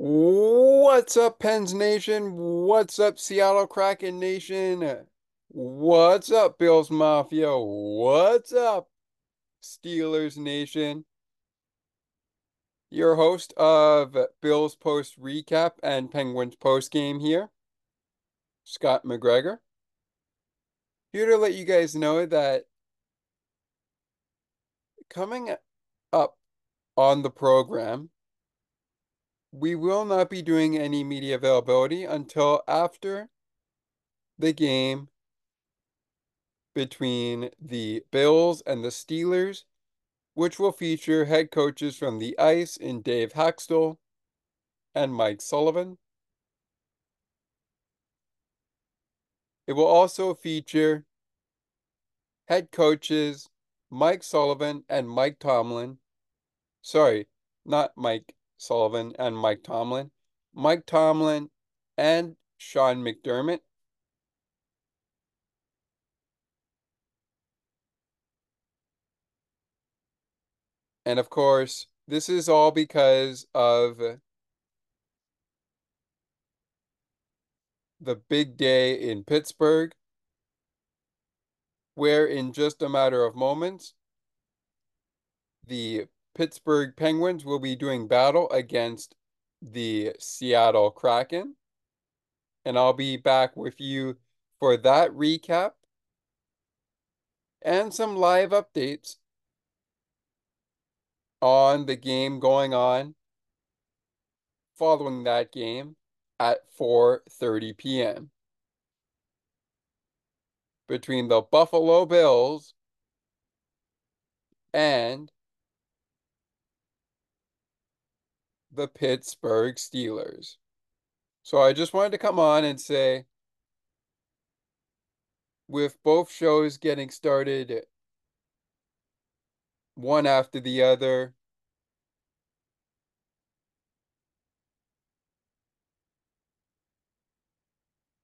What's up, Pens Nation? What's up, Seattle Kraken Nation? What's up, Bills Mafia? What's up, Steelers Nation? Your host of Bills Post Recap and Penguins Post Game here, Scott McGregor. Here to let you guys know that coming up on the program, we will not be doing any media availability until after the game between the Bills and the Steelers, which will feature head coaches from the Ice in Dave Hakstol and Mike Sullivan. It will also feature head coaches Mike Sullivan and Mike Tomlin. Sorry, not Mike Sullivan and Mike Tomlin. Mike Tomlin and Sean McDermott. And of course, this is all because of the big day in Pittsburgh, where in just a matter of moments, the Pittsburgh Penguins will be doing battle against the Seattle Kraken. And I'll be back with you for that recap and some live updates on the game going on following that game at 4:30 p.m. between the Buffalo Bills and the Pittsburgh Steelers. So I just wanted to come on and say, with both shows getting started one after the other,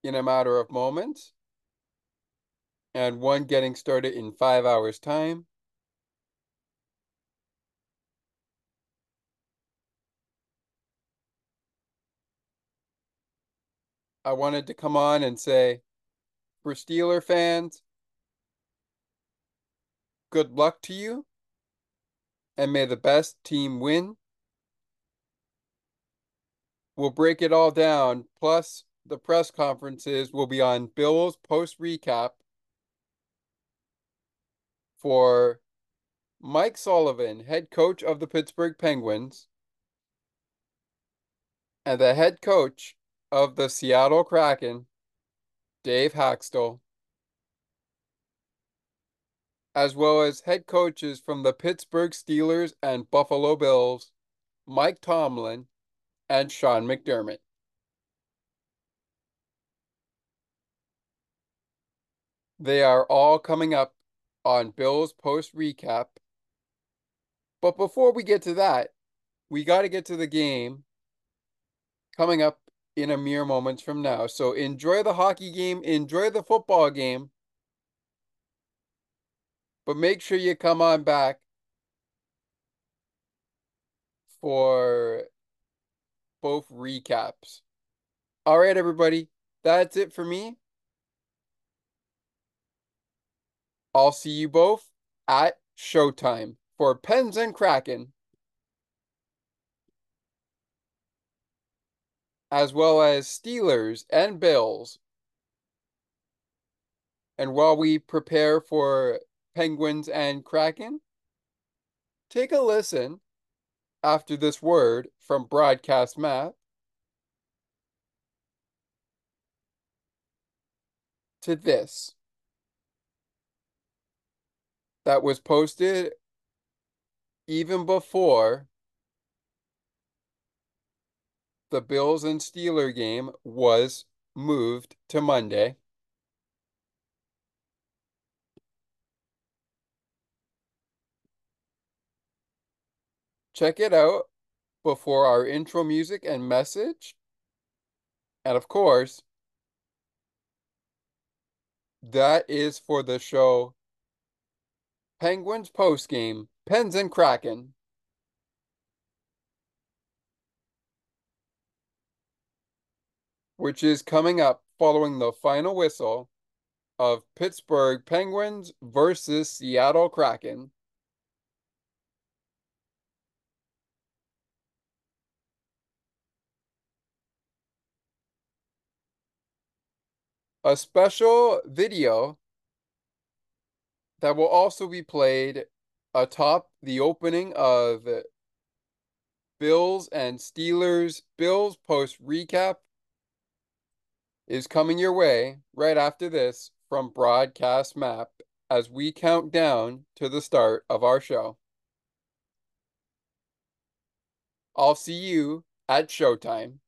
in a matter of moments, and one getting started in five hours' time. I wanted to come on and say, for Steeler fans, good luck to you, and may the best team win. We'll break it all down, plus the press conferences will be on Bill's post recap for Mike Sullivan, head coach of the Pittsburgh Penguins, and the head coach of the Seattle Kraken, Dave Hakstol, as well as head coaches from the Pittsburgh Steelers and Buffalo Bills, Mike Tomlin and Sean McDermott. They are all coming up on Bill's post recap. But before we get to that, we got to get to the game coming up in a mere moments from now. So enjoy the hockey game, enjoy the football game, but make sure you come on back for both recaps. All right, everybody, that's it for me. I'll see you both at showtime for Pens and Kraken. As well as Steelers and Bills. And while we prepare for Penguins and Kraken, take a listen after this word from Broadcast Map to this that was posted even before the Bills and Steeler game was moved to Monday. Check it out before our intro music and message. And of course, that is for the show Penguins post game, Pens and Kraken. Which is coming up following the final whistle of Pittsburgh Penguins versus Seattle Kraken. A special video that will also be played atop the opening of Bills and Steelers Bills post recap is coming your way right after this from Broadcast Map as we count down to the start of our show. I'll see you at showtime.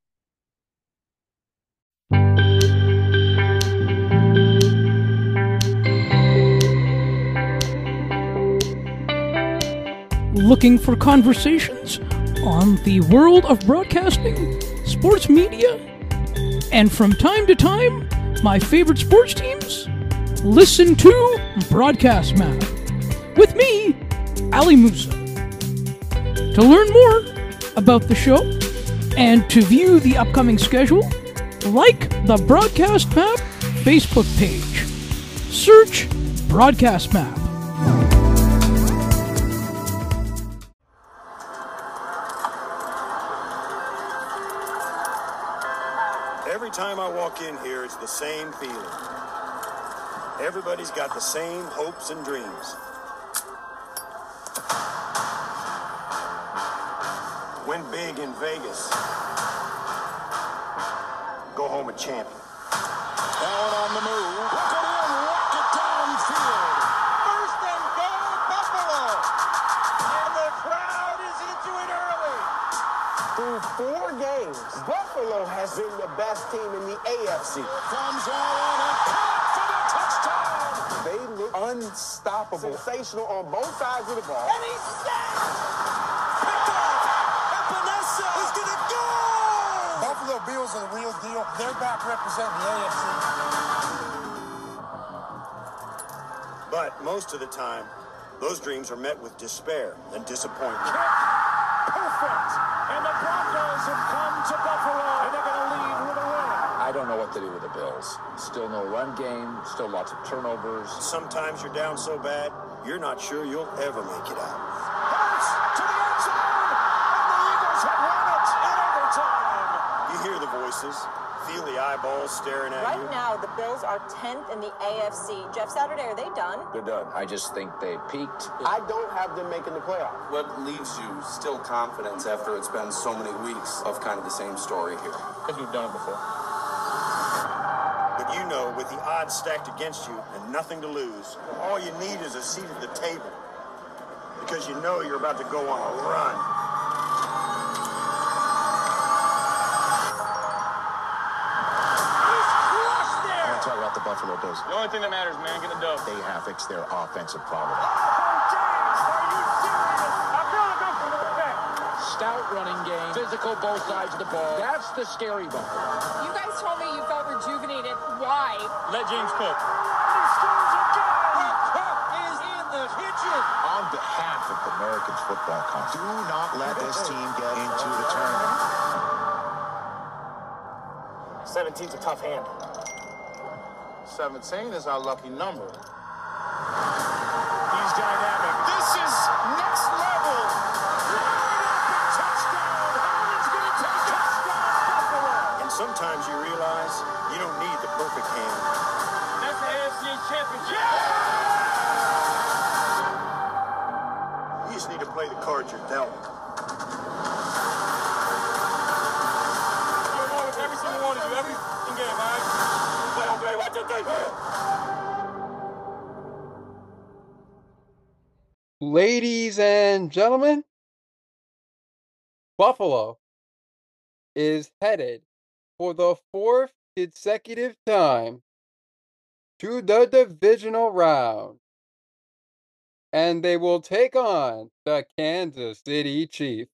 Looking for conversations on the world of broadcasting, sports media, and from time to time, my favorite sports teams? Listen to Broadcast Map with me, Ali Musa. To learn more about the show and to view the upcoming schedule, like the Broadcast Map Facebook page. Search Broadcast Map. Every time I walk in here, it's the same feeling. Everybody's got the same hopes and dreams. Win big in Vegas. Go home a champion. Four games, Buffalo has been the best team in the AFC. Comes Allen and caught for the touchdown. They look unstoppable. Sensational on both sides of the ball. And he's sacked. Picked off. Epenesa is going to go. Buffalo Bills are the real deal. They're back representing the AFC. But most of the time, those dreams are met with despair and disappointment. Perfect. And the Broncos have come to Buffalo. And they're going to leave with a win. I don't know what to do with the Bills. Still no run game, still lots of turnovers. Sometimes you're down so bad, you're not sure you'll ever make it out. Hurts to the end zone. And the Eagles have won it in overtime. You hear the voices, feel the eyeballs staring at Right you. now, the Bills are 10th in the AFC. Jeff Saturday, are they done? They're done. I just think they peaked. I don't have them making the playoffs. What leaves you still confidence after it's been so many weeks of kind of the same story here? Because we've done it before. But you know, with the odds stacked against you and nothing to lose, all you need is a seat at the table. Because you know you're about to go on a run. Talk about the Buffalo Bills. The only thing that matters, man, get a dub. They have fixed their offensive problem. Oh, James, are you serious? I feel like I'm from the back. Stout running game, physical both sides of the ball. That's the scary Buffalo. You guys told me you felt rejuvenated. Why? Let James cook. He scores again. The cook is in the kitchen. On behalf of the Americans Football Conference, do not let this team get into the tournament. 17's a tough hand. 17 is our lucky number. He's dynamic. This is next level. Touchdown. Holland's going to take it. Touchdown, And sometimes you realize you don't need the perfect hand. That's the AFC championship. You just need to play the cards you're dealt. You're one with every single one of you, every game, all right? Play on play, one, two, three. Ladies and gentlemen, Buffalo is headed for the fourth consecutive time to the divisional round. And they will take on the Kansas City Chiefs.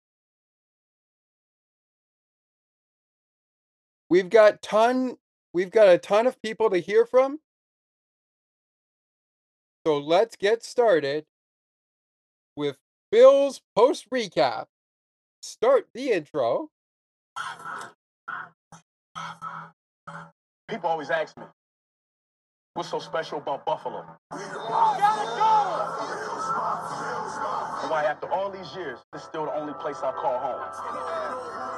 We've got ton we've got a ton of people to hear from. So let's get started with Bill's post recap. Start the intro. People always ask me, what's so special about Buffalo? Why, after all these years, is still the only place I call home.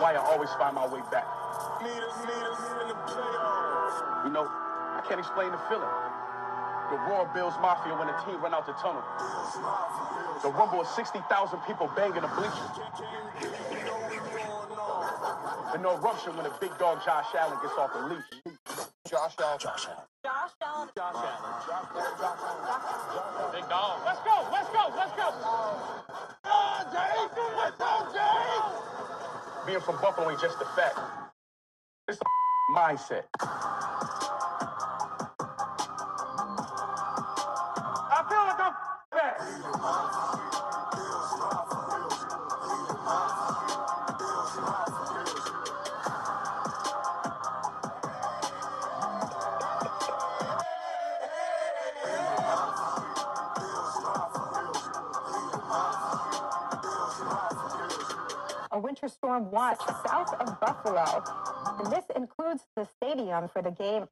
Why I always find my way back. You know, I can't explain the feeling. The roar of Bills Mafia when the team run out the tunnel. The rumble of 60,000 people banging the bleachers. And no eruption when a big dog Josh Allen gets off the leash. Josh Allen. Josh Allen. Josh Allen. Josh Allen. Josh Allen. Big dog. Let's go. Let's go. Let's go. Oh, Being from Buffalo ain't just a fact. It's a mindset. Winter storm watch south of Buffalo. And this includes the stadium for the game.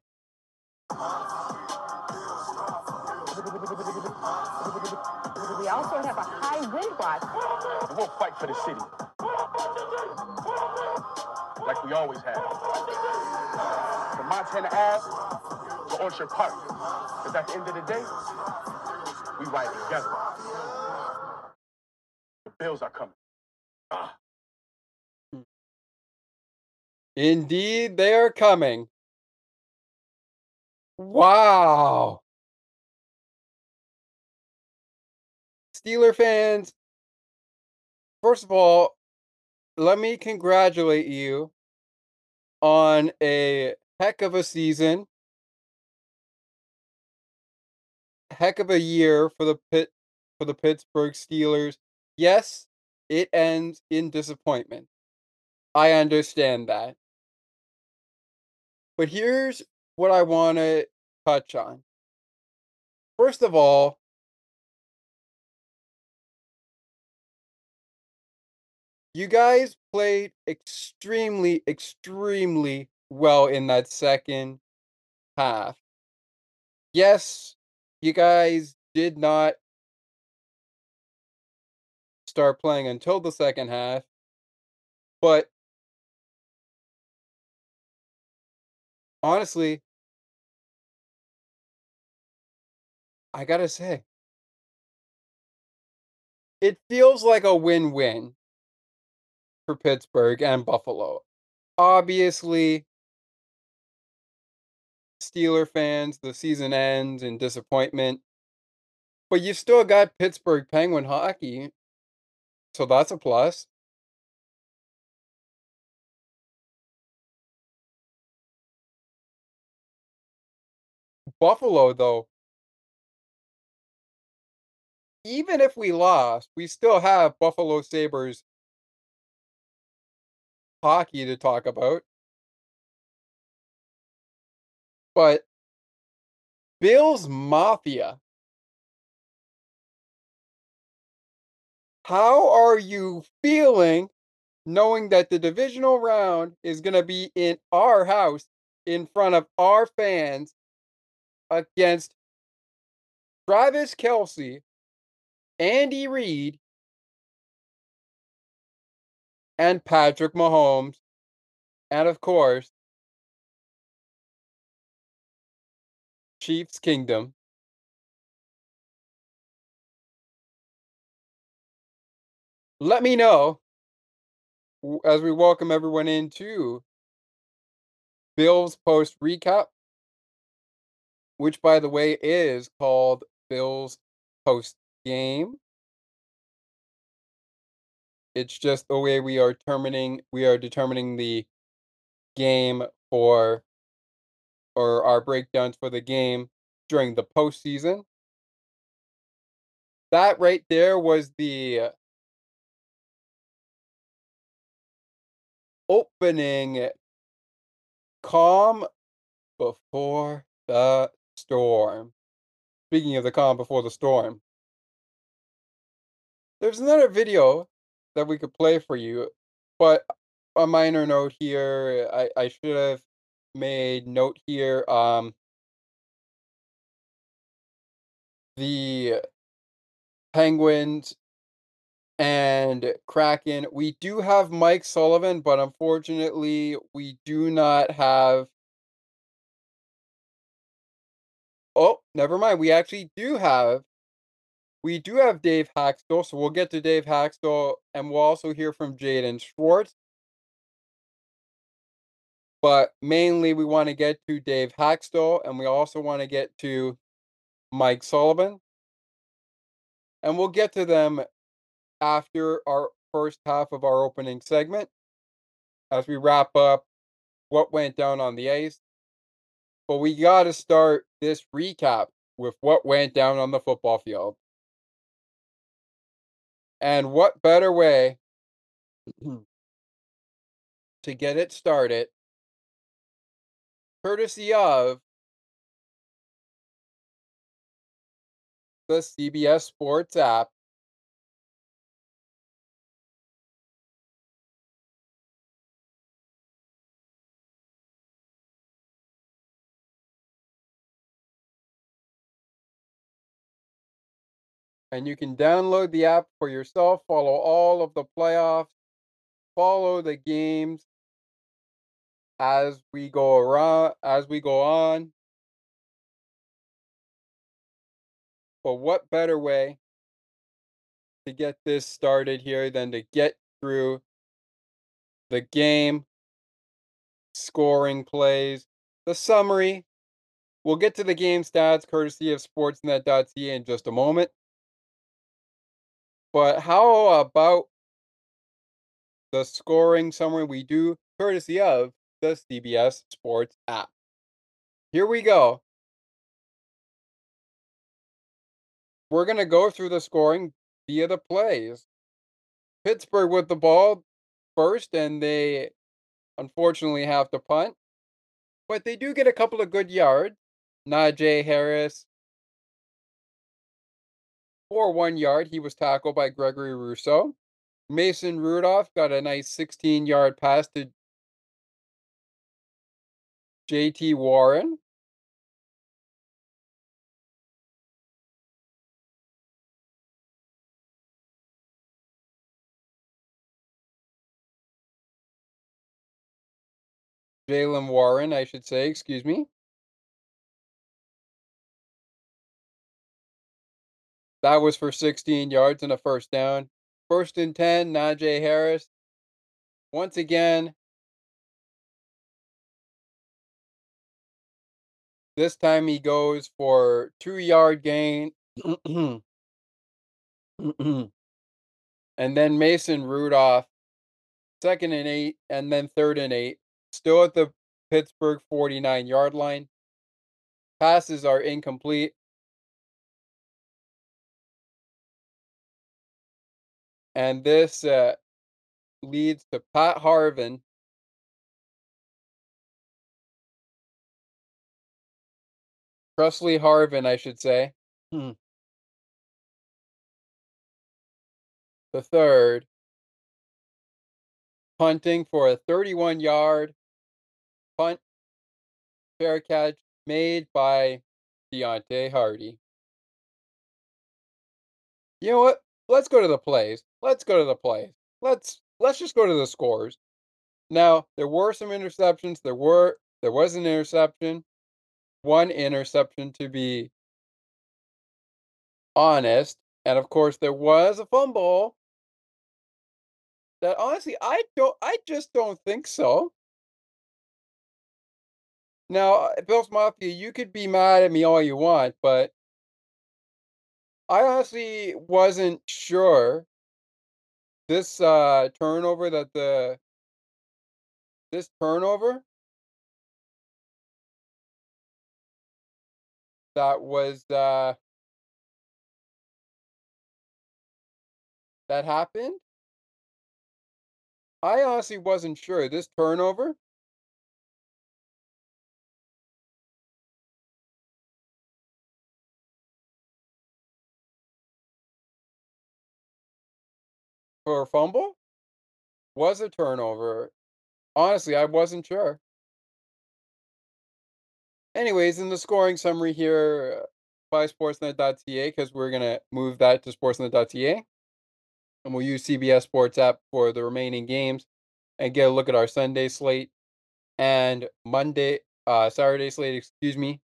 We also have a high wind watch. We'll fight for the city. Like we always have. From Montana Ave to Orchard Park. Because at the end of the day, we ride together. The Bills are coming. Indeed, they are coming. Wow. Steeler fans, first of all, let me congratulate you on a heck of a season. Heck of a year for the pit for the Pittsburgh Steelers. Yes, it ends in disappointment. I understand that. But here's what I want to touch on. First of all, you guys played extremely, extremely well in that second half. Yes, you guys did not start playing until the second half, but honestly, I gotta say, it feels like a win win for Pittsburgh and Buffalo. Obviously, Steeler fans, the season ends in disappointment, but you've still got Pittsburgh Penguin hockey, so that's a plus. Buffalo, though, even if we lost, we still have Buffalo Sabres hockey to talk about. But Bills Mafia. How are you feeling knowing that the divisional round is going to be in our house in front of our fans against Travis Kelce, Andy Reid, and Patrick Mahomes, and of course, Chiefs Kingdom. Let me know as we welcome everyone into Bills post recap, which by the way is called Bills post game. It's just the way we are determining we are determining the game for or our breakdowns for the game during the postseason. That right there was the opening calm before the storm. Speaking of the calm before the storm, there's another video that we could play for you, but a minor note here. I I should have made note here. Um, the Penguins and Kraken. We do have Mike Sullivan, but unfortunately, we do not have. Oh, never mind. We actually do have. We do have Dave Hakstol, so we'll get to Dave Hakstol, and we'll also hear from Jaden Schwartz. But mainly, we want to get to Dave Hakstol, and we also want to get to Mike Sullivan. And we'll get to them after our first half of our opening segment as we wrap up what went down on the ice. But we got to start this recap with what went down on the football field. And what better way to get it started, courtesy of the CBS Sports app, and you can download the app for yourself, follow all of the playoffs, follow the games as we go around as we go on. But what better way to get this started here than to get through the game, scoring plays, the summary. We'll get to the game stats courtesy of sportsnet.ca in just a moment. But how about the scoring summary we do courtesy of the CBS Sports app? Here we go. We're going to go through the scoring via the plays. Pittsburgh with the ball first, and they unfortunately have to punt. But they do get a couple of good yards. Najee Harris for one yard. He was tackled by Gregory Rousseau. Mason Rudolph got a nice 16 yard pass to JT Warren. Jaylen Warren, I should say, excuse me. That was for 16 yards and a first down. First and 10, Najee Harris. Once again, this time he goes for two yard gain. and then Mason Rudolph, second and eight, and then third and eight, still at the Pittsburgh 49 yard line. Passes are incomplete. And this uh, leads to Pat Harvin. Pressley Harvin, I should say. Hmm. The third. Punting for a 31 yard punt. Fair catch made by Deonte Harty. You know what? Let's go to the plays. Let's go to the plays. Let's let's just go to the scores. Now, there were some interceptions. There were there was an interception. One interception to be honest. And of course there was a fumble. That honestly I don't I just don't think so. Now, uh, Bills Mafia, you could be mad at me all you want, but I honestly wasn't sure this uh turnover that the this turnover that was uh that happened? I honestly wasn't sure. This turnover for a fumble was a turnover honestly, I wasn't sure. Anyways, in the scoring summary here uh, by Sportsnet.ca, because we're going to move that to Sportsnet.ca. And we'll use CBS Sports app for the remaining games and get a look at our Sunday slate and Monday, uh, Saturday slate, excuse me.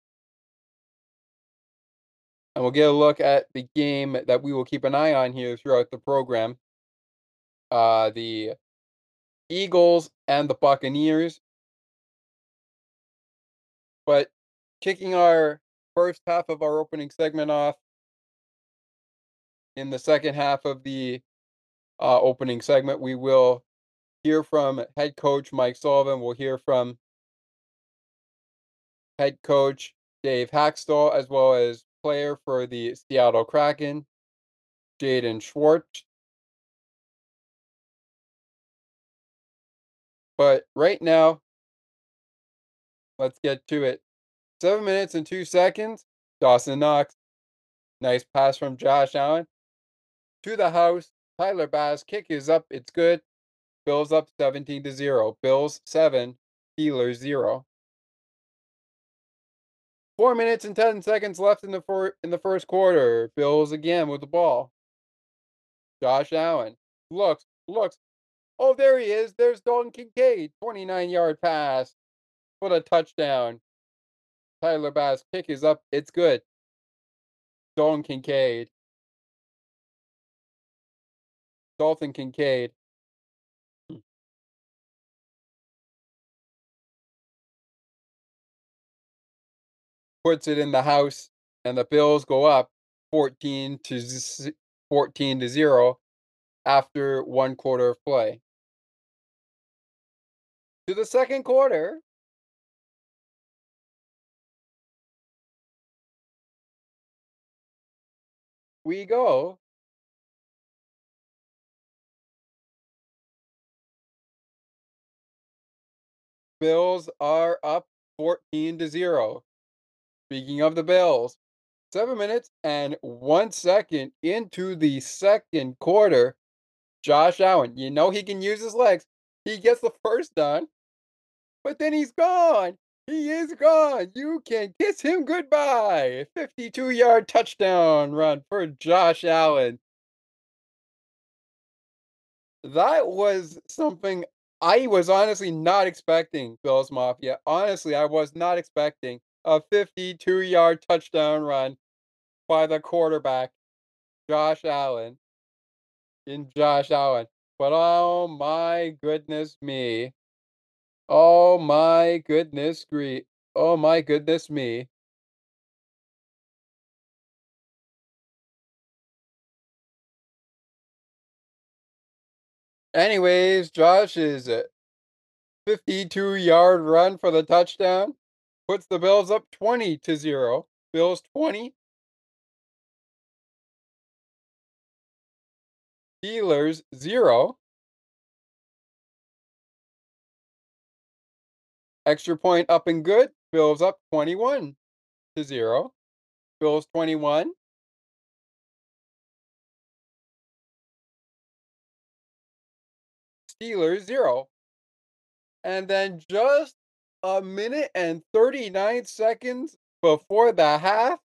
And we'll get a look at the game that we will keep an eye on here throughout the program. Uh, the Eagles and the Buccaneers. But kicking our first half of our opening segment off in the second half of the uh, opening segment, we will hear from head coach Mike Sullivan. We'll hear from head coach Dave Hakstol, as well as player for the Seattle Kraken, Jaden Schwartz. But right now, let's get to it. Seven minutes and two seconds. Dawson Knox. Nice pass from Josh Allen. To the house. Tyler Bass. Kick is up. It's good. Bills up 17 to 0. Bills 7. Steelers 0. Four minutes and 10 seconds left in the, fir- in the first quarter. Bills again with the ball. Josh Allen looks, looks. Oh, there he is. There's Dalton Kincaid. 29 yard pass for a touchdown. Tyler Bass kick is up. It's good. Dalton Kincaid. Dalton Kincaid. Hmm. Puts it in the house, and the Bills go up 14 to 14 to 0 after one quarter of play. To the second quarter, we go. Bills are up 14 to 0. Speaking of the Bills, seven minutes and one second into the second quarter, Josh Allen, you know he can use his legs. He gets the first down, but then he's gone. He is gone. You can kiss him goodbye. 52 yard touchdown run for Josh Allen. That was something I was honestly not expecting, Bills Mafia. Honestly, I was not expecting a 52 yard touchdown run by the quarterback, Josh Allen. In Josh Allen. But oh my goodness me. Oh my goodness gre oh my goodness me. Anyways, Josh's 52 yard run for the touchdown puts the Bills up 20 to 0. Bills 20. Steelers 0. Extra point up and good. Bills up 21 to 0. Bills 21. Steelers 0. And then just a minute and 39 seconds before the half,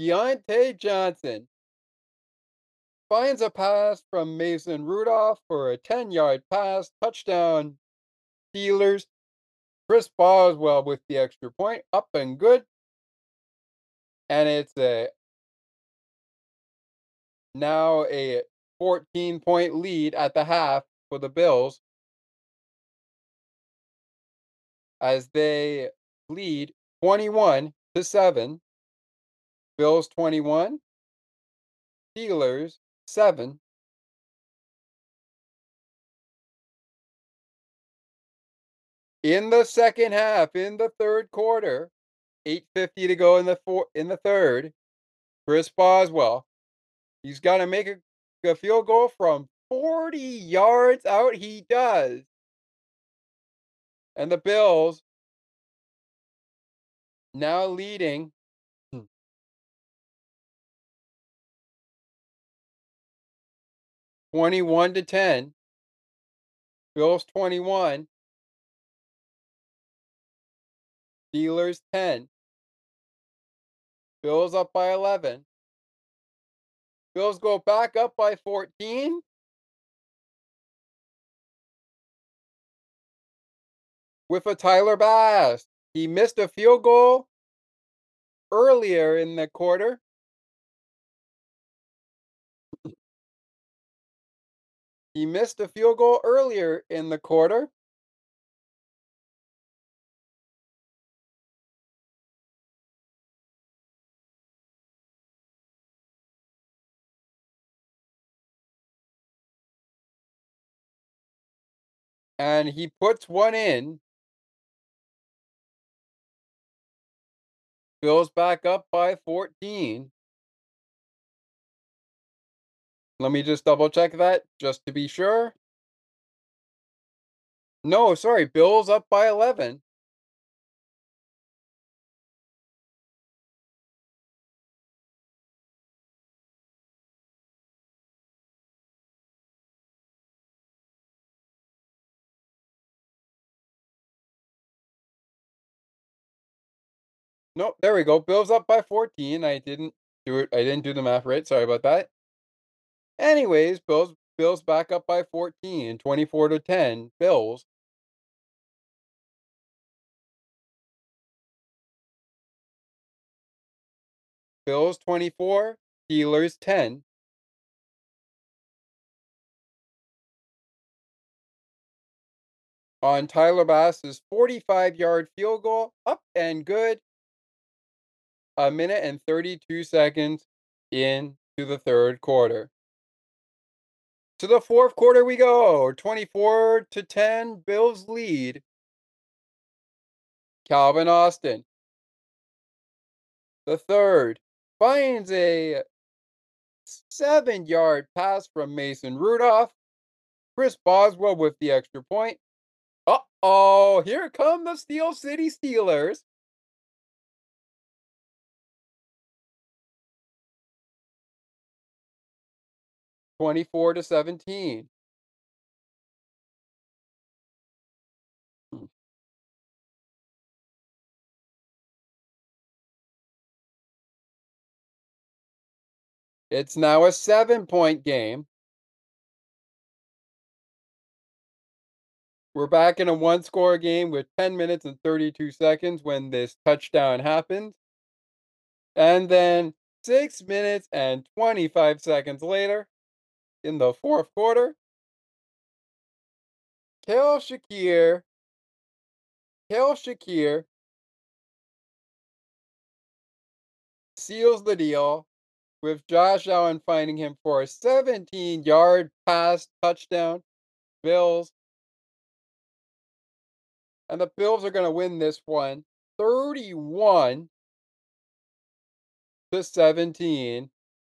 Diontae Johnson finds a pass from Mason Rudolph for a 10 yard pass, touchdown Steelers. Chris Boswell with the extra point, up and good. And it's a now a 14 point lead at the half for the Bills as they lead 21 to 7. Bills 21, Steelers 7. In the second half, in the third quarter, 850 to go in the four, in the third. Chris Boswell, he's got to make a, a field goal from 40 yards out. He does. And the Bills now leading hmm. Twenty-one to ten. Bills 21. Steelers 10. Bills up by 11. Bills go back up by 14. With a Tyler Bass. He missed a field goal earlier in the quarter. He missed a field goal earlier in the quarter. And he puts one in. Bills back up by 14. Let me just double check that just to be sure. No, sorry, Bills up by 11. Nope, there we go. Bills up by 14. I didn't do it. I didn't do the math right. Sorry about that. Anyways, Bills Bills back up by 14, 24 to 10. Bills. Bills 24, Steelers 10. On Tyler Bass's 45 yard field goal, up and good. A minute and 32 seconds into the third quarter. To the fourth quarter we go. 24 to 10, Bills lead. Calvin Austin. The third finds a seven yard pass from Mason Rudolph. Chris Boswell with the extra point. Uh oh, here come the Steel City Steelers. Twenty-four to seventeen. Hmm. It's now a seven point game. We're back in a one score game with 10 minutes and 32 seconds when this touchdown happened. And then six minutes and 25 seconds later, in the fourth quarter, Kale Shakir, Kale Shakir seals the deal with Josh Allen finding him for a 17 yard pass touchdown. Bills. And the Bills are going to win this one 31 to 17.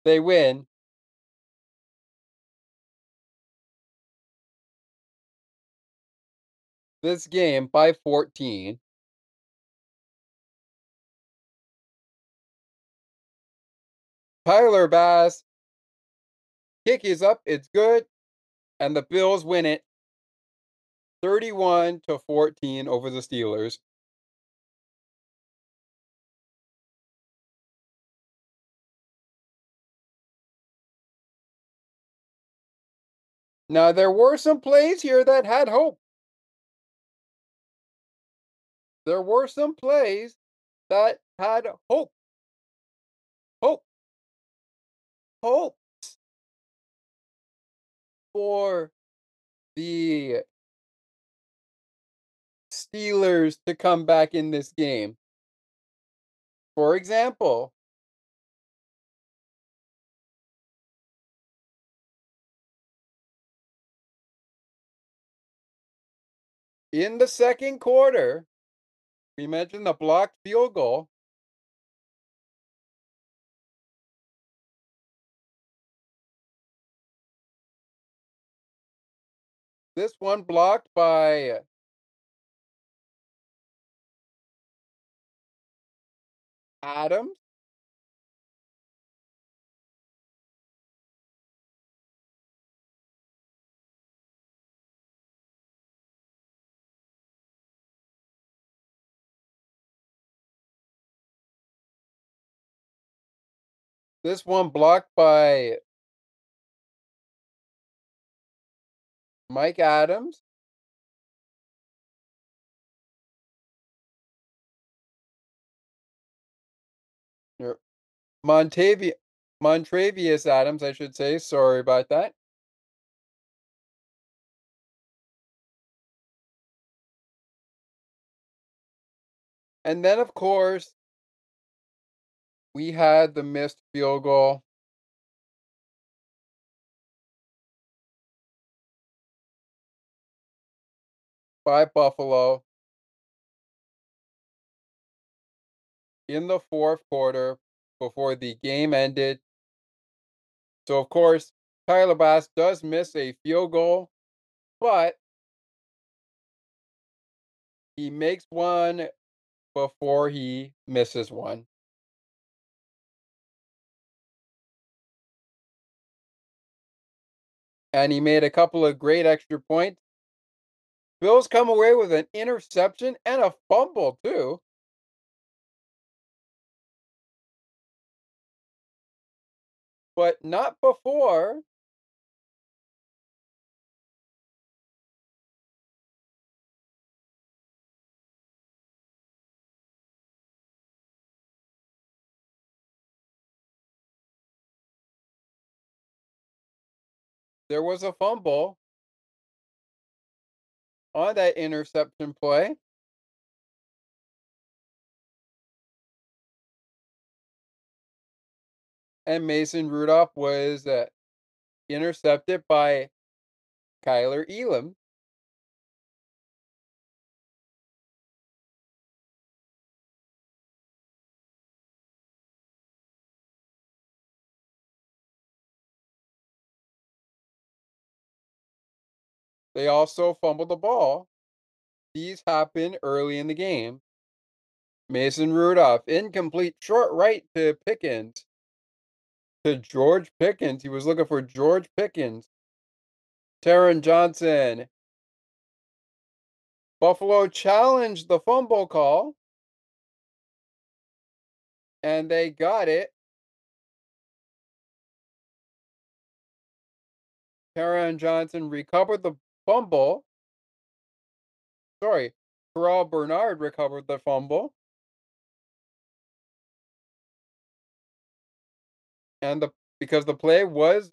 They win. This game by 14. Tyler Bass. Kick is up. It's good. And the Bills win it 31 to 14 over the Steelers. Now, there were some plays here that had hope. There were some plays that had hope. Hope hopes for the Steelers to come back in this game. For example, in the second quarter, mentioned the blocked field goal. This one blocked by Adams. This one blocked by Mike Adams. Er, Montavi Montravius Adams, I should say. Sorry about that. And then, of course, we had the missed field goal. By Buffalo. In the fourth quarter before the game ended. So, of course, Tyler Bass does miss a field goal, but he makes one before he misses one. And he made a couple of great extra points. Bills come away with an interception and a fumble, too. But not before. There was a fumble on that interception play. And Mason Rudolph was uh, intercepted by Kaiir Elam. They also fumbled the ball. These happened early in the game. Mason Rudolph, incomplete, short right to Pickens. To George Pickens. He was looking for George Pickens. Taron Johnson. Buffalo challenged the fumble call. And they got it. Taron Johnson recovered the fumble. Sorry, Terrel Bernard recovered the fumble. And the because the play was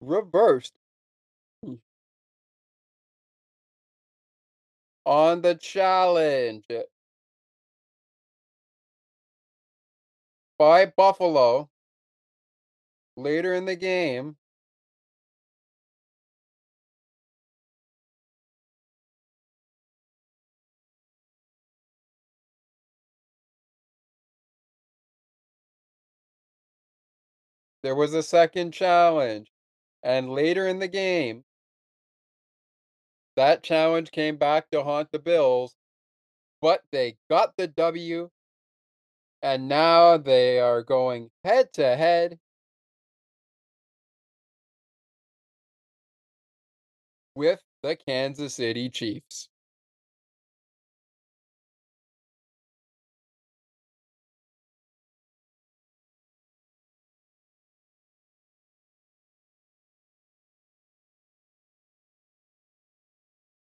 reversed hmm. on the challenge by Buffalo later in the game. There was a second challenge. And later in the game, that challenge came back to haunt the Bills, but they got the W. And now they are going head to head with the Kansas City Chiefs.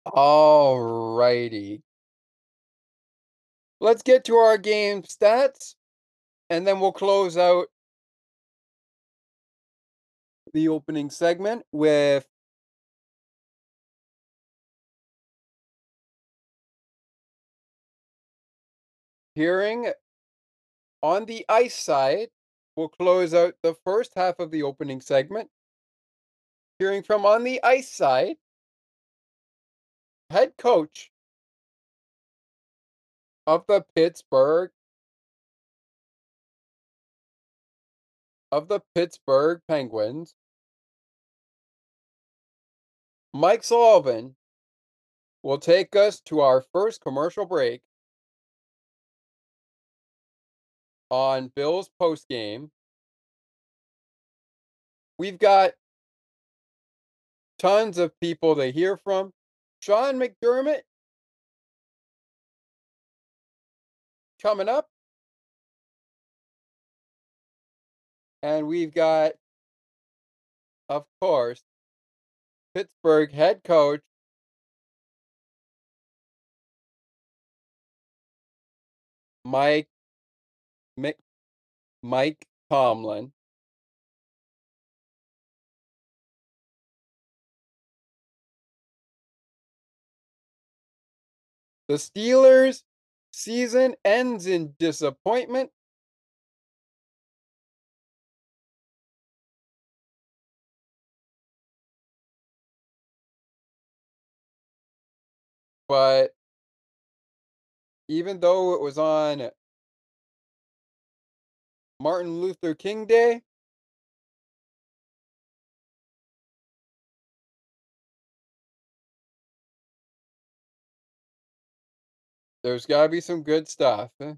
All righty. Let's get to our game stats, and then we'll close out the opening segment with hearing on the ice side. We'll close out the first half of the opening segment. Hearing from on the ice side, head coach of the Pittsburgh of the Pittsburgh Penguins, Mike Sullivan will take us to our first commercial break on Bills post game. We've got tons of people to hear from. Sean McDermott coming up. And we've got, of course, Pittsburgh head coach Mike Mike Tomlin. The Steelers' season ends in disappointment. But even though it was on Martin Luther King Day, there's got to be some good stuff. eh?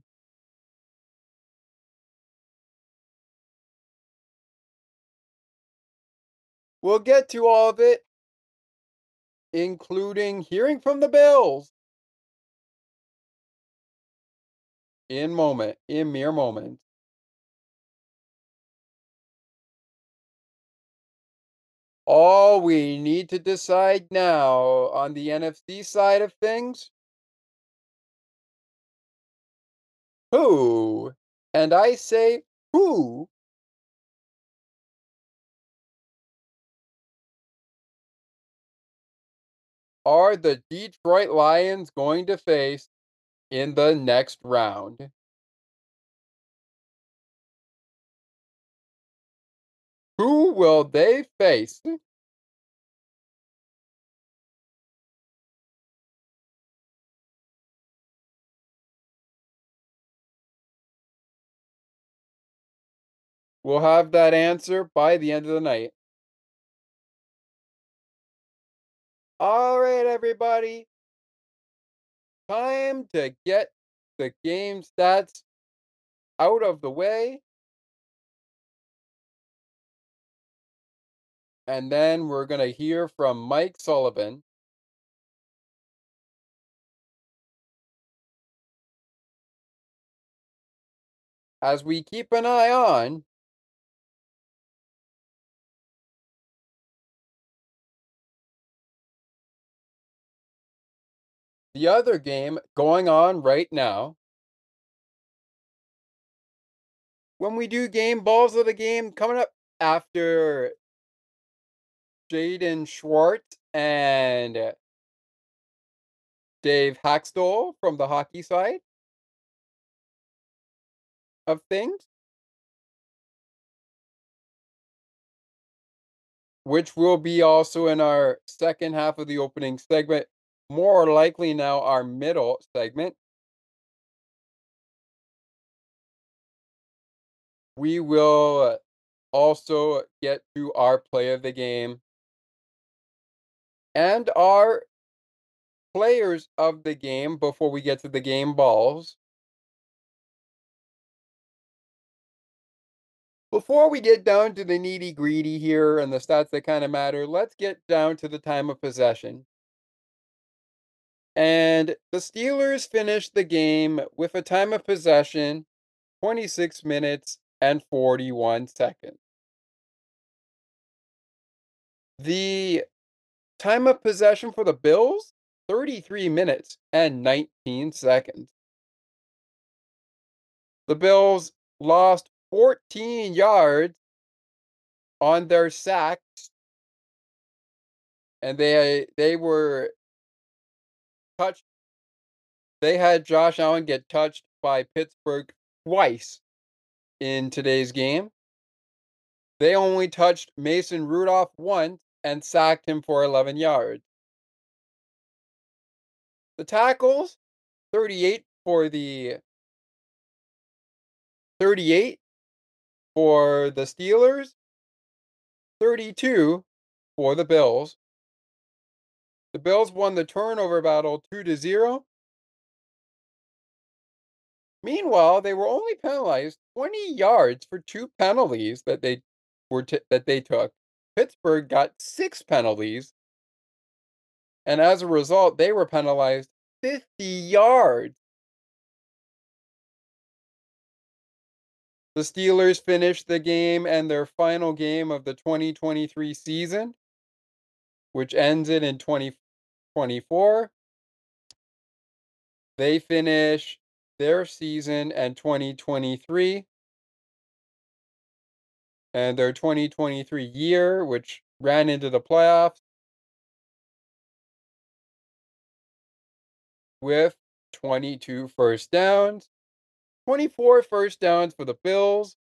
We'll get to all of it, including hearing from the Bills in moment, in mere moments. All we need to decide now on the NFC side of things who, and I say who, are the Detroit Lions going to face in the next round? Who will they face? We'll have that answer by the end of the night. All right, everybody. Time to get the game stats out of the way. And then we're going to hear from Mike Sullivan. As we keep an eye on the other game going on right now. When we do game balls of the game coming up after Jaden Schwartz and Dave Hakstol from the hockey side of things. Which will be also in our second half of the opening segment, more likely now our middle segment. We will also get to our play of the game and our players of the game before we get to the game balls. Before we get down to the needy greedy here and the stats that kind of matter, let's get down to the time of possession. And the Steelers finished the game with a time of possession 26 minutes and 41 seconds. The time of possession for the Bills 33 minutes and 19 seconds. The Bills lost 14 yards on their sacks and they they were touched they had Josh Allen get touched by Pittsburgh twice in today's game. They only touched Mason Rudolph once and sacked him for 11 yards. The tackles 38 for the 38 for the Steelers, 32 for the Bills. The Bills won the turnover battle 2 to 0. Meanwhile, they were only penalized 20 yards for two penalties that they were t- that they took. Pittsburgh got 6 penalties. And as a result, they were penalized 50 yards. The Steelers finished the game and their final game of the 2023 season, which ends it in 2024. They finish their season and 2023 and their 2023 year, which ran into the playoffs with 22 first downs, 24 first downs for the Bills.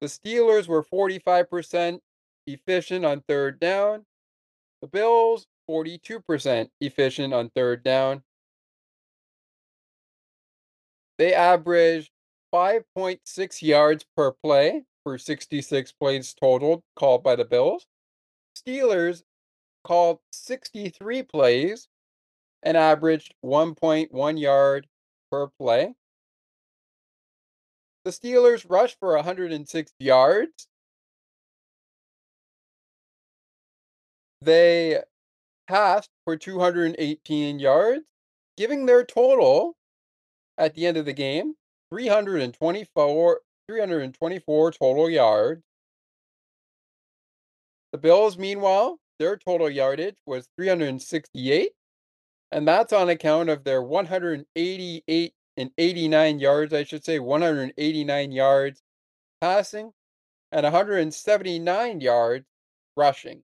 The Steelers were 45% efficient on third down. The Bills, 42% efficient on third down. They averaged 5.6 yards per play for 66 plays total called by the Bills. Steelers called 63 plays and averaged 1.1 yard per play. The Steelers rushed for 106 yards. They passed for 218 yards, giving their total at the end of the game 324 324 total yards. The Bills, meanwhile, their total yardage was 368, and that's on account of their 188 and 89 yards, I should say, 189 yards passing and 179 yards rushing.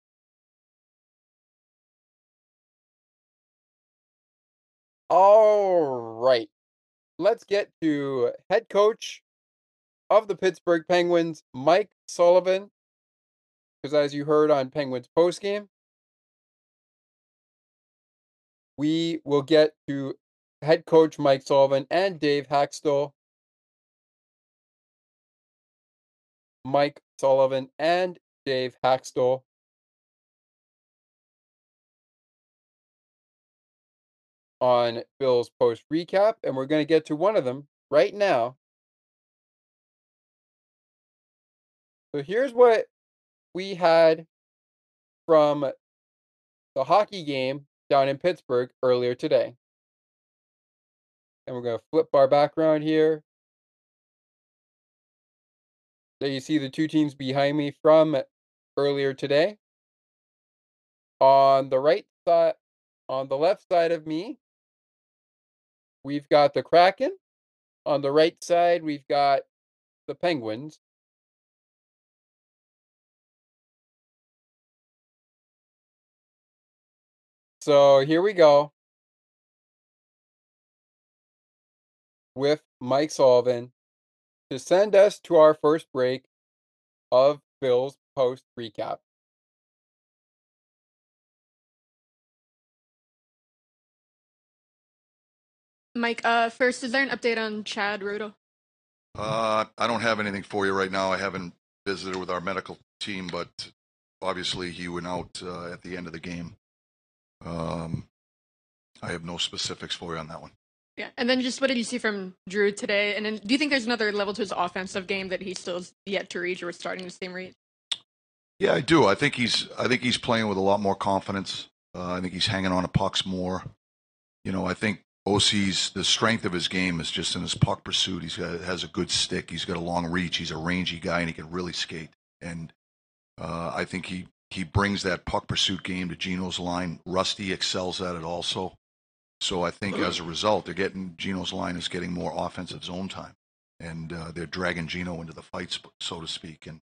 All right. Let's get to head coach of the Pittsburgh Penguins, Mike Sullivan. Because as you heard on Penguins postgame, we will get to head coach Mike Sullivan and Dave Hakstol. Mike Sullivan and Dave Hakstol. On Bill's post recap, and we're going to get to one of them right now. So here's what we had from the hockey game down in Pittsburgh earlier today. And we're going to flip our background here. So you see the two teams behind me from earlier today. On the right side, on the left side of me, we've got the Kraken. On the right side, we've got the Penguins. So here we go. With Mike Sullivan to send us to our first break of Bill's post recap. Mike, uh, first, is there an update on Chad Ruhwedel? Uh, I don't have anything for you right now. I haven't visited with our medical team, but obviously he went out uh, at the end of the game. Um, I have no specifics for you on that one. Yeah, and then just what did you see from Drew today? And then do you think there's another level to his offensive game that he still yet to reach, or starting to same rate? Yeah, I do. I think he's. I think he's playing with a lot more confidence. Uh, I think he's hanging on to pucks more. You know, I think OC's the strength of his game is just in his puck pursuit. He's got has a good stick. He's got a long reach. He's a rangy guy, and he can really skate. And uh, I think he he brings that puck pursuit game to Gino's line. Rusty excels at it also. So I think as a result, they're getting Gino's line is getting more offensive zone time, and uh, they're dragging Gino into the fights, so to speak. And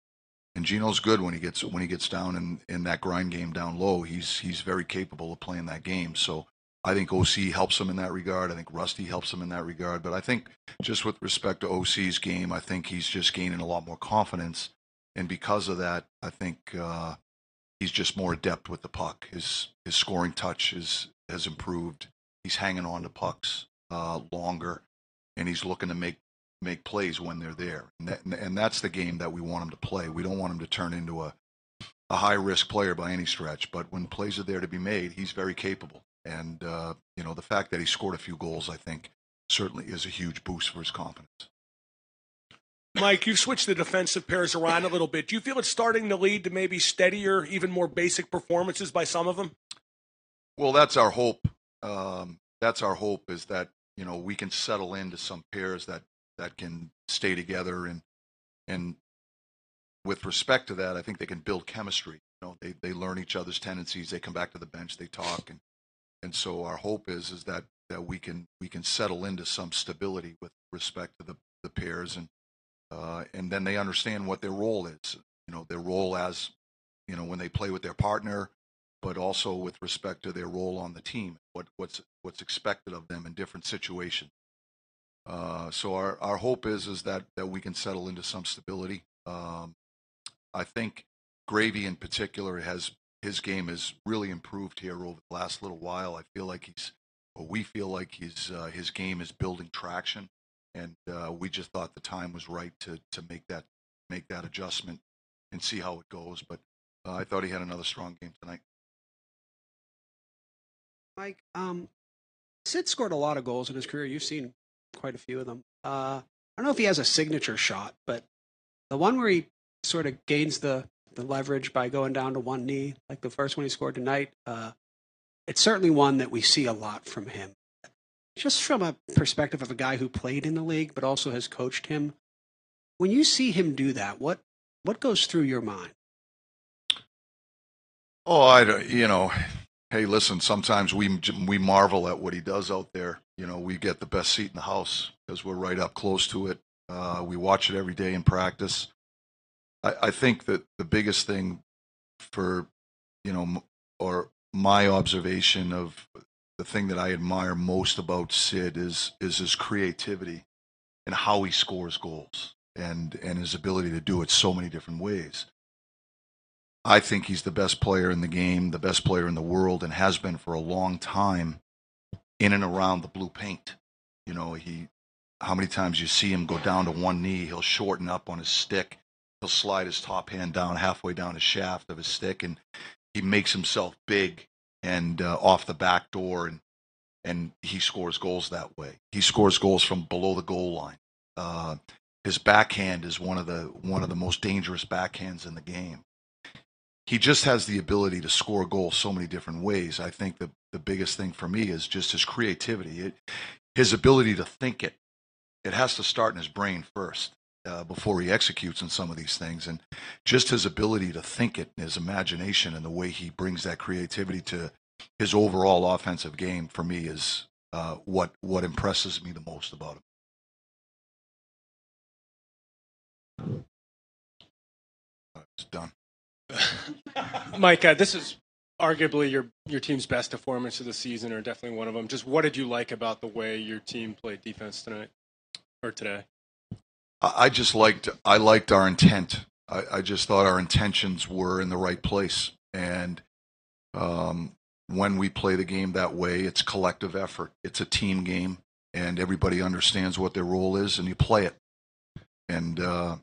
and Gino's good when he gets when he gets down in, in that grind game down low. He's he's very capable of playing that game. So I think OC helps him in that regard. I think Rusty helps him in that regard. But I think just with respect to OC's game, I think he's just gaining a lot more confidence, and because of that, I think uh, he's just more adept with the puck. His his scoring touch is has improved. He's hanging on to pucks uh, longer, and he's looking to make make plays when they're there. And, that, and that's the game that we want him to play. We don't want him to turn into a a high risk player by any stretch. But when plays are there to be made, he's very capable. And uh, you know the fact that he scored a few goals, I think, certainly is a huge boost for his confidence. Mike, you've switched the defensive pairs around a little bit. Do you feel it's starting to lead to maybe steadier, even more basic performances by some of them? Well, that's our hope. Um, that's our hope is that you know we can settle into some pairs that that can stay together and and with respect to that, I think they can build chemistry. You know, they they learn each other's tendencies. They come back to the bench, they talk, and and so our hope is is that that we can we can settle into some stability with respect to the the pairs and uh, and then they understand what their role is. You know, their role as you know when they play with their partner, but also with respect to their role on the team. What what's what's expected of them in different situations. Uh, so our, our hope is is that that we can settle into some stability. Um, I think Gravy in particular has his game has really improved here over the last little while. I feel like he's, or we feel like his uh, his game is building traction, and uh, we just thought the time was right to to make that make that adjustment and see how it goes. But uh, I thought he had another strong game tonight. Mike, um, Sid scored a lot of goals in his career. You've seen quite a few of them. Uh, I don't know if he has a signature shot, but the one where he sort of gains the the leverage by going down to one knee, like the first one he scored tonight, uh, it's certainly one that we see a lot from him. Just from a perspective of a guy who played in the league but also has coached him, when you see him do that, what what goes through your mind? Oh, I don't, you know, hey, listen, sometimes we we marvel at what he does out there. You know, we get the best seat in the house because we're right up close to it. Uh, we watch it every day in practice. I, I think that the biggest thing for, you know, or my observation of the thing that I admire most about Sid is is his creativity and how he scores goals and and his ability to do it so many different ways. I think he's the best player in the game, the best player in the world, and has been for a long time in and around the blue paint. You know, he how many times you see him go down to one knee, he'll shorten up on his stick, he'll slide his top hand down halfway down his shaft of his stick, and he makes himself big and uh, off the back door, and and he scores goals that way. He scores goals from below the goal line. Uh, his backhand is one of the one of the most dangerous backhands in the game he just has the ability to score goals so many different ways. I think the the biggest thing for me is just his creativity, it, his ability to think it. It has to start in his brain first uh, before he executes on some of these things, and just his ability to think it, his imagination, and the way he brings that creativity to his overall offensive game for me is uh, what what impresses me the most about him. It's done. Mike, uh, this is arguably your your team's best performance of the season, or definitely one of them. Just what did you like about the way your team played defense tonight or today? I just liked I liked our intent. I, I just thought our intentions were in the right place, and um, when we play the game that way, it's collective effort. It's a team game, and everybody understands what their role is, and you play it. And uh,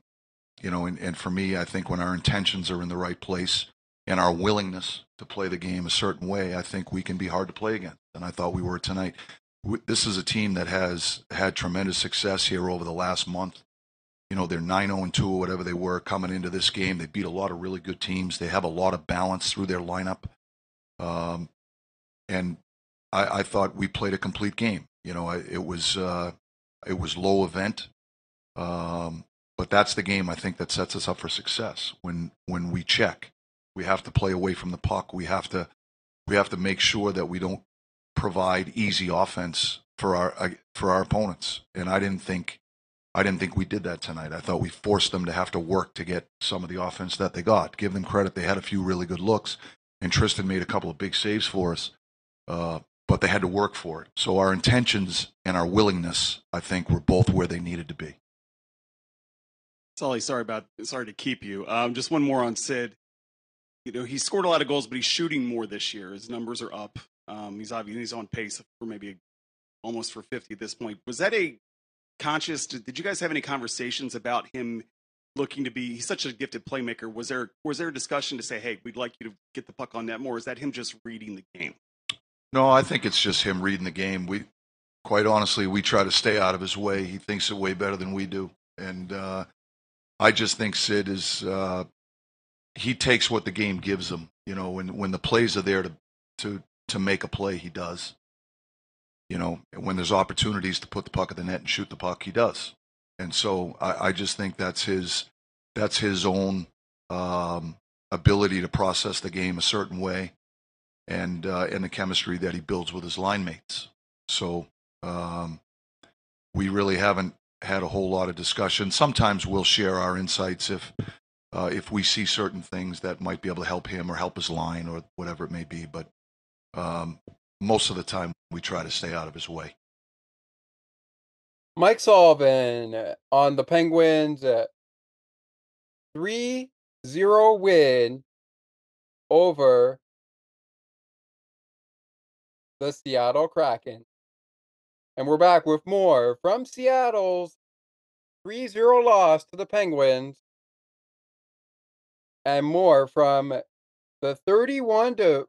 you know, and, and for me, I think when our intentions are in the right place and our willingness to play the game a certain way, I think we can be hard to play against. And I thought we were tonight. This is a team that has had tremendous success here over the last month. You know, they're 9 0 2 or whatever they were coming into this game. They beat a lot of really good teams. They have a lot of balance through their lineup. Um, and I, I thought we played a complete game. You know, it was uh, it was low event. Um, but that's the game I think that sets us up for success. When when we check, we have to play away from the puck. We have to we have to make sure that we don't provide easy offense for our uh, for our opponents. And I didn't think I didn't think we did that tonight. I thought we forced them to have to work to get some of the offense that they got. Give them credit; they had a few really good looks, and Tristan made a couple of big saves for us. Uh, but they had to work for it. So our intentions and our willingness, I think, were both where they needed to be. Sully, sorry about sorry to keep you. Um, just one more on Sid. You know, he scored a lot of goals, but he's shooting more this year. His numbers are up. Um, he's obviously he's on pace for maybe almost for 50 at this point. Was that a conscious? Did you guys have any conversations about him looking to be? He's such a gifted playmaker. Was there was there a discussion to say, hey, we'd like you to get the puck on net more? Is that him just reading the game? No, I think it's just him reading the game. We, quite honestly, we try to stay out of his way. He thinks it way better than we do, and uh, I just think Sid is uh, he takes what the game gives him. You know, when when the plays are there to to to make a play, he does. You know, when there's opportunities to put the puck at the net and shoot the puck, he does. and so I, I just think that's his that's his own um, ability to process the game a certain way, and uh, and the chemistry that he builds with his line mates. So um, we really haven't had a whole lot of discussion. Sometimes we'll share our insights if uh, if we see certain things that might be able to help him or help his line or whatever it may be. But um, most of the time, we try to stay out of his way. Mike Sullivan uh, on the Penguins' uh, 3 0 win over the Seattle Kraken. And we're back with more from Seattle's 3 0 loss to the Penguins and more from the 31 to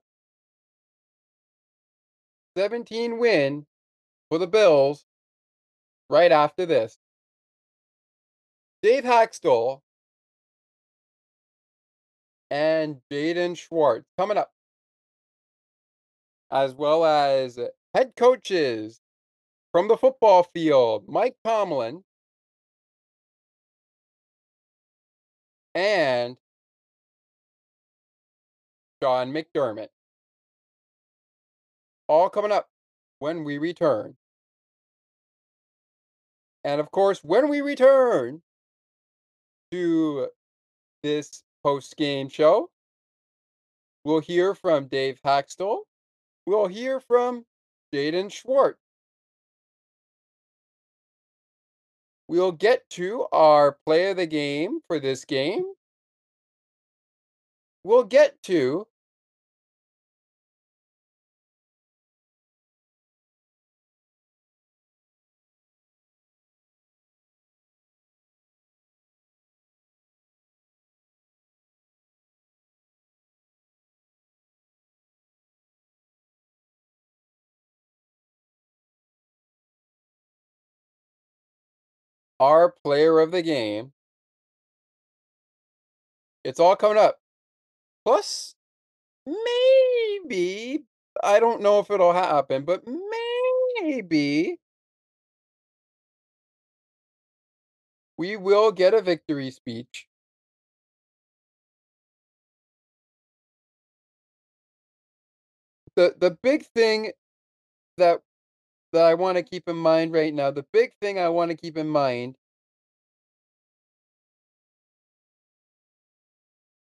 17 win for the Bills right after this. Dave Hakstol and Jaden Schwartz coming up, as well as head coaches from the football field, Mike Tomlin and Sean McDermott. All coming up when we return. And of course, when we return to this post game show, we'll hear from Dave Hakstol. We'll hear from Jaden Schwartz. We'll get to our play of the game for this game. We'll get to our player of the game. It's all coming up. Plus, maybe, I don't know if it'll happen, but maybe we will get a victory speech. The the big thing that that I want to keep in mind right now, the big thing I want to keep in mind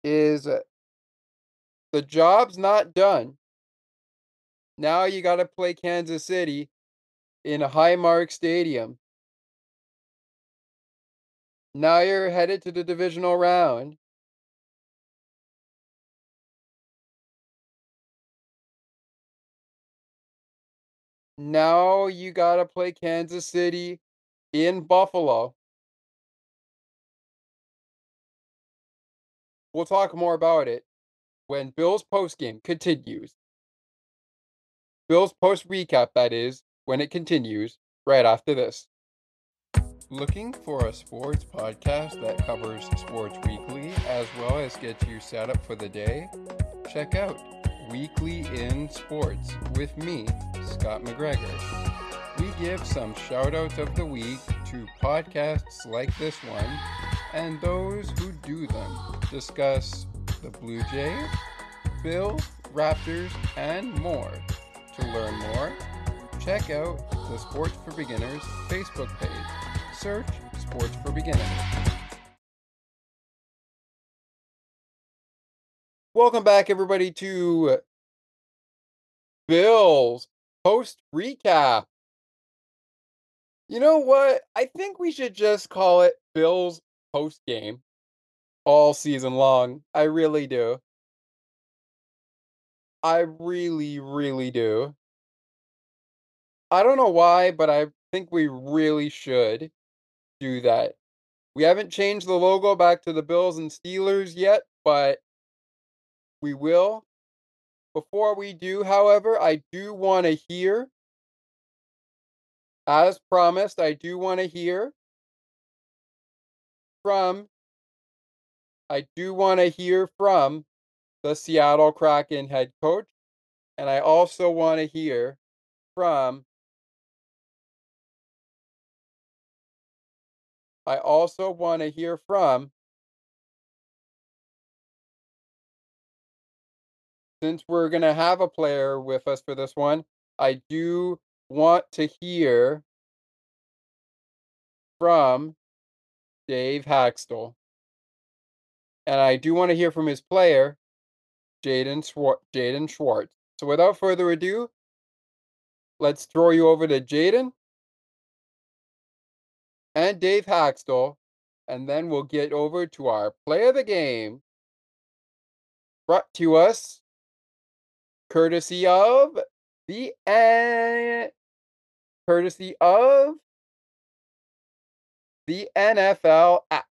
is uh, the job's not done. Now you got to play Kansas City in a Highmark Stadium. Now you're headed to the divisional round. Now you got to play Kansas City in Buffalo. We'll talk more about it when Bill's post game continues. Bill's post recap, that is, when it continues right after this. Looking for a sports podcast that covers sports weekly as well as gets you set up for the day? Check out Weekly in Sports with me, Scott McGregor. We give some shout outs of the week to podcasts like this one and those who do them. Discuss the Blue Jays, Bills, Raptors, and more. To learn more, check out the Sports for Beginners Facebook page. Search Sports for Beginners. Welcome back, everybody, to Bills post recap. You know what? I think we should just call it Bills post game all season long. I really do. I really, really do. I don't know why, but I think we really should do that. We haven't changed the logo back to the Bills and Steelers yet, but we will. Before we do, however, I do want to hear, as promised, I do want to hear from, I do want to hear from the Seattle Kraken head coach, and I also want to hear from I also want to hear from since we're going to have a player with us for this one, I do want to hear from Dave Hakstol. And I do want to hear from his player, Jaden Schwartz. Jaden Schwartz. So without further ado, let's throw you over to Jaden and Dave Hakstol, and then we'll get over to our play of the game. Brought to us courtesy of the uh, courtesy of the NFL app.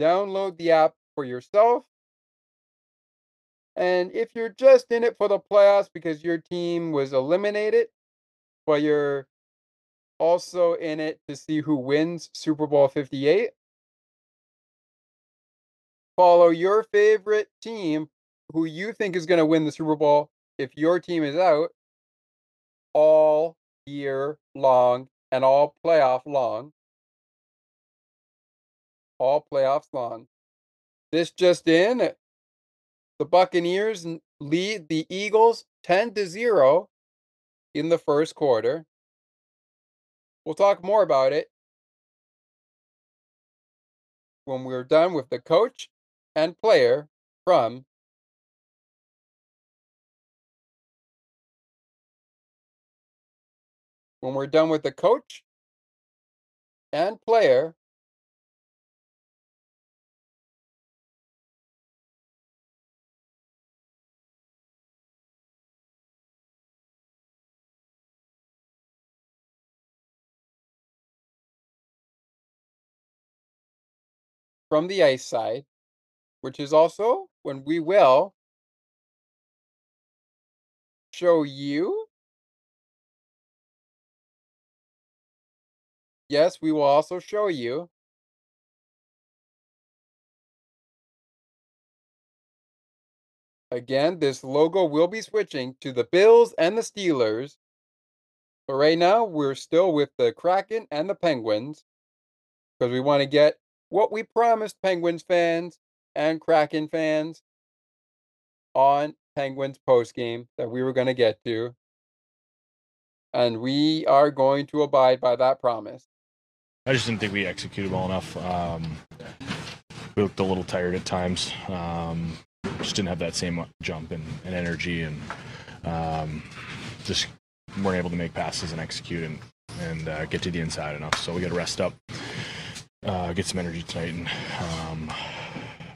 Download the app for yourself. And if you're just in it for the playoffs because your team was eliminated, but you're also in it to see who wins Super Bowl 58, follow your favorite team who you think is going to win the Super Bowl if your team is out all year long and all playoff long. All playoffs long. This just in, the Buccaneers lead the Eagles 10 to 0 in the first quarter. We'll talk more about it when we're done with the coach and player from when we're done with the coach and player from the ice side, which is also when we will show you. Yes, we will also show you Again, this logo will be switching to the Bills and the Steelers. But right now, we're still with the Kraken and the Penguins because we want to get what we promised Penguins fans and Kraken fans on Penguins post game that we were going to get to. And we are going to abide by that promise. I just didn't think we executed well enough. Um, we looked a little tired at times. Um, just didn't have that same jump and, and energy, and um, just weren't able to make passes and execute and and uh, get to the inside enough. So we got to rest up, uh, get some energy tonight, and um,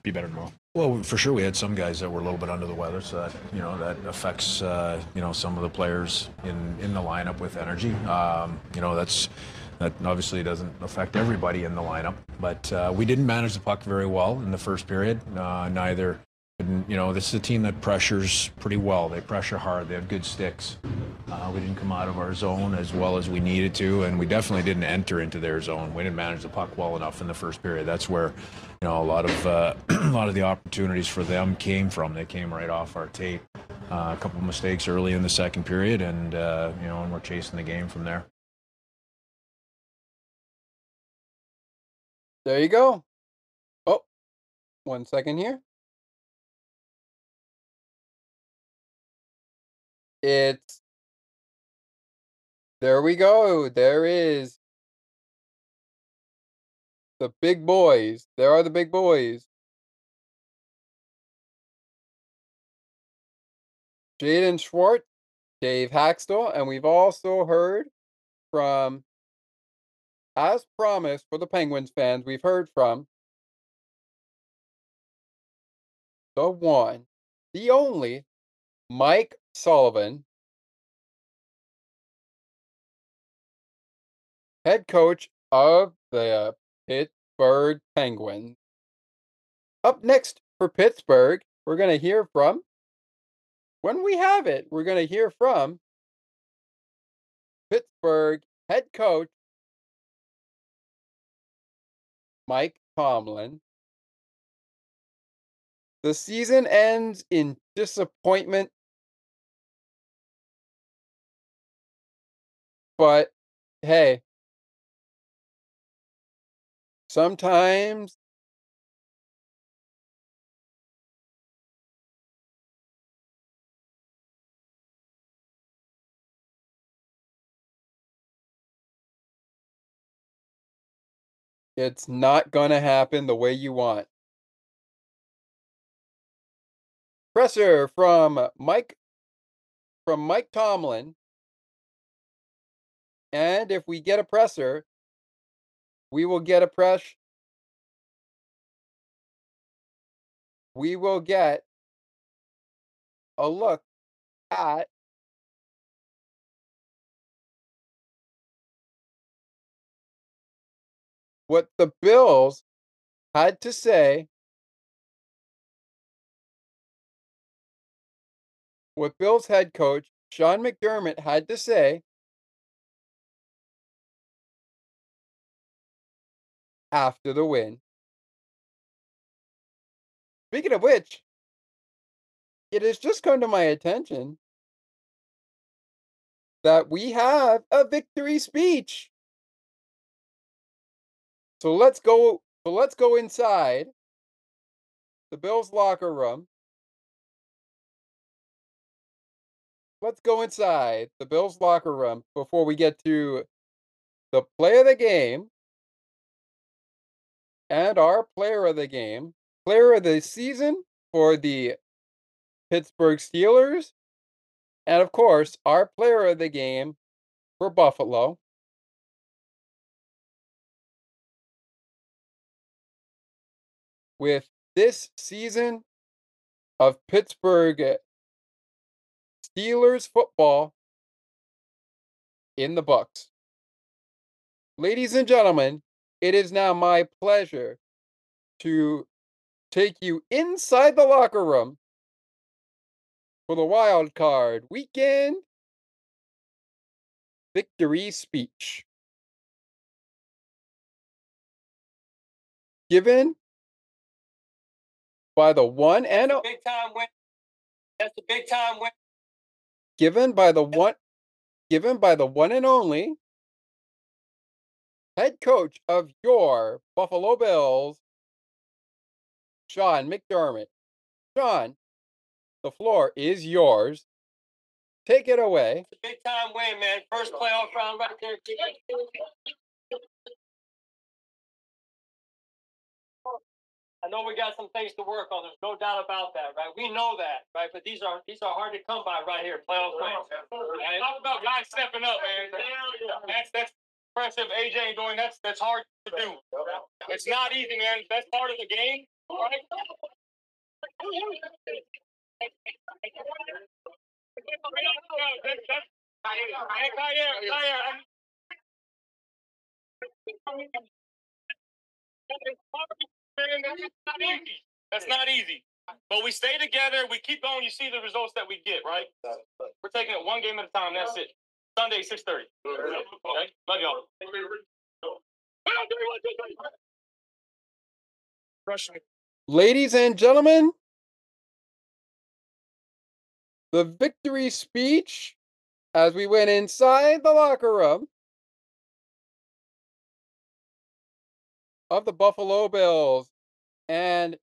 be better tomorrow. Well, for sure, we had some guys that were a little bit under the weather, so that you know that affects uh, you know some of the players in in the lineup with energy. Um, you know that's that obviously doesn't affect everybody in the lineup, but uh, we didn't manage the puck very well in the first period. Uh, neither you know, this is a team that pressures pretty well. They pressure hard. They have good sticks. Uh, we didn't come out of our zone as well as we needed to, and we definitely didn't enter into their zone. We didn't manage the puck well enough in the first period. That's where, you know, a lot of uh, a lot of the opportunities for them came from. They came right off our tape. Uh, a couple of mistakes early in the second period, and uh, you know, and we're chasing the game from there. There you go. Oh, one second here. It's there we go. There is the big boys. There are the big boys. Jaden Schwartz, Dave Hakstol, and we've also heard from, as promised for the Penguins fans, we've heard from the one, the only, Mike Sullivan, head coach of the Pittsburgh Penguins. Up next for Pittsburgh, we're going to hear from, when we have it, we're going to hear from Pittsburgh head coach Mike Tomlin. The season ends in disappointment But hey sometimes it's not going to happen the way you want. Presser from Mike from Mike Tomlin. And if we get a presser, we will get a press. We will get a look at what the Bills had to say what Bills head coach Sean McDermott had to say after the win. Speaking of which, it has just come to my attention that we have a victory speech. So let's go so let's go inside the Bills locker room. Let's go inside the Bills locker room before we get to the play of the game and our player of the game, player of the season for the Pittsburgh Steelers, and of course, our player of the game for Buffalo. With this season of Pittsburgh eh, Steelers football in the Bucks. Ladies and gentlemen, it is now my pleasure to take you inside the locker room for the wild card weekend victory speech. Given by the one and o- Big time win. That's the big time win. given by the one given by the one and only head coach of your Buffalo Bills, Sean McDermott. Sean, the floor is yours. Take it away. Big time win, man. First playoff round right there. I know we got some things to work on. There's no doubt about that, right? We know that, right? But these are these are hard to come by right here. Playoff wins. And talk about guys stepping up, man. That's that's impressive. AJ doing that's that's hard to do. It's not easy, man. That's part of the game. All right. That's not easy. But we stay together. We keep going. You see the results that we get, right? We're taking it one game at a time. That's it. Sunday, six thirty. Okay. Love y'all. Ladies and gentlemen, the victory speech as we went inside the locker room of the Buffalo Bills. And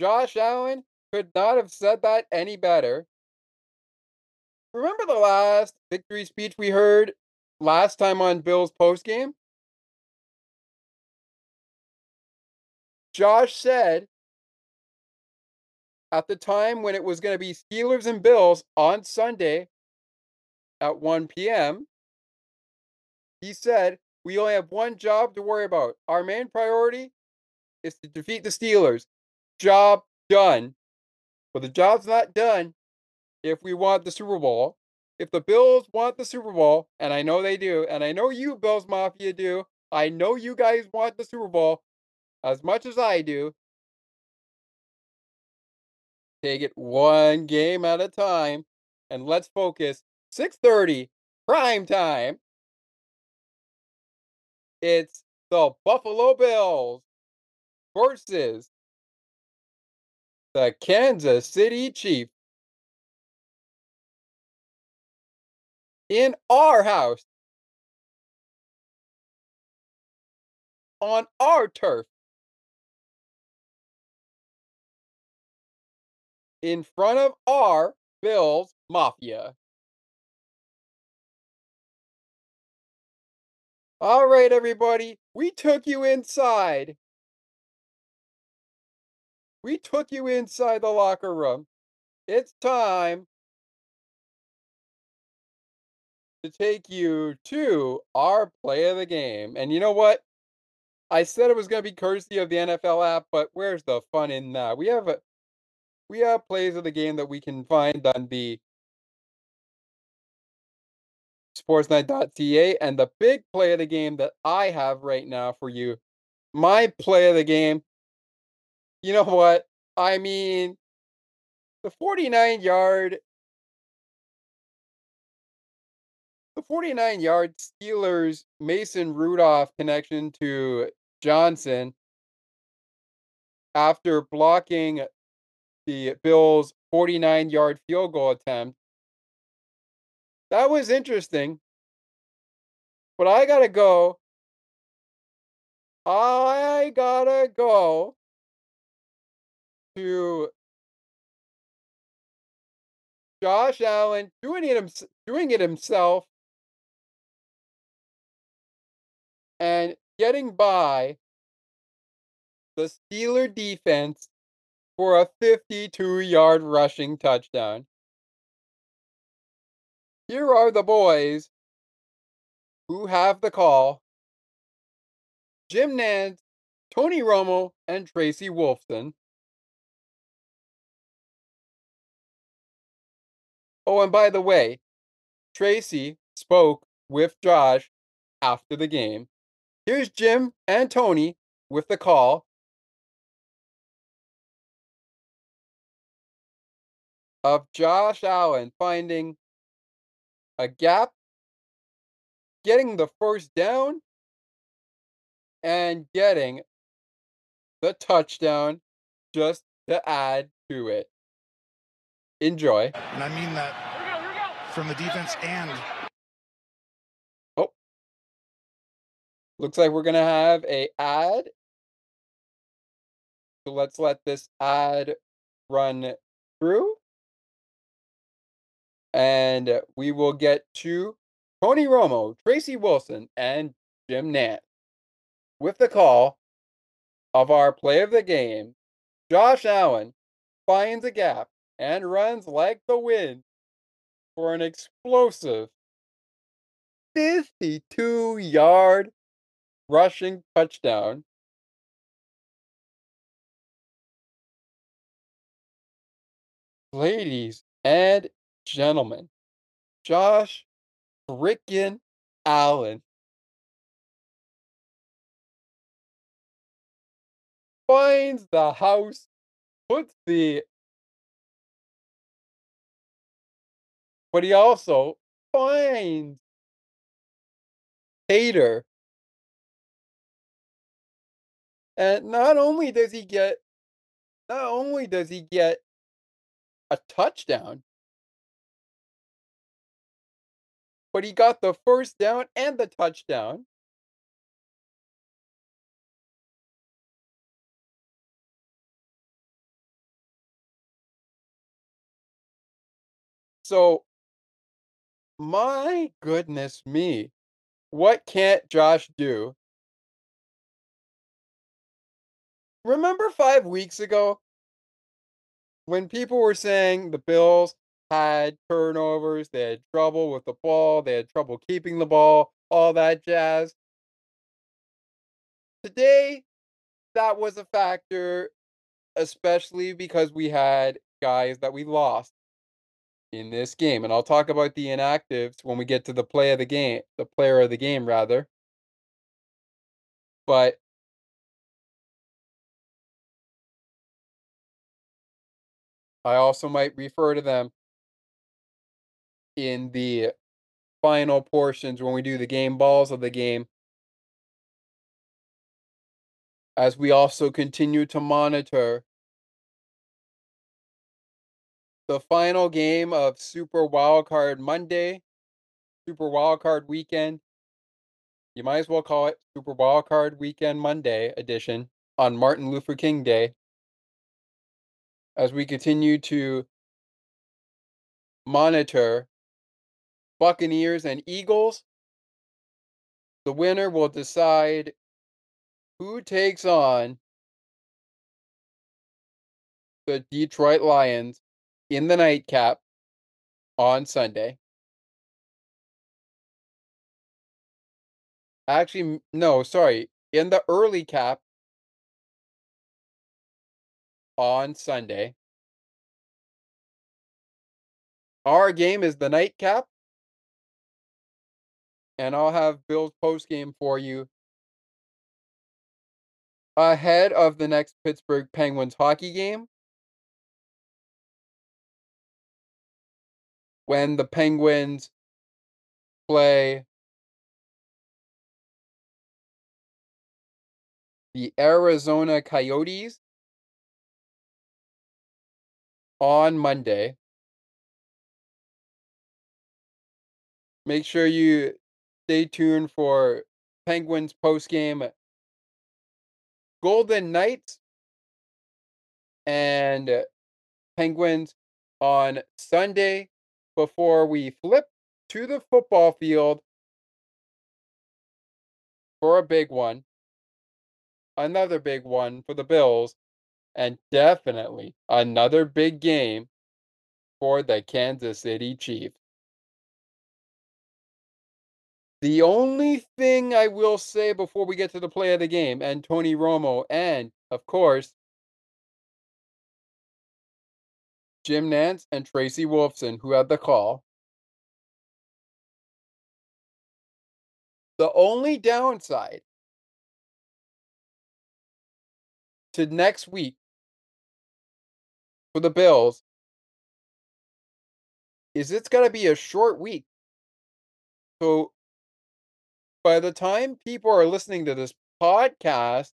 Josh Allen could not have said that any better. Remember the last victory speech we heard last time on Bills postgame? Josh said at the time when it was going to be Steelers and Bills on Sunday at 1 p.m., he said, We only have one job to worry about. Our main priority is to defeat the Steelers. Job done. But the job's not done if we want the Super Bowl. If the Bills want the Super Bowl, and I know they do, and I know you, Bills Mafia, do, I know you guys want the Super Bowl as much as I do. Take it one game at a time, and let's focus. 6:30 prime time. It's the Buffalo Bills versus the Kansas City Chiefs in our house. on our turf. In front of our Bills Mafia. All right, everybody, we took you inside. We took you inside the locker room. It's time to take you to our play of the game. And you know what? I said it was going to be courtesy of the NFL app, but where's the fun in that? We have a we have plays of the game that we can find on the sportsnet.ca and the big play of the game that I have right now for you. My play of the game. You know what? I mean, the 49 yard the 49 yard Steelers Mason Rudolph connection to Johnson after blocking the Bills 49 yard field goal attempt. That was interesting. But I gotta go. I gotta go to Josh Allen doing it, doing it himself and getting by the Steeler defense for a 52 yard rushing touchdown. Here are the boys who have the call Jim Nantz, Tony Romo, and Tracy Wolfson. Oh, and by the way, Tracy spoke with Josh after the game. Here's Jim and Tony with the call. Of Josh Allen finding a gap, getting the first down, and getting the touchdown just to add to it. Enjoy. And I mean that from the defense and Oh. Looks like we're going to have a ad. So let's let this ad run through. And we will get to Tony Romo, Tracy Wilson, and Jim Nantz with the call of our play of the game. Josh Allen finds a gap and runs like the wind for an explosive 52 yard rushing touchdown. Ladies and gentlemen, Josh frickin' Allen finds the house, puts the but he also finds Hater. And not only does he get not only does he get a touchdown, but he got the first down and the touchdown. So, my goodness me, what can't Josh do? Remember five weeks ago when people were saying the Bills had turnovers, they had trouble with the ball, they had trouble keeping the ball, all that jazz? Today, that was a factor, especially because we had guys that we lost in this game. And I'll talk about the inactives when we get to the play of the game, the player of the game, rather. But I also might refer to them in the final portions when we do the game balls of the game. As we also continue to monitor the final game of Super Wildcard Monday, Super Wildcard Weekend. You might as well call it Super Wildcard Weekend Monday edition on Martin Luther King Day as we continue to monitor Buccaneers and Eagles. The winner will decide who takes on the Detroit Lions in the nightcap on Sunday. Actually, no, sorry. In the early cap on Sunday. Our game is the nightcap. And I'll have Bill's post game for you ahead of the next Pittsburgh Penguins hockey game. When the Penguins play the Arizona Coyotes on Monday. Make sure you stay tuned for Penguins post game Golden Knights and Penguins on Sunday before we flip to the football field for a big one. Another big one for the Bills, and definitely another big game for the Kansas City Chiefs. The only thing I will say before we get to the play of the game and Tony Romo, and of course, Jim Nantz and Tracy Wolfson, who had the call. The only downside to next week for the Bills is it's going to be a short week. So by the time people are listening to this podcast,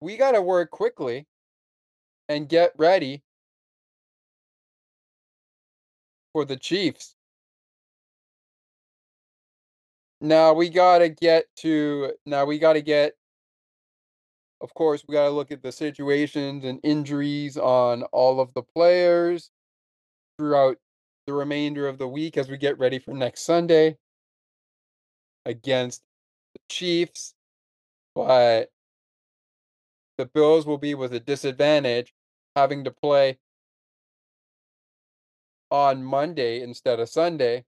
we got to work quickly and get ready for the Chiefs. Now we got to get to now we got to get of course we got to look at the situations and injuries on all of the players throughout the remainder of the week as we get ready for next Sunday against the Chiefs. But the Bills will be with a disadvantage having to play on Monday instead of Sunday.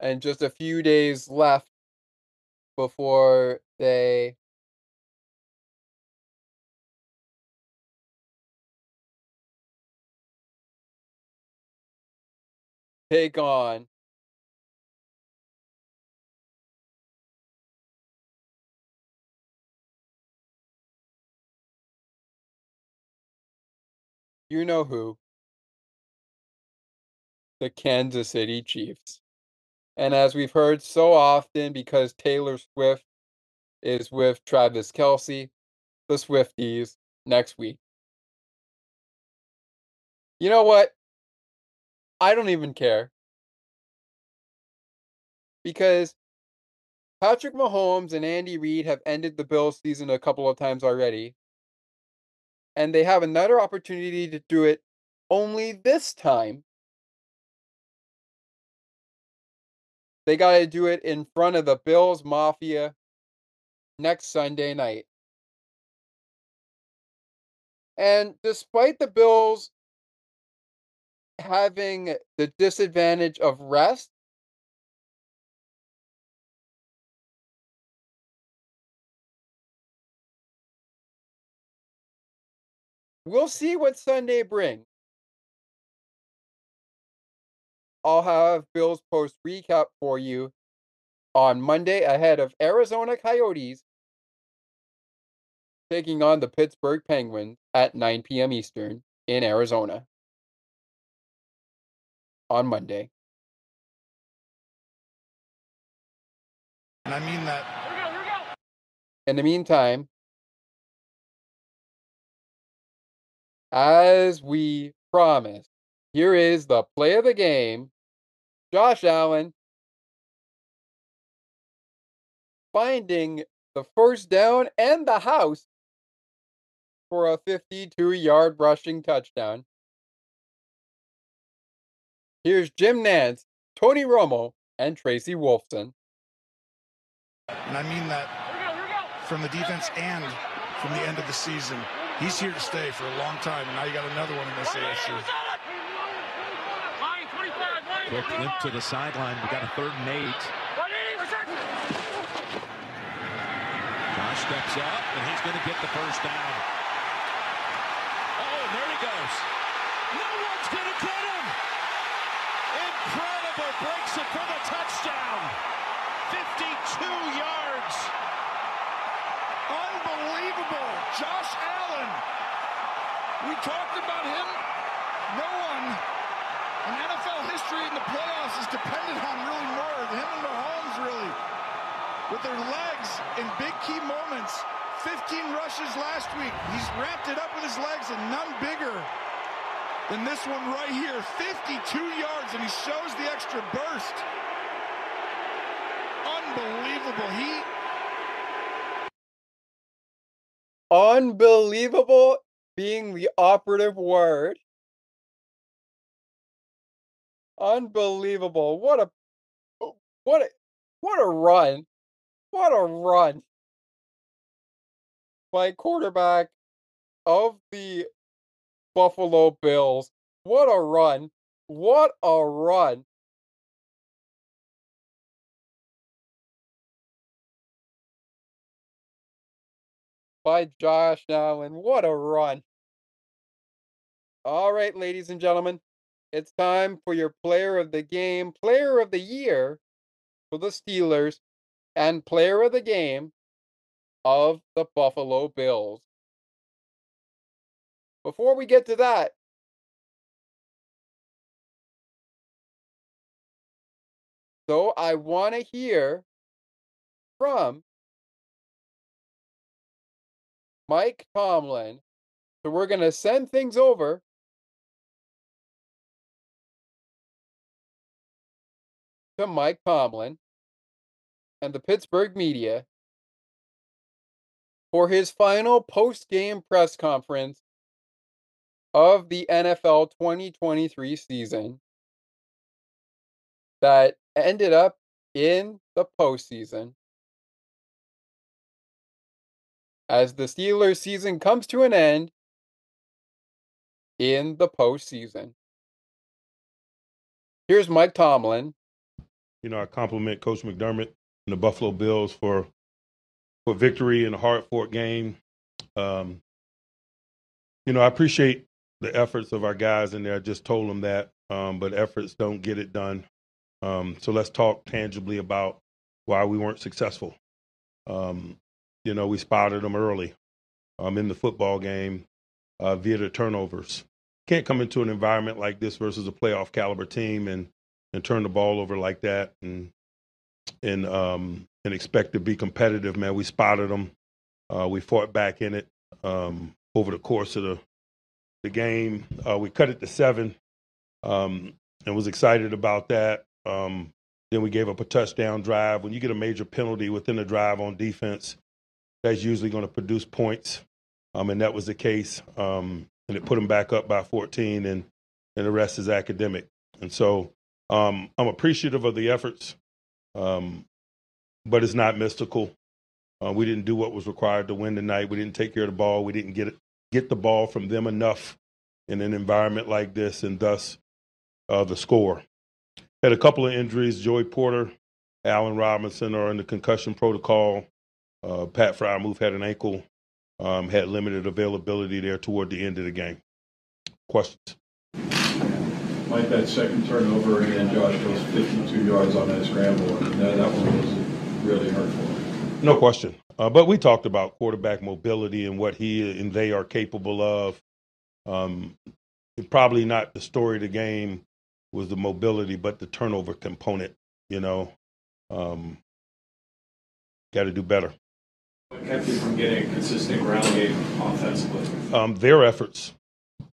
And just a few days left before they take on you know who the Kansas City Chiefs. And as we've heard so often, because Taylor Swift is with Travis Kelce, the Swifties, next week. You know what? I don't even care. Because Patrick Mahomes and Andy Reid have ended the Bills season a couple of times already. And they have another opportunity to do it only this time. They got to do it in front of the Bills Mafia next Sunday night. And despite the Bills having the disadvantage of rest, we'll see what Sunday brings. I'll have Bills post recap for you on Monday ahead of Arizona Coyotes taking on the Pittsburgh Penguins at 9 p.m. Eastern in Arizona on Monday. And I mean that. In the meantime, as we promised, Here is the play of the game. Josh Allen finding the first down and the house for a 52 yard rushing touchdown. Here's Jim Nantz, Tony Romo, and Tracy Wolfson. And I mean that from the defense and from the end of the season. He's here to stay for a long time, and now you got another one in this AFC. Quick limp to the sideline. We got a third and eight. Josh steps up, and he's going to get the first down. Oh, and there he goes. No one's going to get him. Breaks it for the touchdown. 52 yards. Unbelievable. Josh Allen. We talked about him. No one in NFL history in the playoffs is dependent on really more than him and Mahomes, really. With their legs in big key moments. 15 rushes last week. He's wrapped it up with his legs and none bigger than this one right here. 52 yards, and he shows the extra burst. Unbelievable. He Unbelievable being the operative word. Unbelievable. What a what a what a run. What a run. By quarterback of the Buffalo Bills. What a run. What a run. By Josh Allen. What a run. All right, ladies and gentlemen, it's time for your player of the game, player of the year for the Steelers, and player of the game of the Buffalo Bills. Before we get to that, so I want to hear from Mike Tomlin. So we're going to send things over to Mike Tomlin and the Pittsburgh media for his final post game press conference of the NFL 2023 season that ended up in the postseason. As the Steelers season comes to an end in the postseason. Here's Mike Tomlin. You know, I compliment Coach McDermott and the Buffalo Bills for for victory in a hard fought game. Um, you know, I appreciate the efforts of our guys in there. I just told them that, um, but efforts don't get it done. Um, so let's talk tangibly about why we weren't successful. Um, you know, we spotted them early um, in the football game uh, via the turnovers. Can't come into an environment like this versus a playoff caliber team and and turn the ball over like that and and um, and expect to be competitive. Man, we spotted them. Uh, we fought back in it um, over the course of the the game. Uh, we cut it to seven, um, and was excited about that. Um, then we gave up a touchdown drive. When you get a major penalty within a drive on defense, that's usually going to produce points, um, and that was the case. Um, and it put them back up by 14, and and the rest is academic. And so um, I'm appreciative of the efforts, um, but it's not mystical. Uh, we didn't do what was required to win tonight. We didn't take care of the ball. We didn't get it, get the ball from them enough in an environment like this, and thus uh, the score. Had a couple of injuries. Joey Porter, Allen Robinson are in the concussion protocol. Uh, Pat Freiermuth had an ankle, um, had limited availability there toward the end of the game. Questions? Like that second turnover, and Josh goes 52 yards on that scramble, and that, that one was really hurtful. No question. Uh, but we talked about quarterback mobility and what he and they are capable of. Um, probably not the story of the game was the mobility, but the turnover component. You know, um, got to do better. What kept you from getting a consistent ground game offensively? Um, their efforts.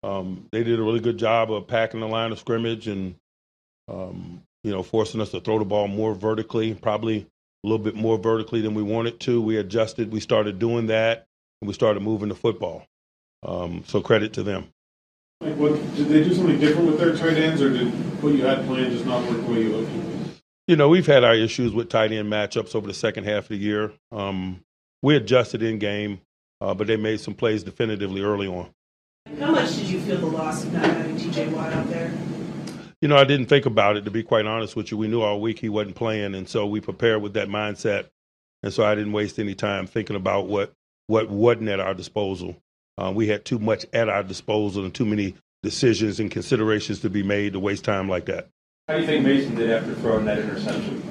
Um, they did a really good job of packing the line of scrimmage and, um, you know, forcing us to throw the ball more vertically, probably a little bit more vertically than we wanted to. We adjusted, we started doing that, and we started moving the football. Um, so credit to them. Like, what did they do something different with their tight ends, or did what you had planned just not work the way you hoped? You know, we've had our issues with tight end matchups over the second half of the year. Um, we adjusted in game, uh, but they made some plays definitively early on. How much did you feel the loss of not having TJ Watt out there? You know, I didn't think about it to be quite honest with you. We knew all week he wasn't playing, and so we prepared with that mindset. And so I didn't waste any time thinking about what what wasn't at our disposal. Uh, we had too much at our disposal and too many decisions and considerations to be made to waste time like that. How do you think Mason did after throwing that interception?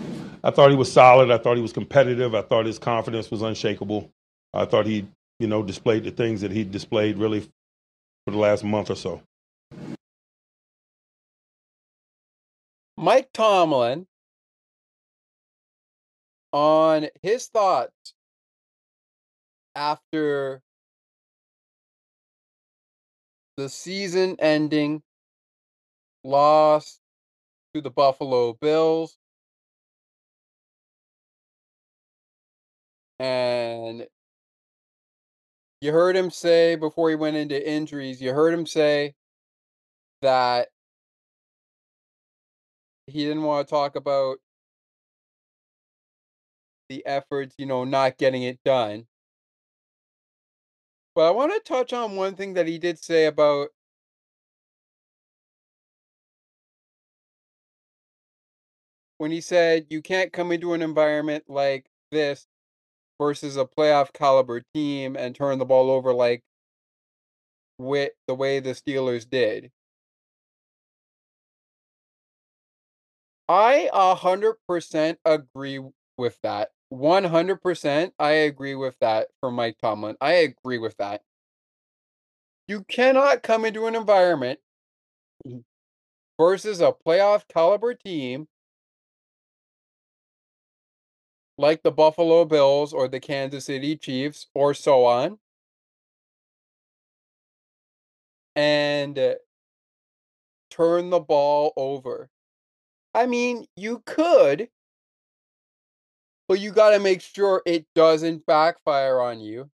I thought he was solid. I thought he was competitive. I thought his confidence was unshakable. I thought he, you know, displayed the things that he displayed really for the last month or so. Mike Tomlin on his thoughts after the season ending loss to the Buffalo Bills. And you heard him say before he went into injuries, you heard him say that he didn't want to talk about the efforts, you know, not getting it done. But I want to touch on one thing that he did say about when he said you can't come into an environment like this versus a playoff caliber team and turn the ball over like with the way the Steelers did. I a hundred percent agree with that. One hundred percent, I agree with that for Mike Tomlin. I agree with that. You cannot come into an environment versus a playoff caliber team like the Buffalo Bills or the Kansas City Chiefs or so on. And uh, turn the ball over. I mean, you could, but you got to make sure it doesn't backfire on you.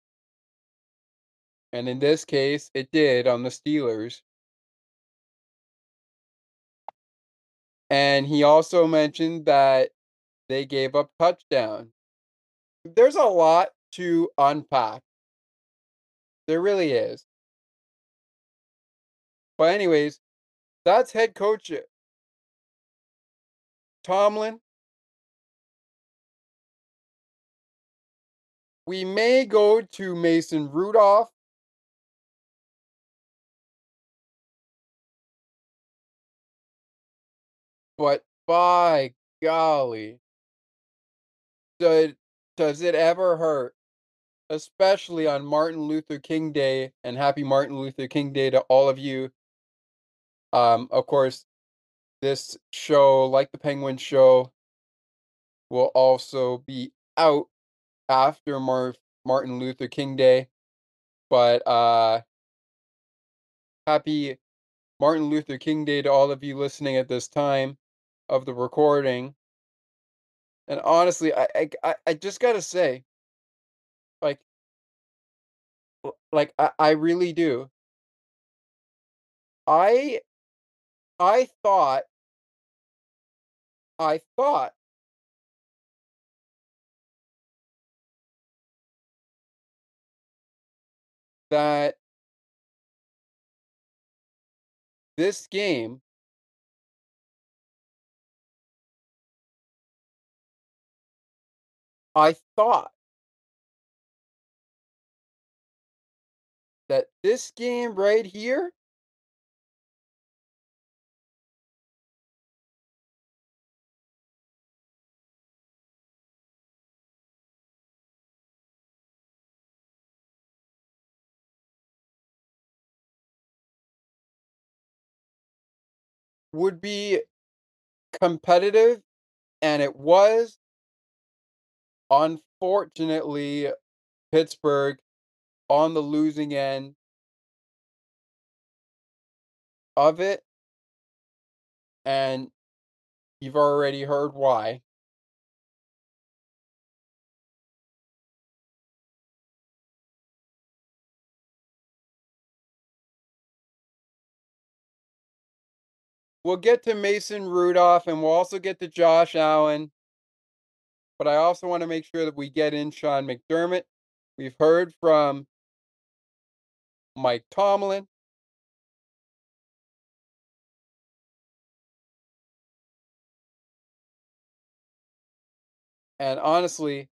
And in this case, it did on the Steelers. And he also mentioned that they gave up touchdown. There's a lot to unpack. There really is. But anyways, that's head coach uh, Tomlin. We may go to Mason Rudolph. But by golly, does, does it ever hurt? Especially on Martin Luther King Day, and happy Martin Luther King Day to all of you. Um, of course, this show, like the Penguin Show, will also be out after Mar- Martin Luther King Day. But uh, happy Martin Luther King Day to all of you listening at this time of the recording. And honestly, I I I just gotta say, like, like I, I really do. I I thought I thought that this game I thought that this game right here would be competitive, and it was. Unfortunately, Pittsburgh on the losing end of it. And you've already heard why. We'll get to Mason Rudolph and we'll also get to Josh Allen. But I also want to make sure that we get in Sean McDermott. We've heard from Mike Tomlin. And honestly,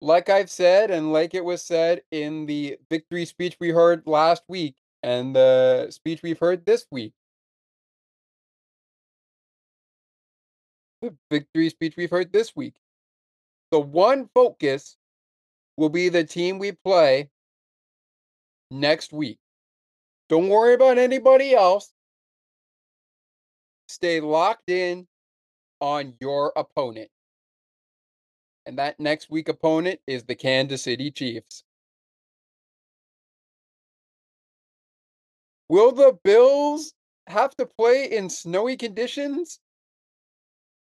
like I've said, and like it was said in the victory speech we heard last week and the speech we've heard this week, the victory speech we've heard this week, the one focus will be the team we play next week. Don't worry about anybody else. Stay locked in on your opponent. And that next week opponent is the Kansas City Chiefs. Will the Bills have to play in snowy conditions?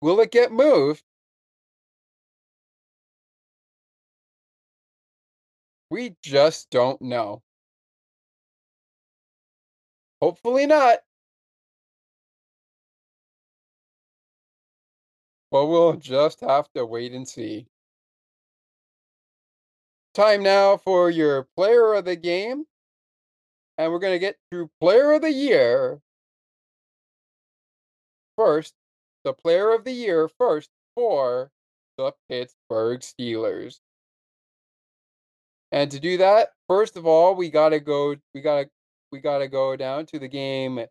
Will it get moved? We just don't know. Hopefully not. But we'll just have to wait and see. Time now for your player of the game. And we're going to get through player of the year. First, the player of the year first for the Pittsburgh Steelers. And to do that, first of all, we got to go we got to we got to go down to the game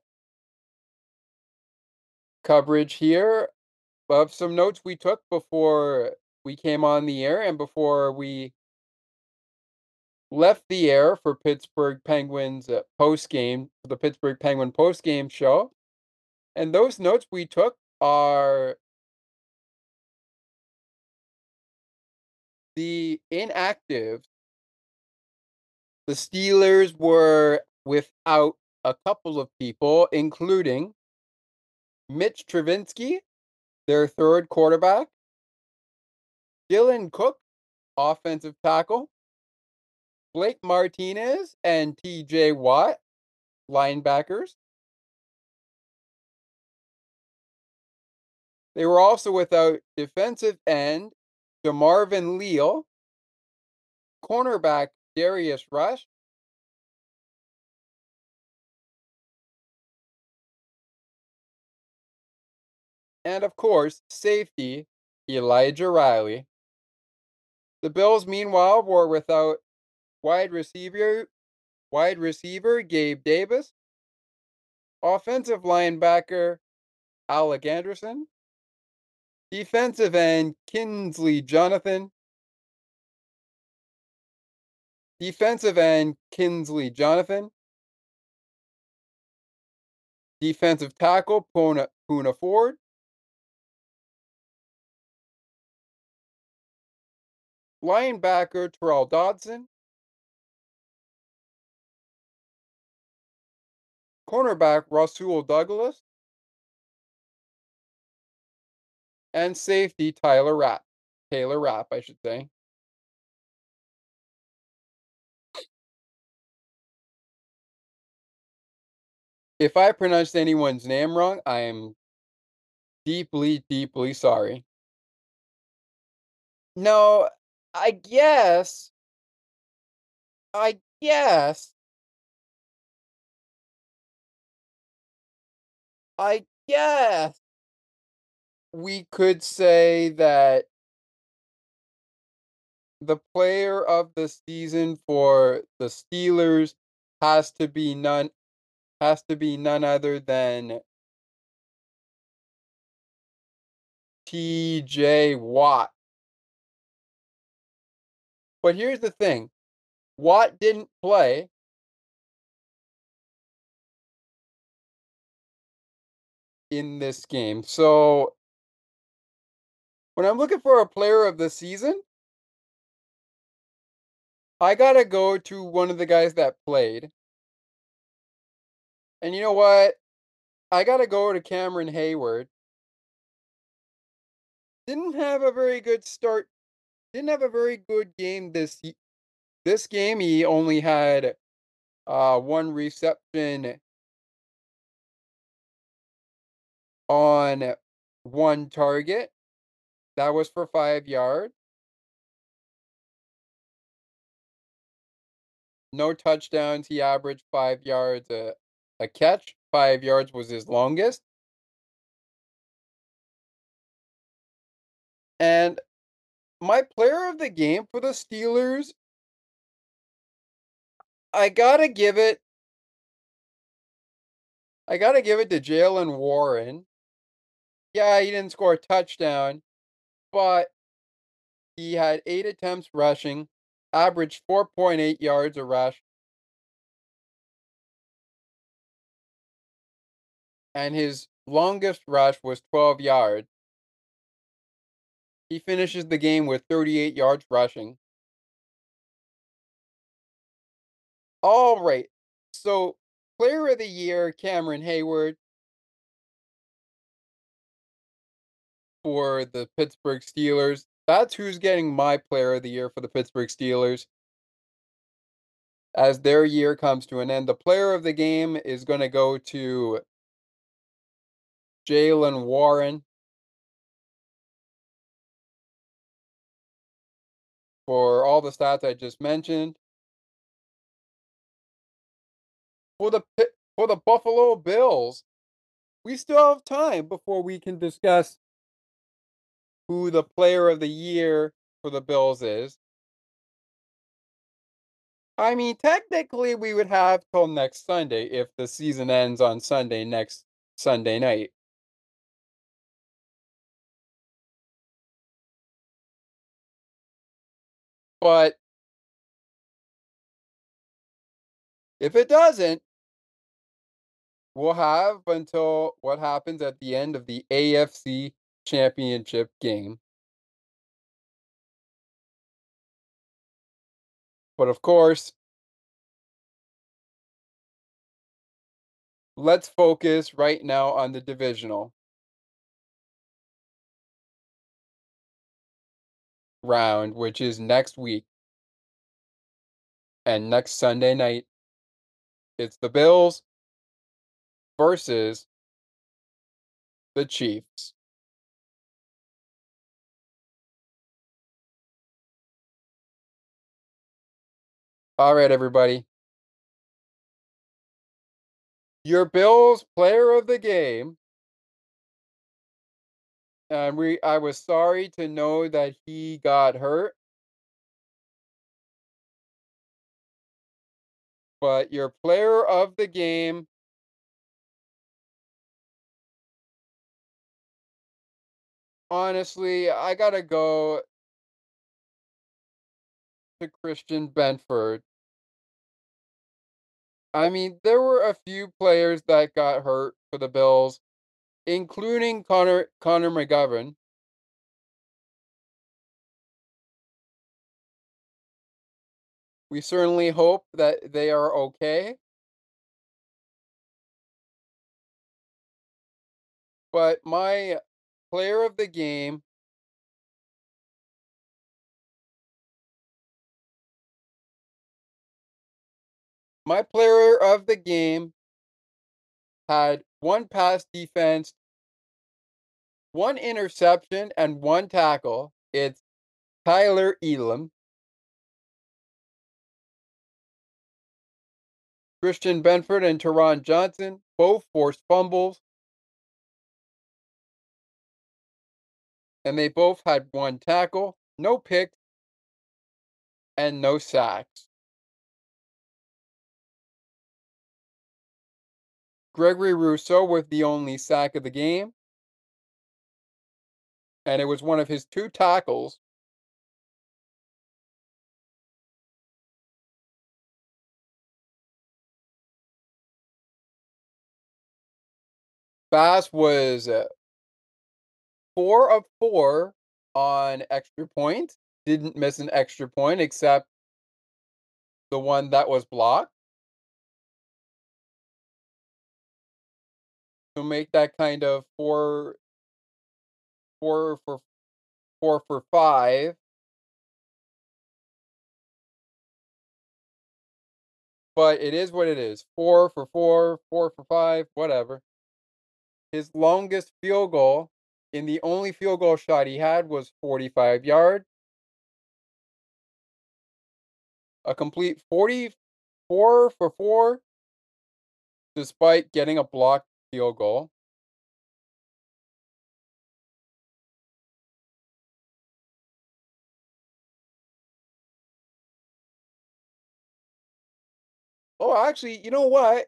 coverage here of some notes we took before we came on the air and before we left the air for Pittsburgh Penguins uh, post game, the Pittsburgh Penguin post game show. And those notes we took are the inactive. The Steelers were without a couple of people, including Mitch Trubisky, their third quarterback, Dylan Cook, offensive tackle, Blake Martinez and TJ Watt, linebackers. They were also without defensive end DeMarvin Leal, cornerback Darius Rush, and of course, safety Elijah Riley. The Bills, meanwhile, were without wide receiver, wide receiver Gabe Davis, offensive linebacker Alec Anderson, defensive end Kingsley Jonathan, defensive end Kingsley Jonathan, defensive tackle Poona, Poona Ford, linebacker Tyrel Dodson, cornerback Rasul Douglas, and safety Tyler Rapp. Taylor Rapp, I should say. If I pronounced anyone's name wrong, I am deeply, deeply sorry. No, I guess. I guess. I guess we could say that the player of the season for the Steelers has to be none has to be none other than TJ Watt. But here's the thing. Watt didn't play in this game. So when I'm looking for a player of the season, I got to go to one of the guys that played. And you know what? I got to go to Cameron Heyward. Didn't have a very good start. Didn't have a very good game this this game. He only had uh, one reception on one target. That was for five yards. No touchdowns. He averaged five yards a, a catch. Five yards was his longest. And my player of the game for the Steelers, I gotta give it. I gotta give it to Jaylen Warren. Yeah, he didn't score a touchdown, but he had eight attempts rushing, averaged 4.8 yards a rush. And his longest rush was 12 yards. He finishes the game with 38 yards rushing. All right. So, player of the year, Cameron Heyward. For the Pittsburgh Steelers. That's who's getting my player of the year for the Pittsburgh Steelers. As their year comes to an end, the player of the game is going to go to Jaylen Warren. For all the stats I just mentioned. For the for the Buffalo Bills, we still have time before we can discuss who the player of the year for the Bills is. I mean, technically, we would have till next Sunday if the season ends on Sunday next Sunday night. But if it doesn't, we'll have until what happens at the end of the AFC championship game. But of course, let's focus right now on the divisional round, which is next week. And next Sunday night, it's the Bills versus the Chiefs. All right, everybody. Your Bills player of the game. And we I was sorry to know that he got hurt. But your player of the game honestly, I gotta go to Christian Benford. I mean, there were a few players that got hurt for the Bills, including Connor Connor McGovern. We certainly hope that they are okay. But my player of the game My player of the game had one pass defense, one interception, and one tackle. It's Kaiir Elam. Christian Benford and Taron Johnson both forced fumbles. And they both had one tackle, no picks, and no sacks. Gregory Rousseau with the only sack of the game. And it was one of his two tackles. Bass was uh, four of four on extra points. Didn't miss an extra point except the one that was blocked. To make that kind of four, four for four for five. But it is what it is. Four for four, four for five, whatever. His longest field goal in the only field goal shot he had was 45 yards. A complete 44 for 4 despite getting a blocked field goal. Oh, actually, you know what?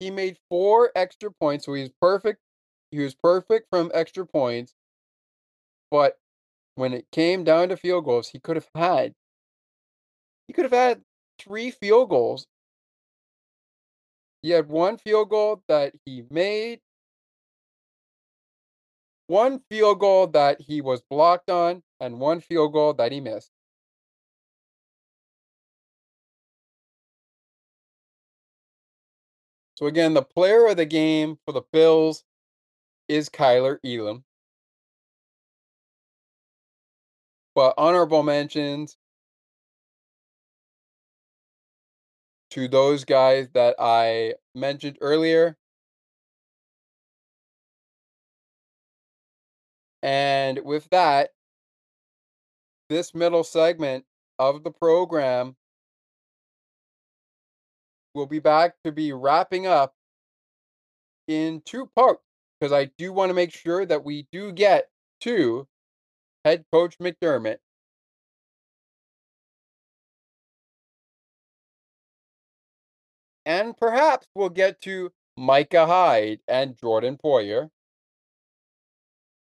He made 4 extra points, so he's perfect. He was perfect from extra points. But when it came down to field goals, he could have had he could have had 3 field goals. He had 1 field goal that he made. 1 field goal that he was blocked on, and 1 field goal that he missed. So again, the player of the game for the Bills is Kaiir Elam. But honorable mentions to those guys that I mentioned earlier. And with that, this middle segment of the program will be back to be wrapping up in two parts because I do want to make sure that we do get to head coach McDermott. And perhaps we'll get to Micah Hyde and Jordan Poyer.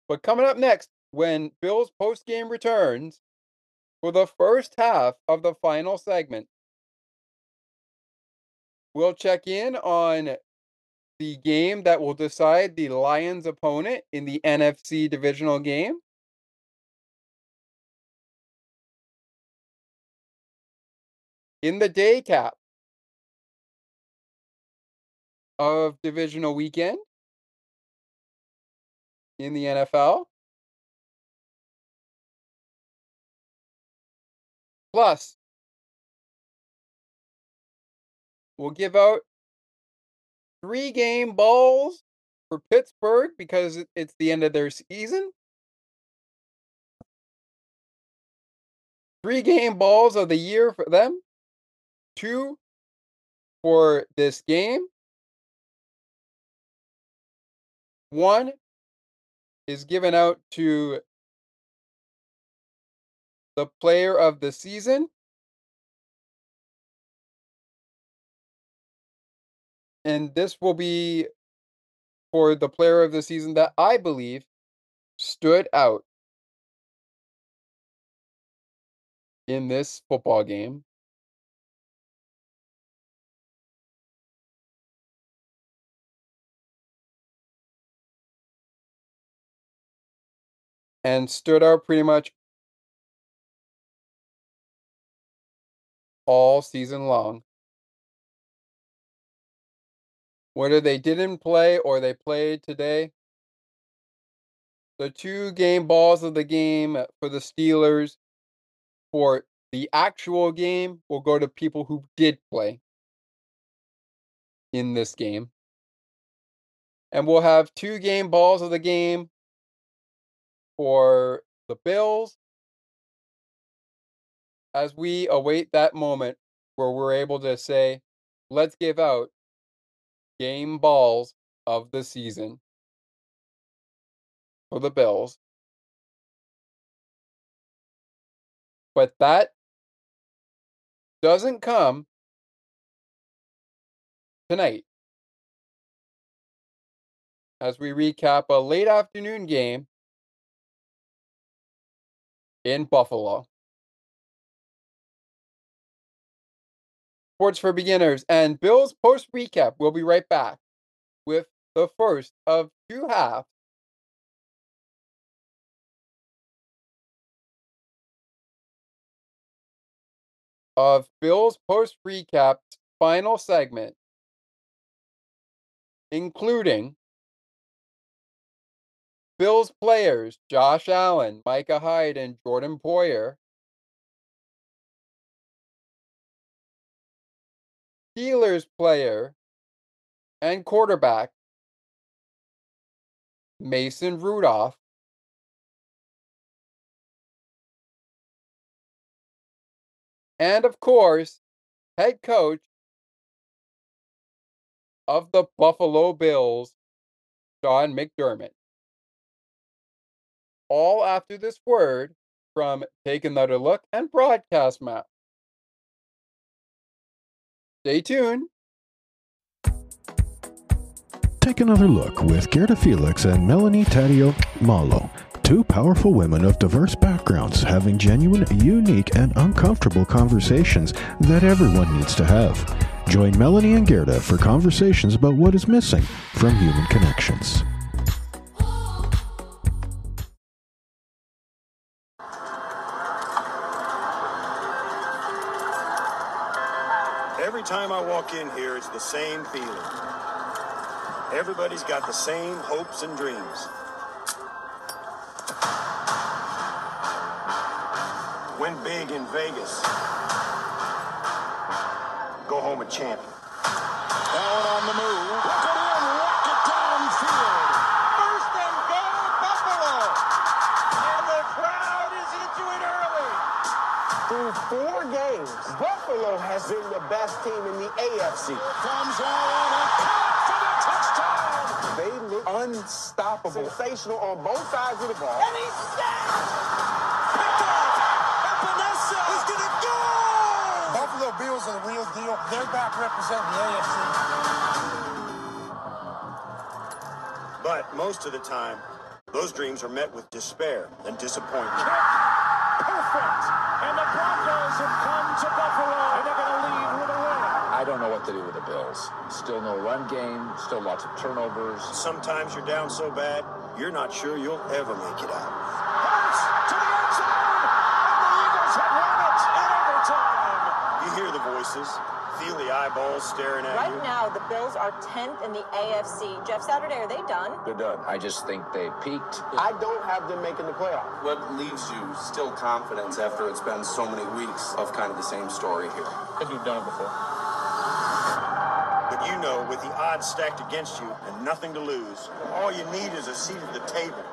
But coming up next, when Bill's postgame returns for the first half of the final segment, we'll check in on the game that will decide the Lions' opponent in the NFC divisional game. In the day cap of divisional weekend in the NFL. Plus, we'll give out three game balls for Pittsburgh because it's the end of their season. Three game balls of the year for them. Two for this game. One is given out to the player of the season. And this will be for the player of the season that I believe stood out in this football game. And stood out pretty much all season long. Whether they didn't play or they played today, the two game balls of the game for the Steelers for the actual game will go to people who did play in this game. And we'll have two game balls of the game for the Bills. As we await that moment where we're able to say, let's give out game balls of the season. For the Bills. But that doesn't come tonight. As we recap a late afternoon game in Buffalo. Sports for Beginners and Bills post recap. We'll be right back with the first of two halves of Bills post recap's final segment including Bills players Josh Allen, Micah Hyde, and Jordan Poyer. Steelers player and quarterback Mason Rudolph. And of course, head coach of the Buffalo Bills, Sean McDermott. All after this word from Take Another Look and Broadcast Map. Stay tuned. Take another look with Gerda Felix and Melanie Taddeo Malo, two powerful women of diverse backgrounds having genuine, unique, and uncomfortable conversations that everyone needs to have. Join Melanie and Gerda for conversations about what is missing from human connections. Time I walk in here, it's the same feeling. Everybody's got the same hopes and dreams. Win big in Vegas. Go home a champion. Through four games, Buffalo has been the best team in the AFC. Comes Allen and caught for the touchdown. They look unstoppable. Sensational on both sides of the ball. And he's sacked. Picked off. Epenesa is going to go. Buffalo Bills are the real deal. They're back representing the AFC. But most of the time, those dreams are met with despair and disappointment. Perfect. And the Broncos have come to Buffalo. And they're going to lead with a win. I don't know what to do with the Bills. Still no run game, still lots of turnovers. Sometimes you're down so bad, you're not sure you'll ever make it out. Hurts to the end zone. And the Eagles have won it in overtime. You hear the voices, feel the eyeballs staring at Right you. now, the Bills are 10th in the AFC. Jeff Saturday, are they done? They're done. I just think they peaked. I don't have them making the playoffs. What leaves you still confidence after it's been so many weeks of kind of the same story here? I think we've done it before. But you know, with the odds stacked against you and nothing to lose, all you need is a seat at the table.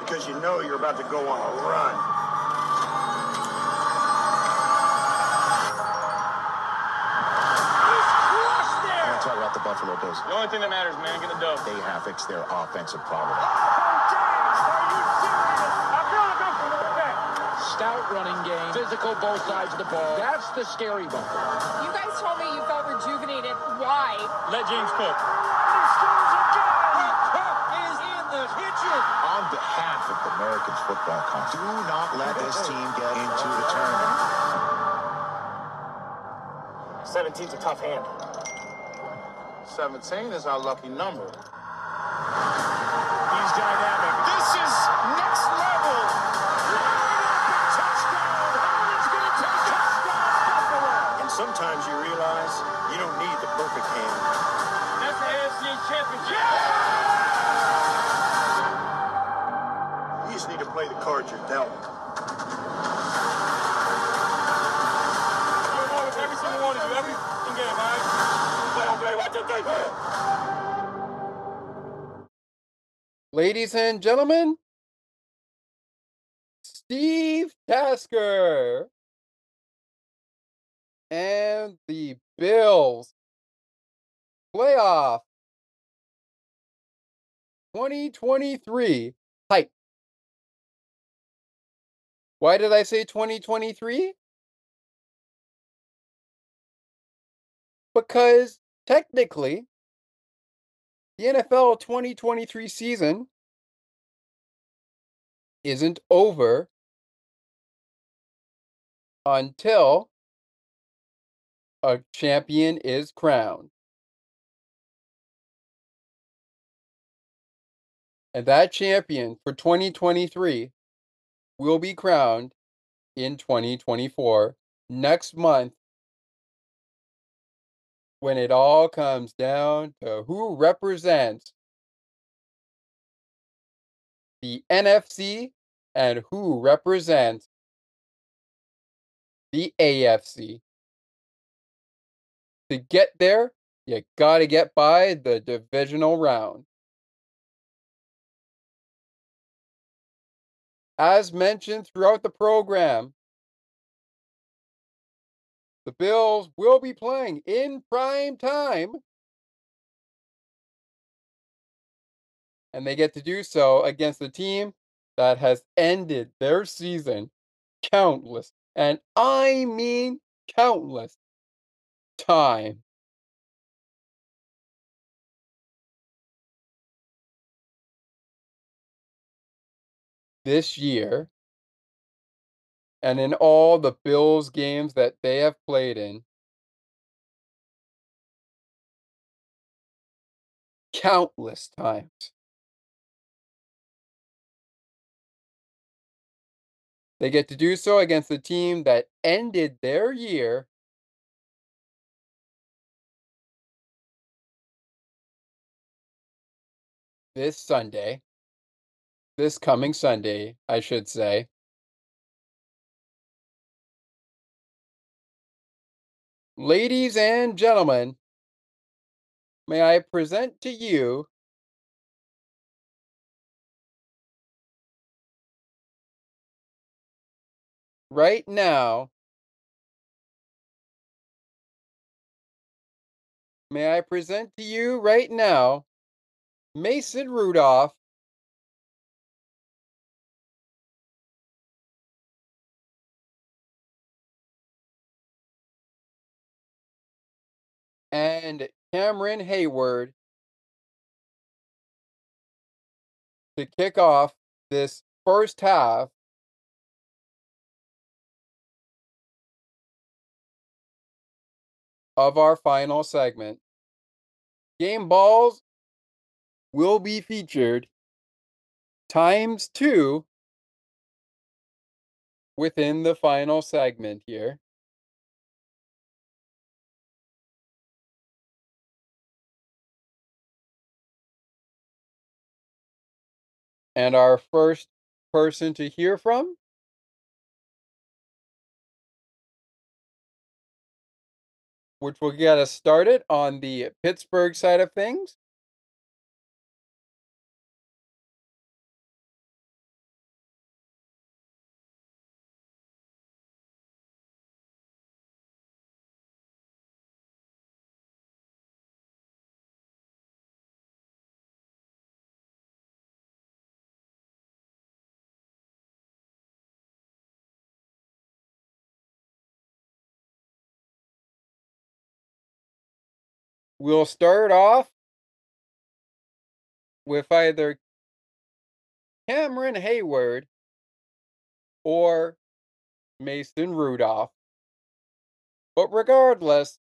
Because you know you're about to go on a run. Talk about the Buffalo Bills. The only thing that matters, man, get the dub. They have fixed their offensive problem. Oh, James, are you serious? I'm going to go for the back. Stout running game, physical both sides of the ball. That's the scary Buffalo. You guys told me you felt rejuvenated. Why? Let James cook. is in the kitchen. On behalf of the Americans Football Conference, do not let this team get into the tournament. 17's a tough hand. 17 is our lucky number. He's dynamic. This is next level. Touchdown. Howard's going to take touchdown, Buffalo. And sometimes you realize you don't need the perfect hand. That's the AFC championship. You just need to play the cards you're dealt. Every single one of you, every fucking game, all right? Play on play, watch your tape. Ladies and gentlemen, Steve Tasker and the Bills playoff 2023 hype. Why did I say 2023? Because technically, the NFL 2023 season isn't over until a champion is crowned. And that champion for 2023 will be crowned in 2024 next month when it all comes down to who represents the NFC and who represents the AFC. To get there, you got to get by the divisional round. As mentioned throughout the program, the Bills will be playing in prime time. And they get to do so against a team that has ended their season countless, and I mean countless, time. This year, and in all the Bills games that they have played in, countless times. They get to do so against the team that ended their year this Sunday. This coming Sunday, I should say. Ladies and gentlemen, may I present to you right now, may I present to you right now Mason Rudolph and Cameron Heyward to kick off this first half of our final segment. Game balls will be featured times two within the final segment here. And our first person to hear from which will get us started on the Pittsburgh side of things. We'll start off with either Cameron Heyward or Mason Rudolph. But regardless,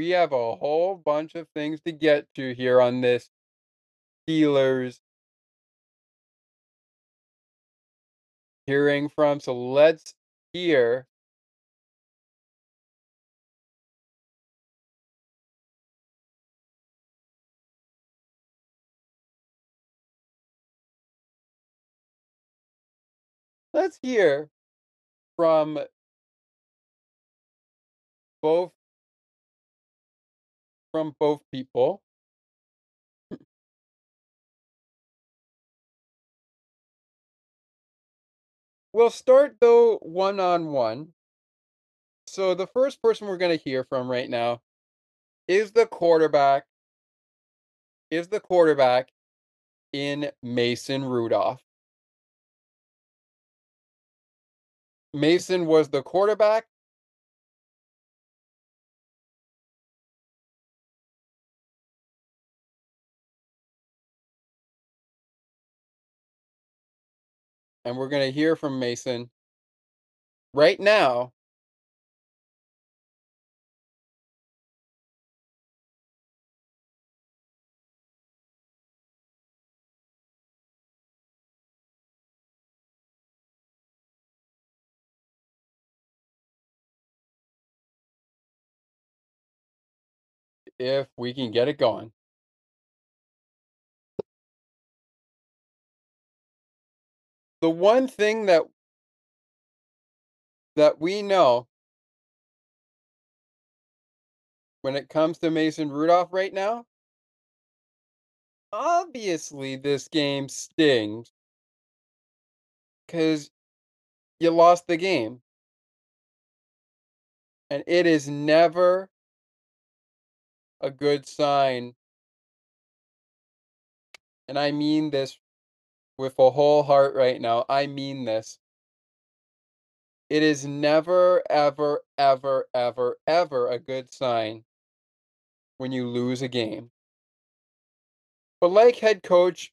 we have a whole bunch of things to get to here on this Steelers hearing from. So let's hear let's hear from both from both people. Hmm. We'll start though one on one. So the first person we're going to hear from right now is the quarterback is the quarterback in Mason Rudolph. Mason was the quarterback and we're going to hear from Mason right now. If we can get it going. The one thing that that we know when it comes to Mason Rudolph right now, obviously this game stings because you lost the game. And it is never a good sign. And I mean this with a whole heart right now. I mean this. It is never, ever, ever, ever, ever a good sign when you lose a game. But like head coach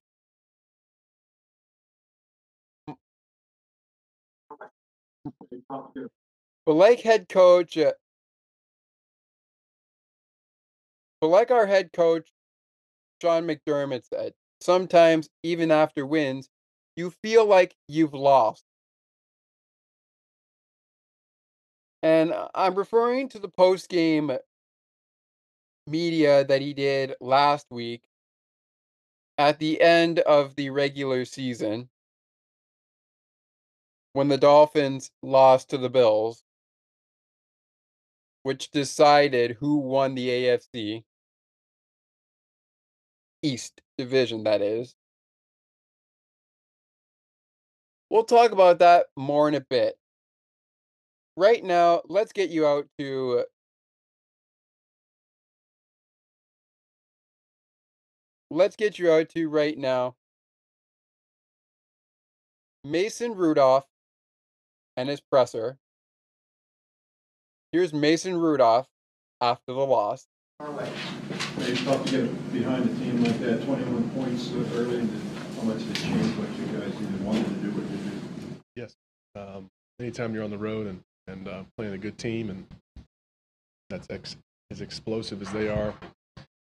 but like head coach uh, but like our head coach Sean McDermott said, sometimes even after wins, you feel like you've lost. And uh, I'm referring to the post game media that he did last week at the end of the regular season. When the Dolphins lost to the Bills, which decided who won the AFC East division, that is. We'll talk about that more in a bit. Right now, let's get you out to let's get you out to right now. Mason Rudolph and his presser. Here's Mason Rudolph after the loss. It's tough to get behind a team like that, 21 points early. and How much did it change what you guys either wanted to do or did do? Yes. Um, anytime you're on the road and, and uh, playing a good team and that's ex- as explosive as they are,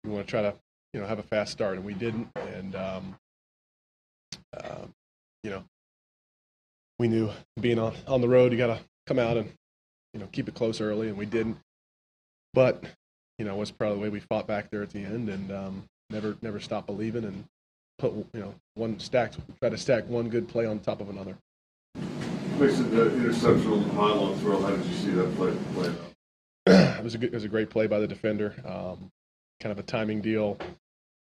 you want to try to you know have a fast start, and we didn't. And um, uh, you know, we knew being on on the road, you got to come out and you know keep it close early, and we didn't. But you know, was probably the way we fought back there at the end, and um, never never stopped believing, and put you know one stacked try to stack one good play on top of another. Mason, the interception on the pylon throw, how did you see that play play out? it was a good, it was a great play by the defender. Um, kind of a timing deal.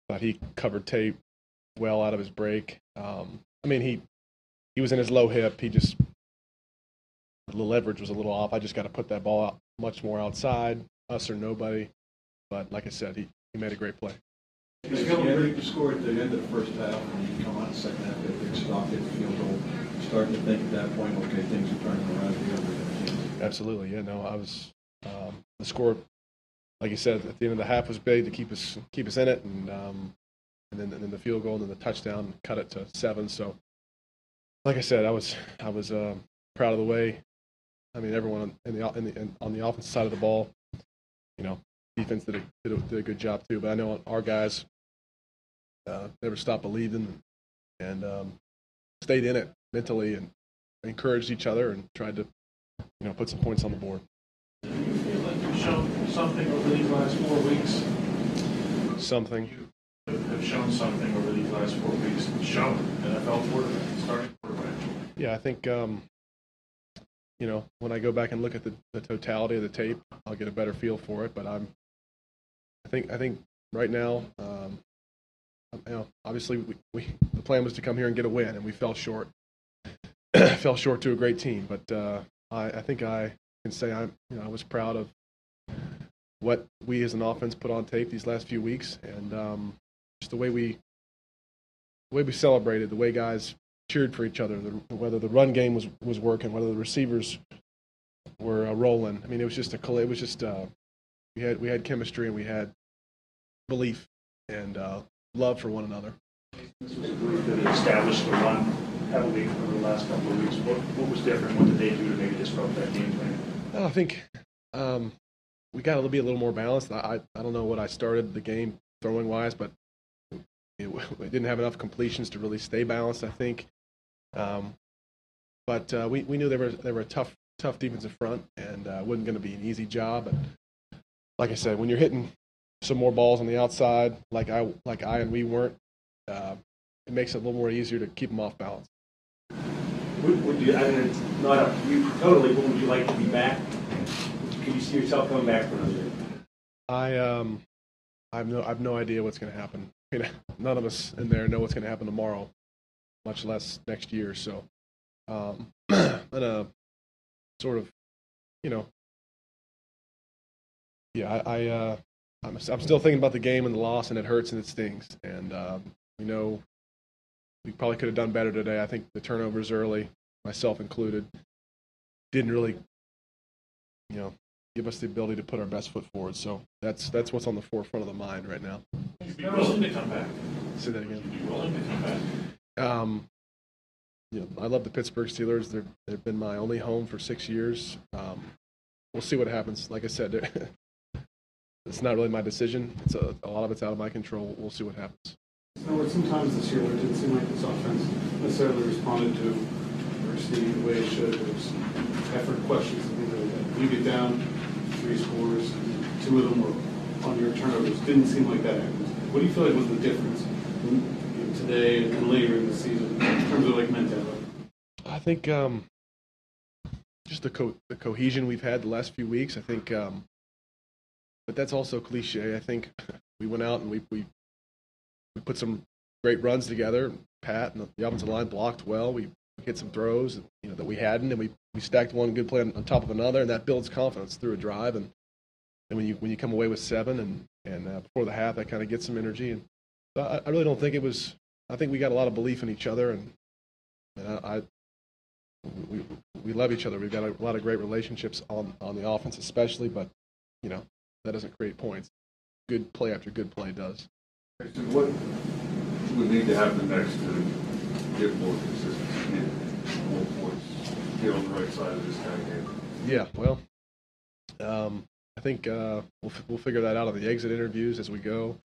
Thought he covered tape well out of his break. Um, I mean, he he was in his low hip. He just the leverage was a little off. I just got to put that ball out much more outside, us or nobody. But like I said, he, he made a great play. You scored, at the end of the first half, and you come out in the second half, get a big stop, get the field goal. Starting to think at that point, okay, things are turning around for the other team. Absolutely, yeah. No, I was um, the score, like you said, at the end of the half was big to keep us keep us in it, and um, and then and then the field goal and then the touchdown cut it to seven. So, like I said, I was I was uh, proud of the way. I mean, everyone in the in the in, on the offensive side of the ball, you know, defense did a, did a, did a good job too. But I know our guys uh, never stopped believing and um, stayed in it mentally and encouraged each other and tried to you know put some points on the board. Do you feel like you've shown something over these last four weeks? Something. You have shown something over these last four weeks. Shown NFL quarterback, starting quarterback. Yeah, I think um, you know when I go back and look at the, the totality of the tape, I'll get a better feel for it. But I'm, I think I think right now, um, you know, obviously we, we the plan was to come here and get a win, and we fell short. fell short to a great team, but uh, I, I think I can say I'm, you know, I was proud of what we as an offense put on tape these last few weeks, and um, just the way we, the way we celebrated, the way guys cheered for each other, the, whether the run game was was working, whether the receivers were uh, rolling. I mean, it was just a, it was just uh, we had we had chemistry and we had belief and uh, love for one another. This was a group that established the run heavily over the last couple of weeks. What, what was different? What did they do to maybe disrupt that game plan? Well, I think um, we got to be a little more balanced. I, I don't know what I started the game throwing wise, but it, we didn't have enough completions to really stay balanced. I think, um, but uh, we we knew they were they were a tough tough defensive front, and uh, wasn't going to be an easy job. But like I said, when you're hitting some more balls on the outside, like I like I and we weren't, uh, it makes it a little more easier to keep them off balance. Would, would you, I mean, it's not up to you totally, but would you like to be back? Can you see yourself coming back for another year? I um, I have no I have no idea what's going to happen. I mean, none of us in there know what's going to happen tomorrow, much less next year. So, um, I'm sort of, you know, yeah, I, I uh, I'm, I'm still thinking about the game and the loss, and it hurts and it stings. And um, we know we probably could have done better today. I think the turnovers early, myself included, didn't really, you know, give us the ability to put our best foot forward. So that's that's what's on the forefront of the mind right now. You'd be willing to come back. Say that again. You'd be willing to come back. Um, you know, I love the Pittsburgh Steelers. They're, they've been my only home for six years. Um, we'll see what happens. Like I said, it's not really my decision. It's a, a lot of it's out of my control. We'll see what happens. So sometimes this year it didn't seem like this offense necessarily responded to the way it should. There was effort questions. You get down three scores, two of them were on your turnovers. Didn't seem like that happened. What do you feel like was the difference you today and later in the season in terms of like mentality? I think um, just the co- the cohesion we've had the last few weeks. I think, um, but that's also cliche. I think we went out and we we we put some great runs together. Pat and the offensive line blocked well. We hit some throws, you know, that we hadn't, and we, we stacked one good play on, on top of another, and that builds confidence through a drive. And then when you when you come away with seven, and and uh, before the half, that kind of gets some energy. And I, I really don't think it was. I think we got a lot of belief in each other, and, and I, I we we love each other. We've got a lot of great relationships on on the offense, especially. But you know that doesn't create points. Good play after good play does. What would need to happen next to get more consistency, get more points, get on the right side of this kind of game? Yeah, well, um, I think uh, we'll we'll figure that out on the exit interviews as we go,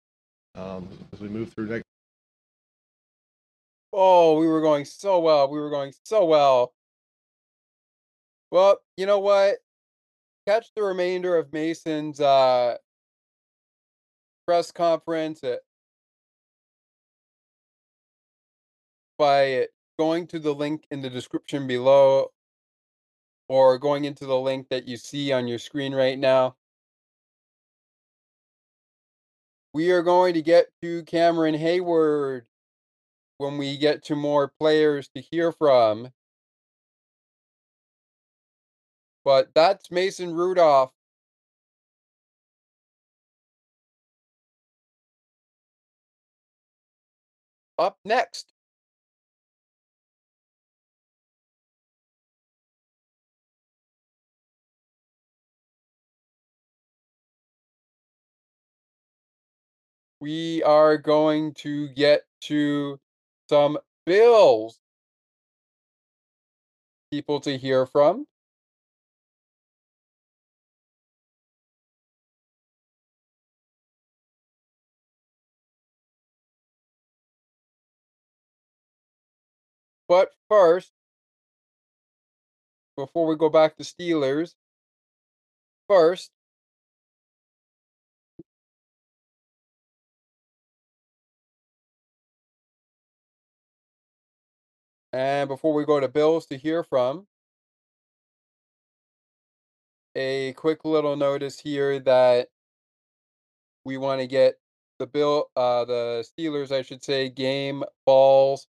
um, as we move through next. Oh, we were going so well. We were going so well. Well, you know what? Catch the remainder of Mason's uh, press conference at, by going to the link in the description below or going into the link that you see on your screen right now. We are going to get to Cameron Heyward when we get to more players to hear from. But that's Mason Rudolph. Up next. We are going to get to some Bills people to hear from. But first, before we go back to Steelers, first, and before we go to Bills to hear from, a quick little notice here that we want to get the Bill, uh, the Steelers, I should say, game balls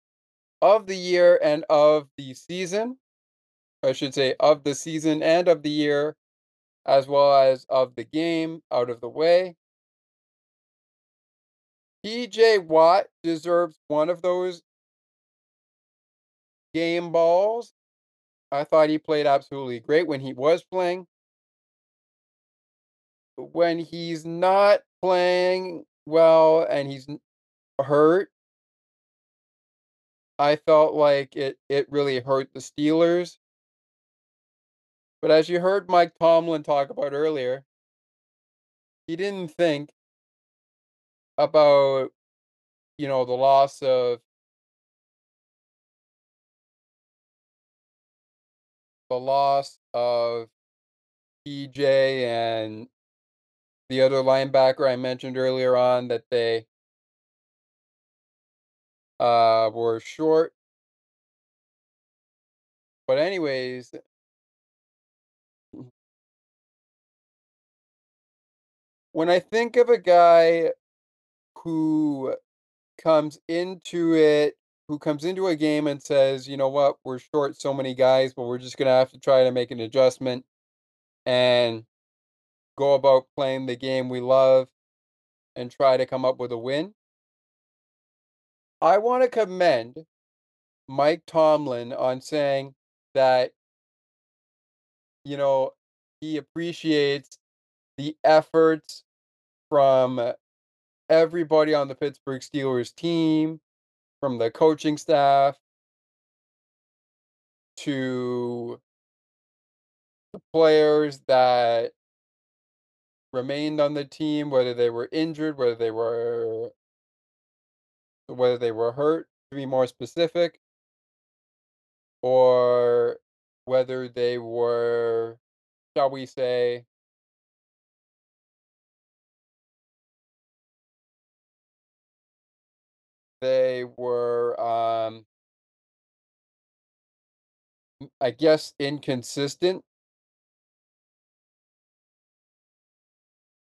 of the year and of the season. I should say of the season and of the year, as well as of the game out of the way. TJ Watt deserves one of those game balls. I thought he played absolutely great when he was playing. When he's not playing well and he's hurt, I felt like it it really hurt the Steelers. But as you heard Mike Tomlin talk about earlier, he didn't think about you know the loss of the loss of PJ and the other linebacker I mentioned earlier on that they uh, were short. But anyways, when I think of a guy who comes into it, who comes into a game and says, you know what, we're short so many guys, but we're just going to have to try to make an adjustment and go about playing the game we love and try to come up with a win. I want to commend Mike Tomlin on saying that, you know, he appreciates the efforts from everybody on the Pittsburgh Steelers team, from the coaching staff to the players that remained on the team, whether they were injured, whether they were whether they were hurt, to be more specific, or whether they were, shall we say, they were, um, I guess, inconsistent.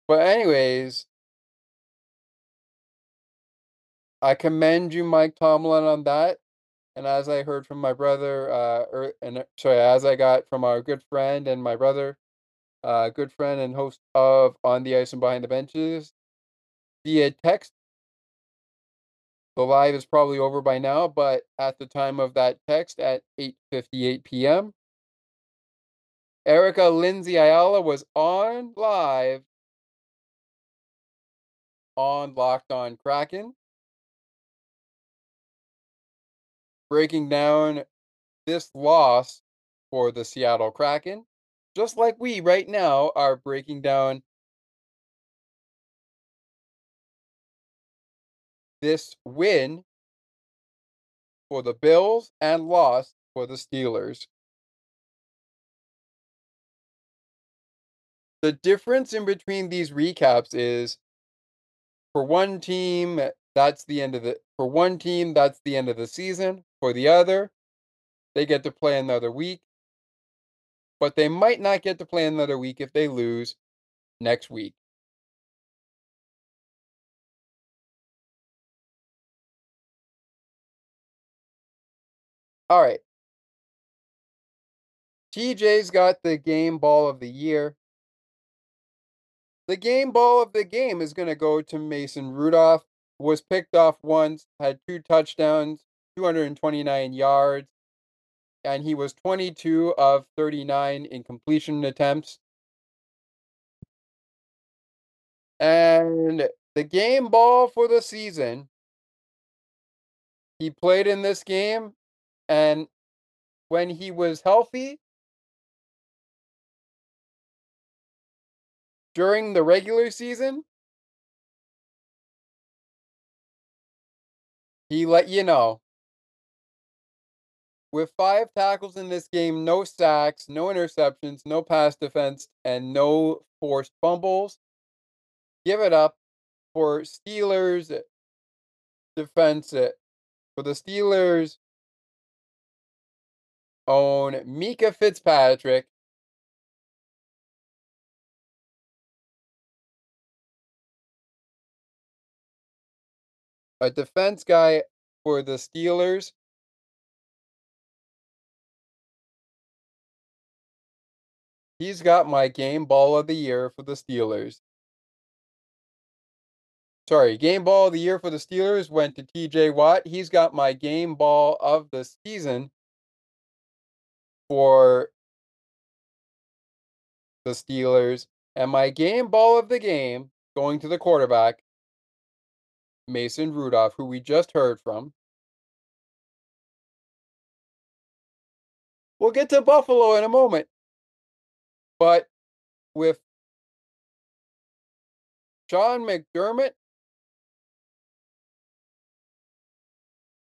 But anyways I commend you, Mike Tomlin, on that. And as I heard from my brother, uh, er, and uh, sorry, as I got from our good friend and my brother, uh, good friend and host of On the Ice and Behind the Benches, via text. The live is probably over by now, but at the time of that text at 8:58 p.m., Erica Lindsay Ayala was on live on Locked On Kraken. breaking down this loss for the Seattle Kraken, just like we right now are breaking down this win for the Bills and loss for the Steelers. The difference in between these recaps is for one team, eh, that's the end of the for one team, that's the end of the season. For the other, they get to play another week. But they might not get to play another week if they lose next week. All right. TJ's got the game ball of the year. The game ball of the game is going to go to Mason Rudolph. Was picked off once, had two touchdowns, 229 yards, and he was 22 of 39 in completion attempts. And the game ball for the season, he played in this game, and when he was healthy, during the regular season, he let you know with five tackles in this game, no sacks, no interceptions, no pass defense, and no forced fumbles. Give it up for Steelers defense. Eh, for the Steelers own Minkah Fitzpatrick. A defense guy for the Steelers He's got my game ball of the year for the Steelers. Sorry, game ball of the year for the Steelers went to TJ Watt. He's got my game ball of the season for the Steelers. And my game ball of the game going to the quarterback, Mason Rudolph, who we just heard from. We'll get to Buffalo in a moment. But with Sean McDermott,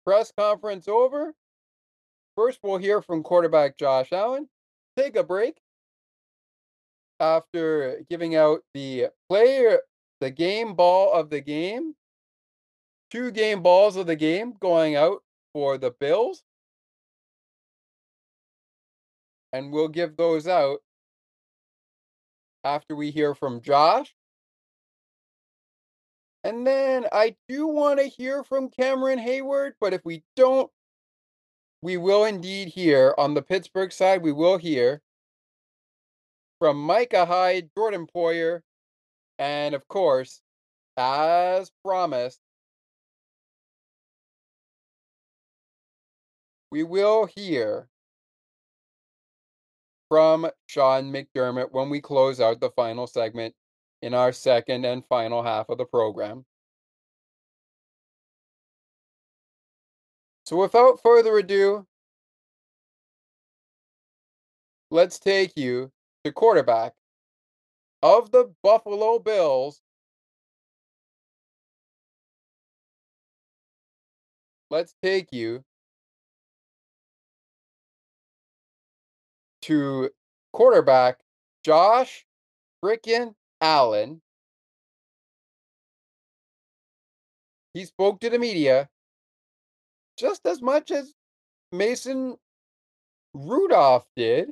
press conference over. First, we'll hear from quarterback Josh Allen. Take a break. after giving out the player, the game ball of the game, two game balls of the game going out for the Bills. And we'll give those out after we hear from Josh. And then I do want to hear from Cameron Heyward, but if we don't, we will indeed hear on the Pittsburgh side, we will hear from Micah Hyde, Jordan Poyer, and of course, as promised, we will hear from Sean McDermott when we close out the final segment in our second and final half of the program. So, without further ado, let's take you to quarterback of the Buffalo Bills. Let's take you to quarterback Josh frickin' Allen. He spoke to the media just as much as Mason Rudolph did.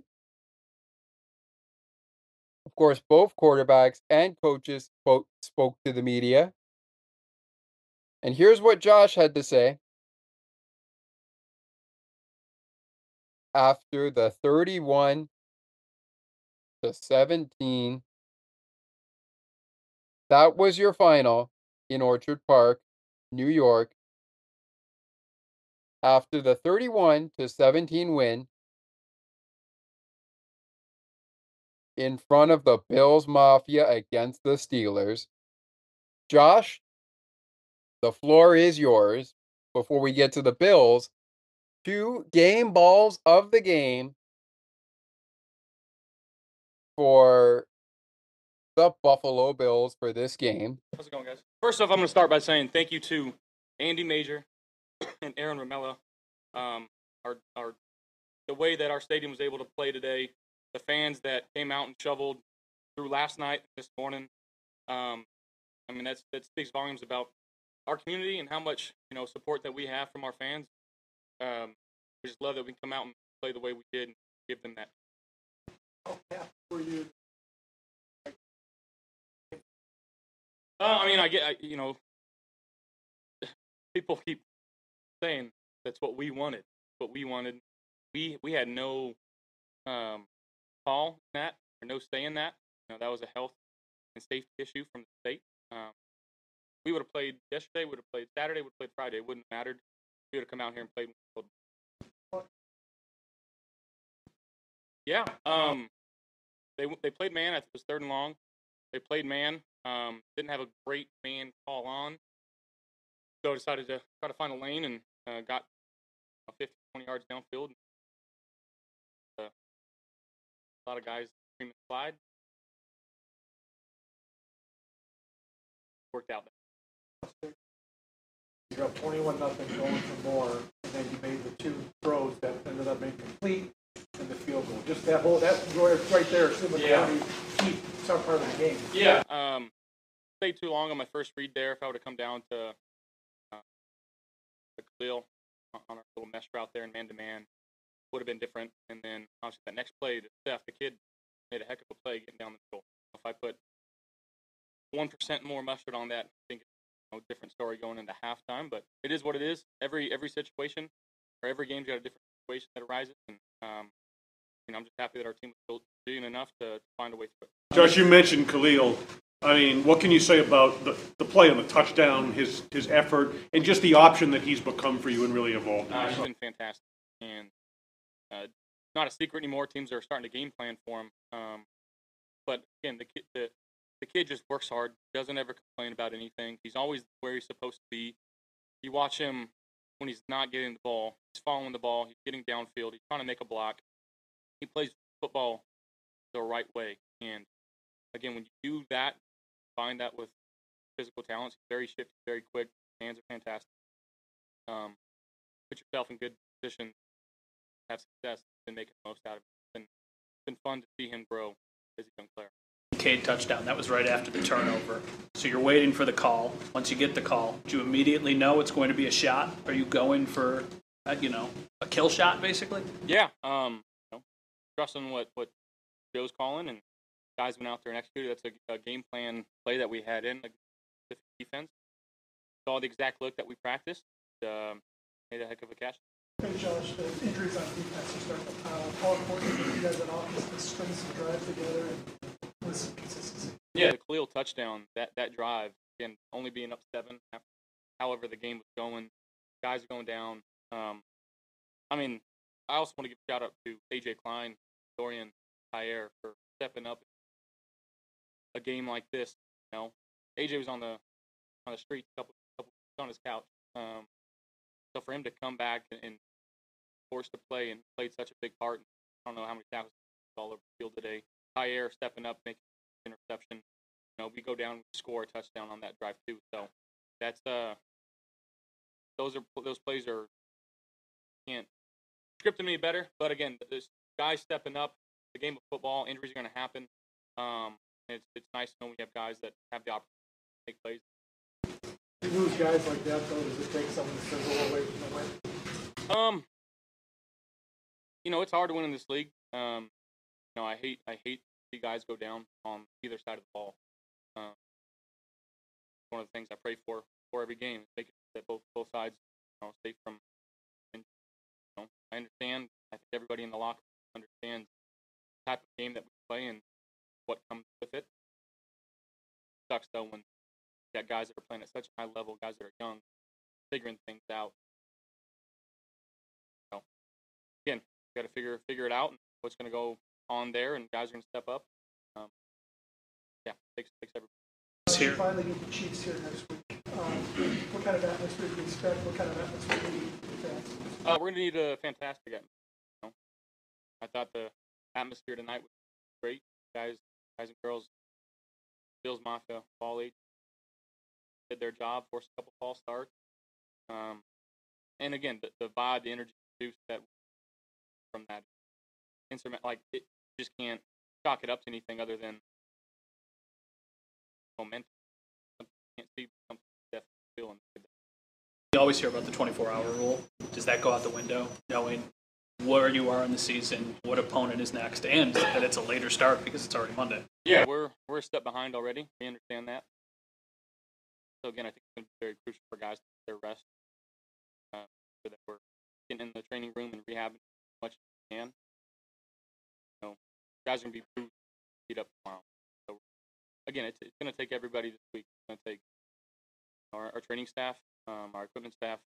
Of course, both quarterbacks and coaches spoke, spoke to the media. And here's what Josh had to say after the 31 to 17 that was your final in Orchard Park, New York. After the 31 to 17 win in front of the Bills Mafia against the Steelers. Josh, the floor is yours before we get to the Bills. Two game balls of the game for the Buffalo Bills for this game. How's it going, guys? First off, I'm going to start by saying thank you to Andy Major and Aaron Ramella. Um, our, our, the way that our stadium was able to play today, the fans that came out and shoveled through last night, this morning. Um, I mean, that's that speaks volumes about our community and how much you know support that we have from our fans. Um, we just love that we can come out and play the way we did and give them that. Were you Uh, I mean, I get, I, you know, people keep saying that's what we wanted. What we wanted. We we had no um, call in that or no say in that. You know, that was a health and safety issue from the state. Um, we would have played yesterday. Would have played Saturday. Would have played Friday. It wouldn't have mattered. We would have come out here and played. Yeah. Um. They they played man. I think it was third and long. They played man. Um, didn't have a great man call on. So decided to try to find a lane and uh, got 50, 20 yards downfield. Uh, a lot of guys scream and slide. Worked out. You're up 21 nothing going for more, and then you made the two throws that ended up being complete and the field goal. Just that whole that right there, assuming Yeah. key some part of the game. Yeah. Um, stayed too long on my first read there. If I would have come down to Khalil on our little mesh route there in man to man, would have been different. And then obviously that next play to Steph, the kid made a heck of a play getting down the middle. If I put one percent more mustard on that, I think it's a different story going into halftime. But it is what it is. Every every situation or every game's got a different situation that arises, and um, you know I'm just happy that our team was resilient enough to, to find a way through it. Josh, you mentioned Khalil. I mean, what can you say about the, the play on the touchdown, his his effort, and just the option that he's become for you and really evolved? Uh, he's been fantastic, and uh, not a secret anymore. Teams are starting to game plan for him. Um, but again, the the, the kid just works hard. Doesn't ever complain about anything. He's always where he's supposed to be. You watch him when he's not getting the ball. He's following the ball. He's getting downfield. He's trying to make a block. He plays football the right way. And again, when you do that, combine that with physical talents, he's very shifty, very quick. Hands are fantastic. Um, put yourself in good position, have success, and make the most out of it. It's been, it's been fun to see him grow Izzy Young player. Cade touchdown. That was right after the turnover. So you're waiting for the call. Once you get the call, do you immediately know it's going to be a shot? Are you going for, a, you know, a kill shot basically? Yeah. Um. You know, trusting what what Joe's calling and guys went out there and executed. That's a, a game plan play that we had in the defense. Saw the exact look that we practiced. Um, made a heck of a catch. Hey Josh, the injuries on defense are starting to pile up. How important you guys on offense to string some drives together and with some consistency? Yeah, the Khalil touchdown, that that drive, again, only being up seven. However, the game was going, guys are going down. Um, I mean, I also want to give a shout out to AJ Klein, Dorian Tyre for stepping up a game like this. You know, AJ was on the on the street, couple, couple on his couch. Um, so for him to come back and, and force to play and played such a big part, And I don't know how many tackles all over the field today. Tyre stepping up, making interception. You know, we go down, score a touchdown on that drive too. So that's uh, those are those plays are can't script them any better. But again, this guys stepping up. The game of football, injuries are going to happen. Um, it's it's nice to know we have guys that have the opportunity to make plays. You lose guys like that, though, does it take some of the sizzle away from the win? Um, you know, it's hard to win in this league. Um, you know, I hate I hate to see guys go down on either side of the ball. Um, one of the things I pray for for every game is making sure that both both sides, you know, safe from. And, you know, I understand. I think everybody in the locker room understands the type of game that we play and what comes with it. it Sucks though when you got guys that are playing at such a high level, guys that are young, figuring things out. So again, got to figure figure it out and what's going to go on there, and guys are going to step up. Um, yeah, takes takes everybody. Here. Finally get the Chiefs here next week. Um, what kind of atmosphere do you expect? What kind of atmosphere do you fans? Uh, we're going to need a fantastic atmosphere. You know? I thought the atmosphere tonight was great. Guys, guys and girls, Bills Mafia, Ball Age did their job, forced a couple false starts. Um, and again, the, the vibe, the energy produced that from that instrument, like it just can't chalk it up to anything other than momentum. You can't see something definitely feeling. You always hear about the 24 hour rule. Does that go out the window, knowing where you are in the season, what opponent is next, and that it's a later start because it's already Monday? Yeah, we're we're a step behind already. We understand that. So again, I think it's going to be very crucial for guys to get their rest, uh, so that we're getting in the training room and rehabbing as much as we can. You know, guys are going to be beat up tomorrow. So again, it's, it's going to take everybody this week. It's going to take our, our training staff, um, our equipment staff,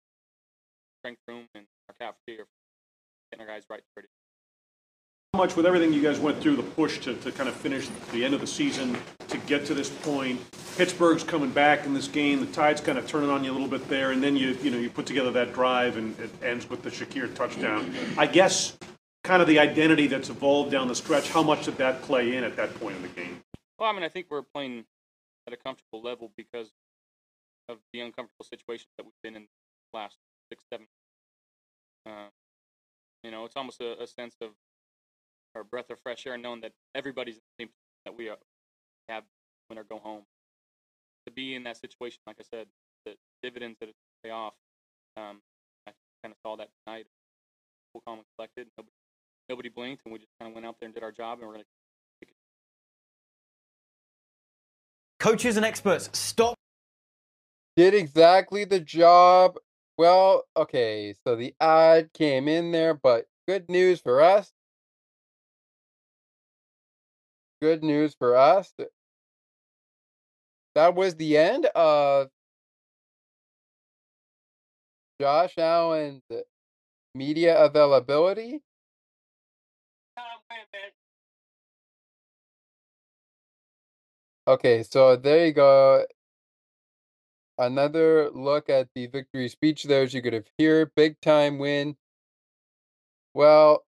strength room, and our cafeteria, getting our guys right. How much with everything you guys went through, the push to, to kind of finish the end of the season to get to this point. Pittsburgh's coming back in this game. The tide's kind of turning on you a little bit there, and then you you know you put together that drive, and it ends with the Shakir touchdown. I guess kind of the identity that's evolved down the stretch. How much did that play in at that point in the game? Well, I mean, I think we're playing at a comfortable level because of the uncomfortable situations that we've been in the last six, seven. Uh, you know, it's almost a, a sense of or a breath of fresh air, knowing that everybody's in the same position that we are, have win or go home. To be in that situation, like I said, the dividends that it pay off. Um, I kind of saw that tonight. Full calm and collected. Nobody, nobody blinked, and we just kind of went out there and did our job, and we're going to take it. Coaches and experts, stop. Did exactly the job. Well, okay, so the ad came in there, but good news for us. Good news for us. That was the end of Josh Allen's media availability. Okay, so there you go. Another look at the victory speech there, as you could have heard. Big time win. Well,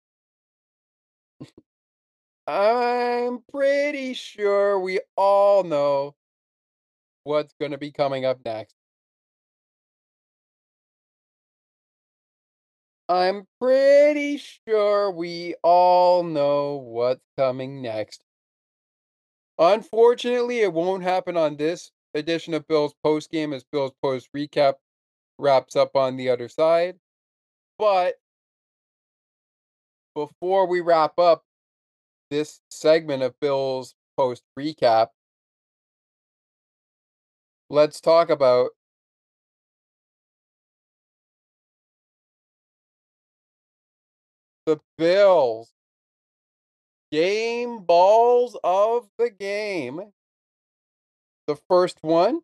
I'm pretty sure we all know what's going to be coming up next. I'm pretty sure we all know what's coming next. Unfortunately, it won't happen on this edition of Bills Post Game as Bills Post Recap wraps up on the other side. But before we wrap up this segment of Bills Post Recap, let's talk about the Bills game balls of the game. The first one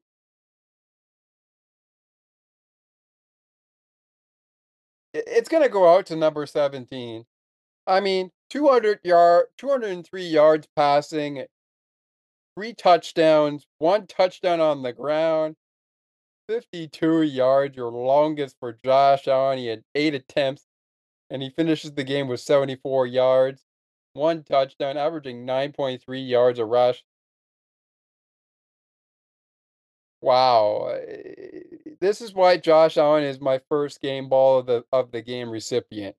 it's going to go out to number 17. I mean, 200 yard 203 yards passing, three touchdowns, one touchdown on the ground, 52 yards, your longest for Josh Allen. He had 8 attempts and he finishes the game with 74 yards, one touchdown, averaging 9.3 yards a rush. Wow. eh, This is why Josh Allen is my first game ball of the of the game recipient.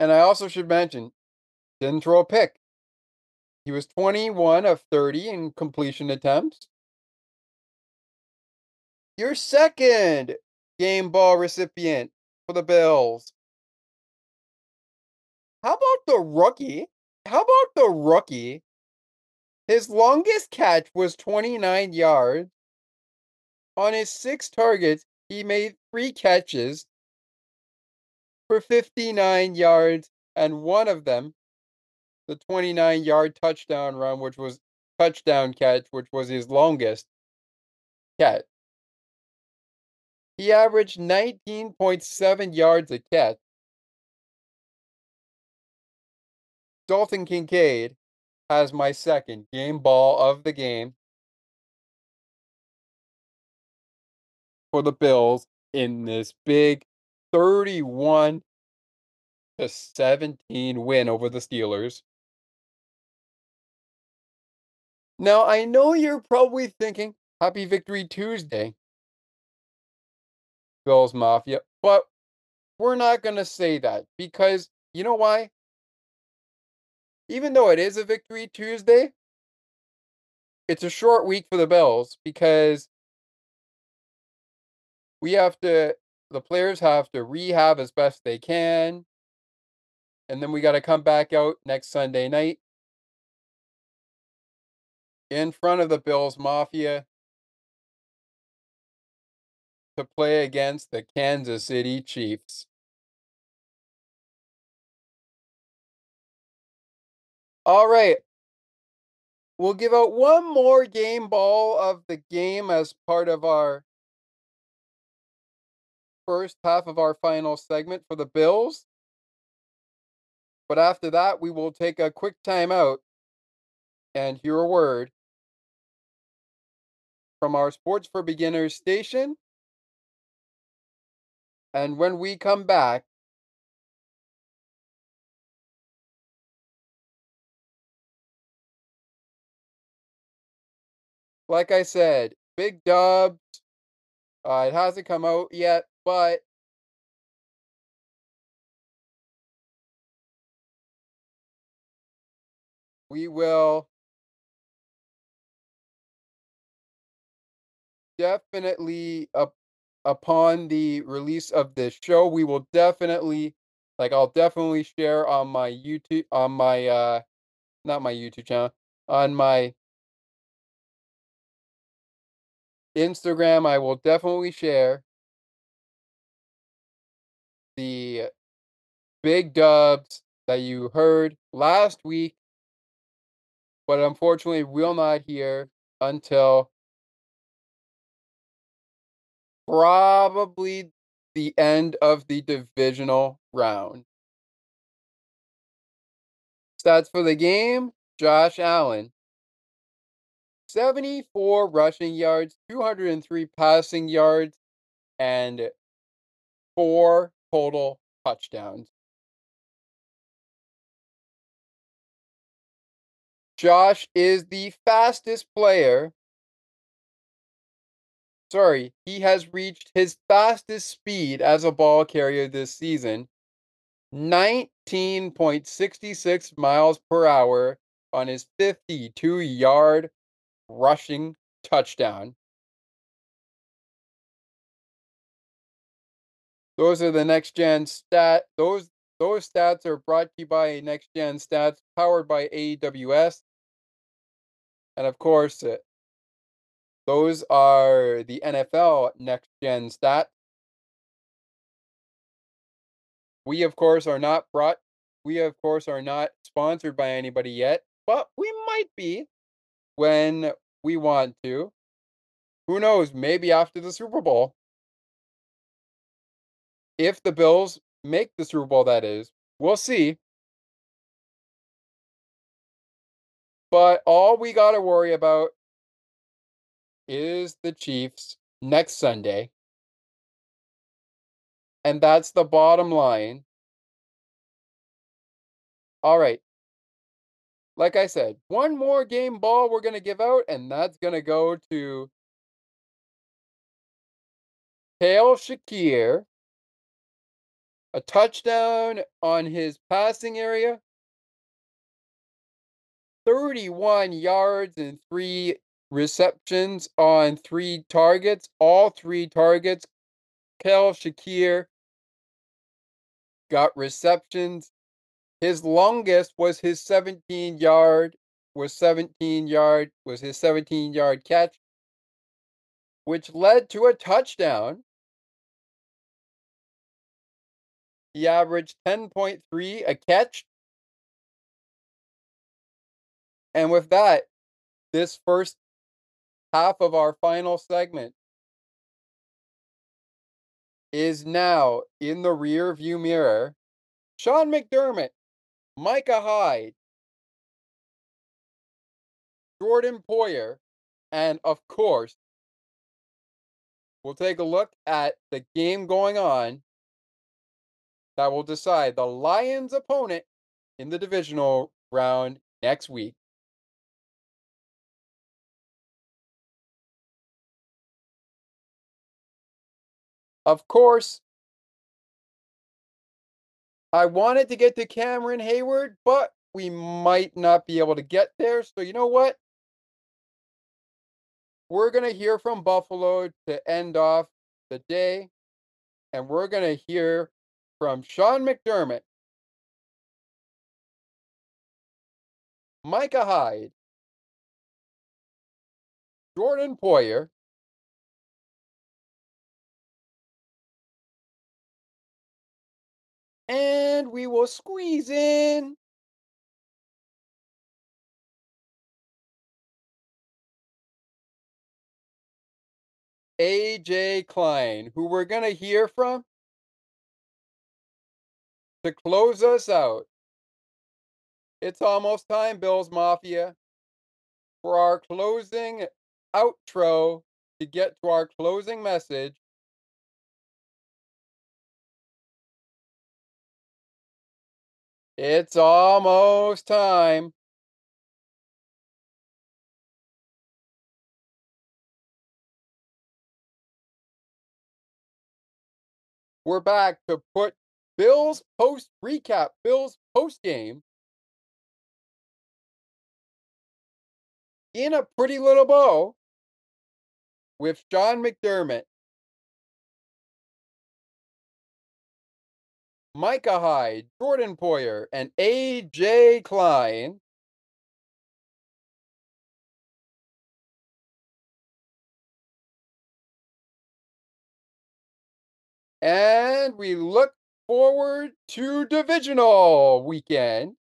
And I also should mention, didn't throw a pick. He was 21 of 30 in completion attempts. Your second game ball recipient for the Bills. How about the rookie? How about the rookie? His longest catch was 29 yards. On his six targets, he made three catches for 59 yards, and one of them, the 29 yard touchdown run, which was touchdown catch, which was his longest catch. He averaged 19.7 yards a catch. Dalton Kincaid has my second game ball of the game for the Bills in this big 31 to 17 win over the Steelers. Now, I know you're probably thinking, Happy Victory Tuesday, Bills Mafia, but we're not going to say that because you know why? Even though it is a Victory Tuesday, it's a short week for the Bills because we have to, the players have to rehab as best they can. And then we got to come back out next Sunday night in front of the Bills Mafia to play against the Kansas City Chiefs. All right. We'll give out one more game ball of the game as part of our first half of our final segment for the Bills. But after that, we will take a quick timeout and hear a word from our Sports for Beginners station. And when we come back, like I said, big dubs. Uh, it hasn't come out yet, but we will definitely up upon the release of this show we will definitely like I'll definitely share on my YouTube on my uh not my YouTube channel on my Instagram I will definitely share the big dubs that you heard last week but unfortunately will not hear until probably the end of the divisional round. Stats for the game Josh Allen, 74 rushing yards, 203 passing yards, and four total touchdowns. Josh is the fastest player sorry, he has reached his fastest speed as a ball carrier this season 19.66 miles per hour on his 52 yard rushing touchdown. Those are the next gen stat. Those those stats are brought to you by Next Gen Stats, powered by AWS. And of course, uh, those are the NFL Next Gen Stats. We, of course, are not brought, we, of course, are not sponsored by anybody yet, but we might be when we want to. Who knows? Maybe after the Super Bowl. If the Bills make the Super Bowl, that is. We'll see. But all we got to worry about is the Chiefs next Sunday. And that's the bottom line. All right. Like I said, one more game ball we're going to give out, and that's going to go to Khalil Shakir a touchdown on his passing area, 31 yards and three receptions on three targets. All three targets, Khalil Shakir got receptions. His longest was his 17 yard was 17 yard was his 17 yard catch which led to a touchdown He averaged 10.3 a catch. And with that, this first half of our final segment is now in the rear view mirror. Sean McDermott, Micah Hyde, Jordan Poyer, and of course, we'll take a look at the game going on that will decide the Lions' opponent in the divisional round next week. Of course, I wanted to get to Cameron Heyward, but we might not be able to get there. So, you know what? We're going to hear from Buffalo to end off the day, and we're going to hear from Sean McDermott, Micah Hyde, Jordan Poyer, and we will squeeze in. AJ Klein, who we're going to hear from? To close us out, it's almost time, Bills Mafia, for our closing outro to get to our closing message. It's almost time. We're back to put Bills post recap, Bills post game in a pretty little bow with Sean McDermott, Micah Hyde, Jordan Poyer, and AJ Klein. And we look forward to divisional weekend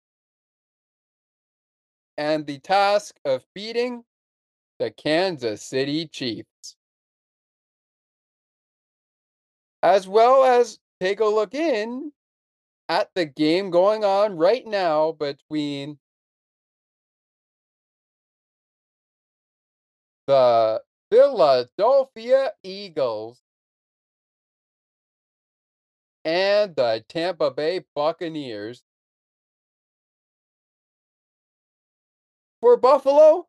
and the task of beating the Kansas City Chiefs. As well as take a look in at the game going on right now between the Philadelphia Eagles and the Tampa Bay Buccaneers. For Buffalo,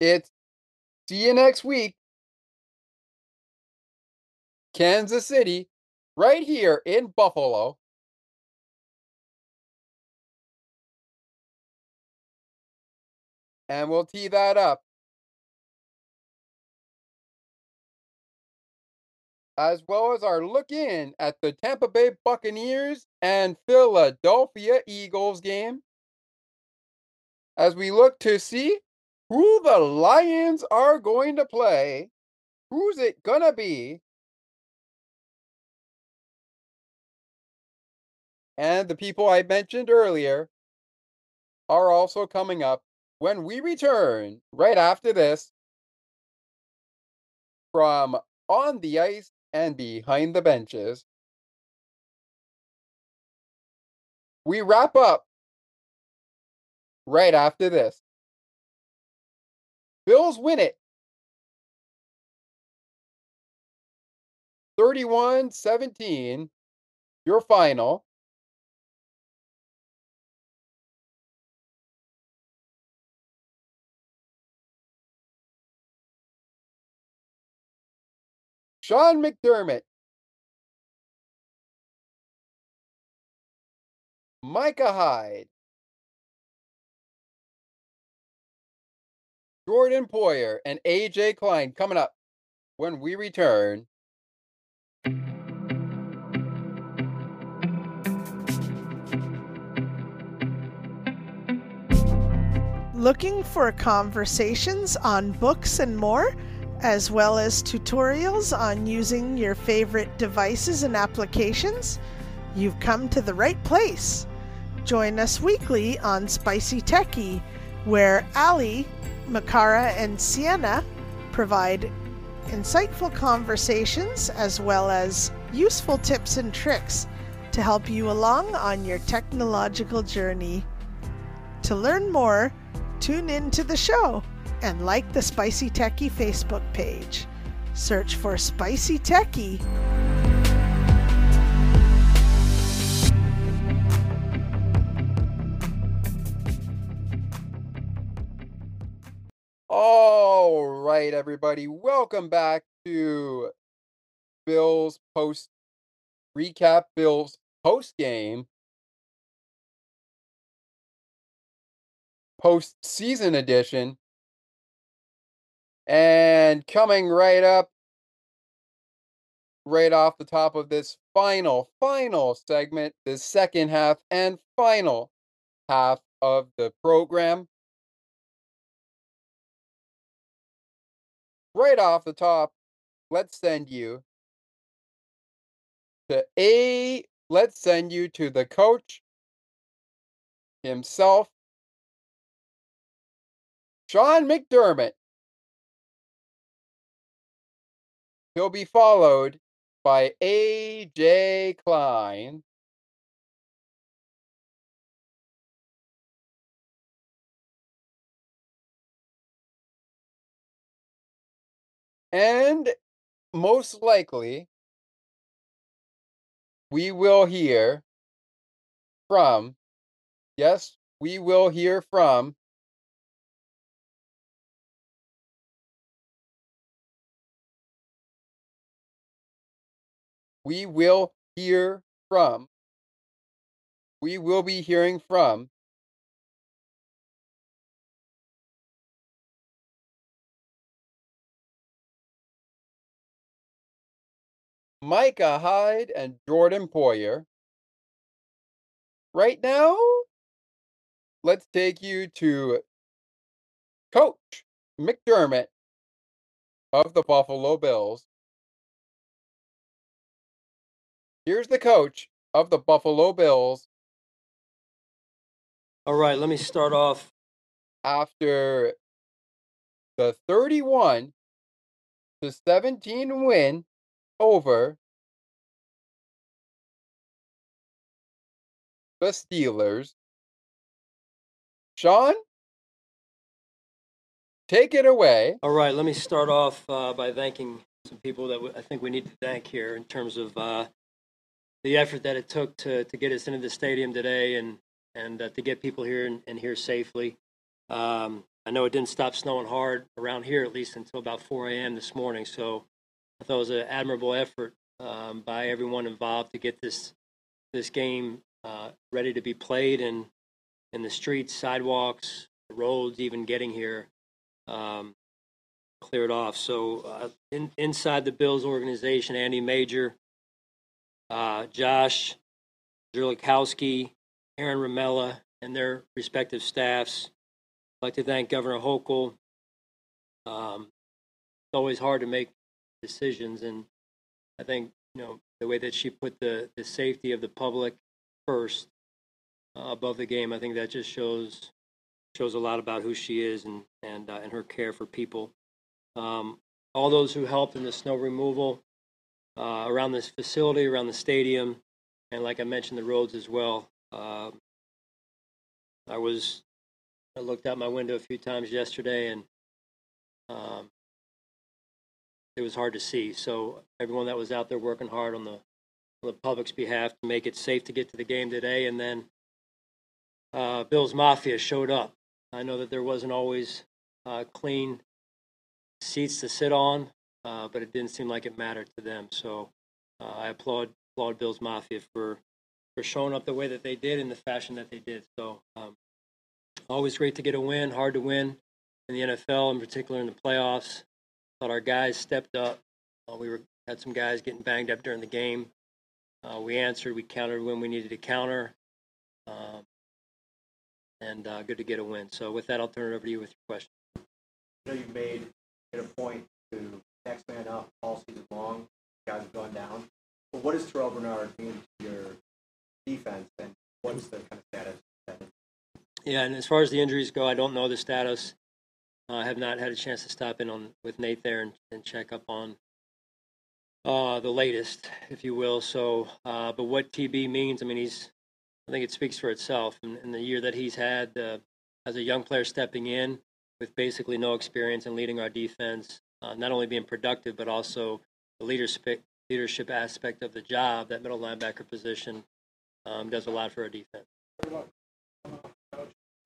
it's see you next week. Kansas City, right here in Buffalo. And we'll tee that up. As well as our look in at the Tampa Bay Buccaneers and Philadelphia Eagles game. As we look to see who the Lions are going to play. Who's it gonna be? And the people I mentioned earlier are also coming up when we return right after this from On the Ice and Behind the Benches. We wrap up right after this. Bills win it 31 17, your final. Sean McDermott. Micah Hyde. Jordan Poyer and AJ Klein coming up when we return. Looking for conversations on books and more, as well as tutorials on using your favorite devices and applications? You've come to the right place. Join us weekly on Spicy Techie, where Ali, Makara, and Sienna provide insightful conversations as well as useful tips and tricks to help you along on your technological journey. To learn more, tune in to the show and like the Spicy Techie Facebook page. Search for Spicy Techie. All right, everybody, welcome back to Bills post recap, Bills post game, post season edition. And coming right up, right off the top of this final, final segment, the second half and final half of the program. Right off the top, let's send you to A, let's send you to the coach himself, Sean McDermott. He'll be followed by AJ Klein. And most likely, we will hear from, yes, we will hear from we will hear from, we will be hearing from Micah Hyde and Jordan Poyer. Right now, let's take you to Coach McDermott of the Buffalo Bills. Here's the coach of the Buffalo Bills. All right, let me start off. After the 31 to 17 win over the Steelers. Sean, take it away. All right, let me start off uh, by thanking some people that I think we need to thank here in terms of uh, the effort that it took to, to get us into the stadium today and and uh, to get people here and, and here safely. Um, I know it didn't stop snowing hard around here, at least until about 4 a.m. this morning. So I thought it was an admirable effort um, by everyone involved to get this this game uh, ready to be played and in the streets, sidewalks, roads, even getting here um, cleared off. So uh, in, inside the Bills organization, Andy Major, uh, Josh Zerlikowski, Aaron Ramella, and their respective staffs. I'd like to thank Governor Hochul. Um, it's always hard to make decisions, and I think you know the way that she put the the safety of the public first uh, above the game. I think that just shows shows a lot about who she is and and uh, and her care for people. Um, all those who helped in the snow removal uh, around this facility, around the stadium, and like I mentioned, the roads as well. Um, I was I looked out my window a few times yesterday, and um, it was hard to see. So everyone that was out there working hard on the on the public's behalf to make it safe to get to the game today, and then uh, Bills Mafia showed up. I know that there wasn't always uh, clean seats to sit on, uh, but it didn't seem like it mattered to them. So uh, I applaud applaud Bills Mafia for for showing up the way that they did in the fashion that they did. So um, always great to get a win, hard to win in the NFL, in particular in the playoffs. Thought our guys stepped up. Uh, we were had some guys getting banged up during the game. Uh, we answered. We countered when we needed to counter. Um, and uh, good to get a win. So with that, I'll turn it over to you with your question. I know you've made it a point to next man up all season long. Guys have gone down. But what does Terrel Bernard mean to your defense, and what's the kind of status? Yeah, and as far as the injuries go, I don't know the status. I have not had a chance to stop in on with Nate there and, and check up on uh, the latest, if you will. So, uh, but what TB means, I mean, he's I think it speaks for itself. In, in the year that he's had uh, as a young player stepping in with basically no experience and leading our defense, uh, not only being productive, but also the leadership, leadership aspect of the job, that middle linebacker position um, does a lot for our defense.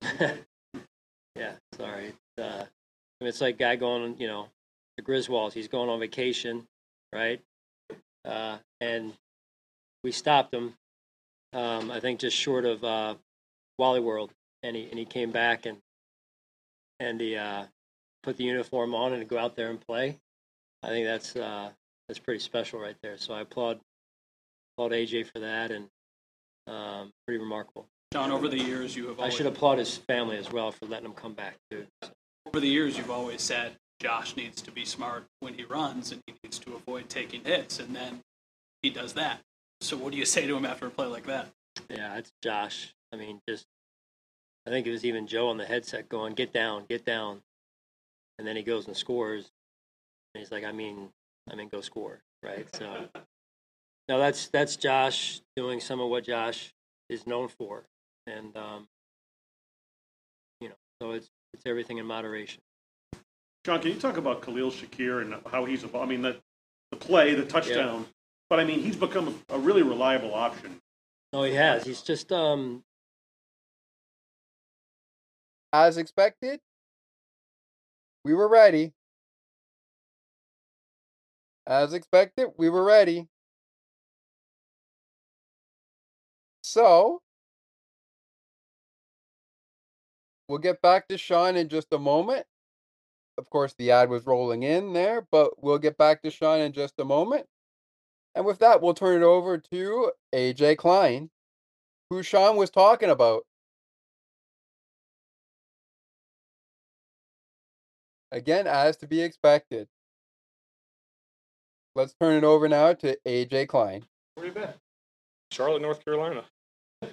yeah, sorry. It's, uh, I mean, it's like guy going, you know, the Griswolds. He's going on vacation, right? Uh, and we stopped him um, I think just short of uh, Wally World, and he and he came back and and he uh, put the uniform on and go out there and play. I think that's uh, that's pretty special right there. So I applaud applaud AJ for that, and um, pretty remarkable. John, over the years you have I should applaud his family as well for letting him come back too. So. over the years you've always said Josh needs to be smart when he runs and he needs to avoid taking hits, and then he does that. So what do you say to him after a play like that? Yeah, it's Josh. I mean, just I think it was even Joe on the headset going, "Get down, get down," and then he goes and scores. And he's like, "I mean, I mean, go score, right?" So, no, that's that's Josh doing some of what Josh is known for, and um, you know, so it's it's everything in moderation. John, can you talk about Khalil Shakir and how he's evolved? I mean, the, the play, the touchdown, but I mean, he's become a really reliable option. No, he has. He's just um, As expected, we were ready. As expected, we were ready. So, we'll get back to Sean in just a moment. Of course, the ad was rolling in there, but we'll get back to Sean in just a moment. And with that, we'll turn it over to AJ Klein, who Sean was talking about. Again, as to be expected. Let's turn it over now to AJ Klein. Where you been? Charlotte, North Carolina.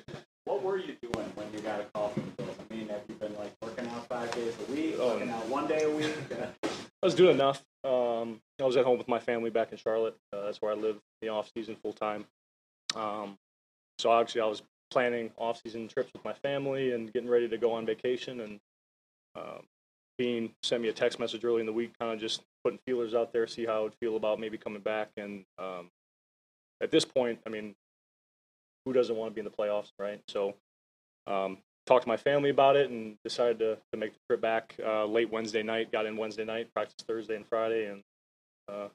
What were you doing when you got a call from the Bills? I mean, have you been like working out five days a week, Um, working out one day a week? I was doing enough. Um, I was at home with my family back in Charlotte. Uh, that's where I live the off season full time. Um, so actually, I was planning off season trips with my family and getting ready to go on vacation. And um, Beane sent me a text message early in the week, kind of just putting feelers out there, see how I would feel about maybe coming back. And um, at this point, I mean, who doesn't want to be in the playoffs, right? So um, talked to my family about it and decided to, to make the trip back uh, late Wednesday night. Got in Wednesday night, practiced Thursday and Friday, and uh,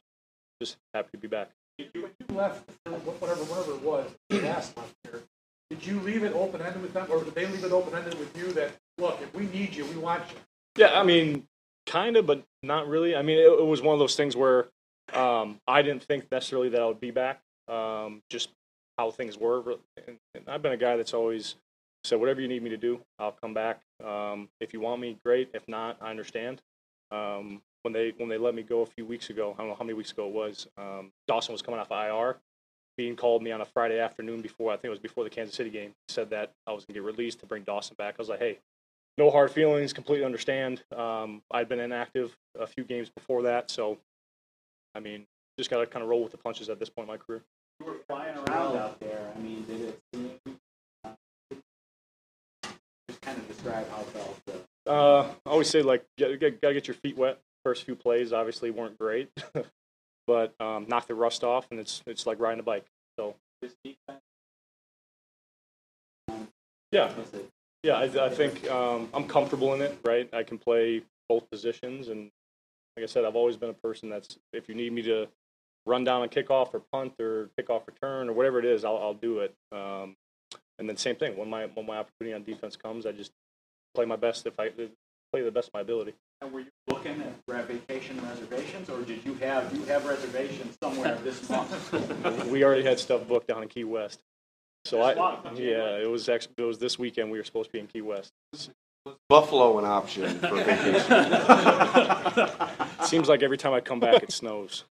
just happy to be back. When you left, whatever, whatever it was, last left here, did you leave it open-ended with them, or did they leave it open-ended with you that, look, if we need you, we want you? Yeah, I mean, kind of, but not really. I mean, it, it was one of those things where um, I didn't think necessarily that I would be back. Um, just how things were, and, and I've been a guy that's always said, whatever you need me to do, I'll come back. Um, if you want me, great. If not, I understand. Um, when they when they let me go a few weeks ago, I don't know how many weeks ago it was. Um, Dawson was coming off IR. Beane called me on a Friday afternoon before I think it was before the Kansas City game. Said that I was gonna get released to bring Dawson back. I was like, hey, no hard feelings. Completely understand. Um, I'd been inactive a few games before that, so I mean, just gotta kind of roll with the punches at this point in my career. You were flying around out there. I mean, did it seem? Uh, just kind of describe how it felt. uh, Uh, I always say like get, get, gotta get your feet wet. First few plays obviously weren't great, but um, knock the rust off, and it's it's like riding a bike. So This defense. yeah, yeah, I, I think um, I'm comfortable in it. Right, I can play both positions, and like I said, I've always been a person that's if you need me to run down a kickoff or punt or kickoff return or whatever it is, I'll, I'll do it. Um, and then same thing when my when my opportunity on defense comes, I just play my best if I play the best of my ability. And were you looking at vacation reservations, or did you have do you have reservations somewhere this month? we already had stuff booked down in Key West. So I, yeah, it was actually, it was this weekend. We were supposed to be in Key West. Buffalo an option for vacation? Seems like every time I come back, it snows.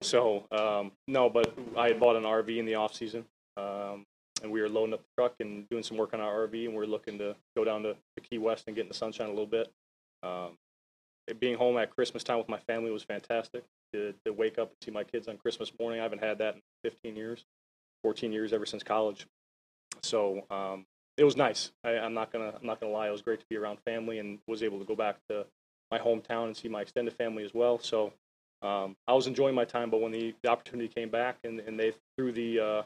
So um, no, but I had bought an RV in the off season, um, and we were loading up the truck and doing some work on our RV, and we are looking to go down to, to Key West and get in the sunshine a little bit. Um, being home at Christmas time with my family was fantastic. To, to wake up and see my kids on Christmas morning, I haven't had that in 15 years, 14 years ever since college. So um, it was nice. I, I'm not gonna I'm not gonna lie. It was great to be around family and was able to go back to my hometown and see my extended family as well. So um, I was enjoying my time. But when the, the opportunity came back and, and they threw the uh,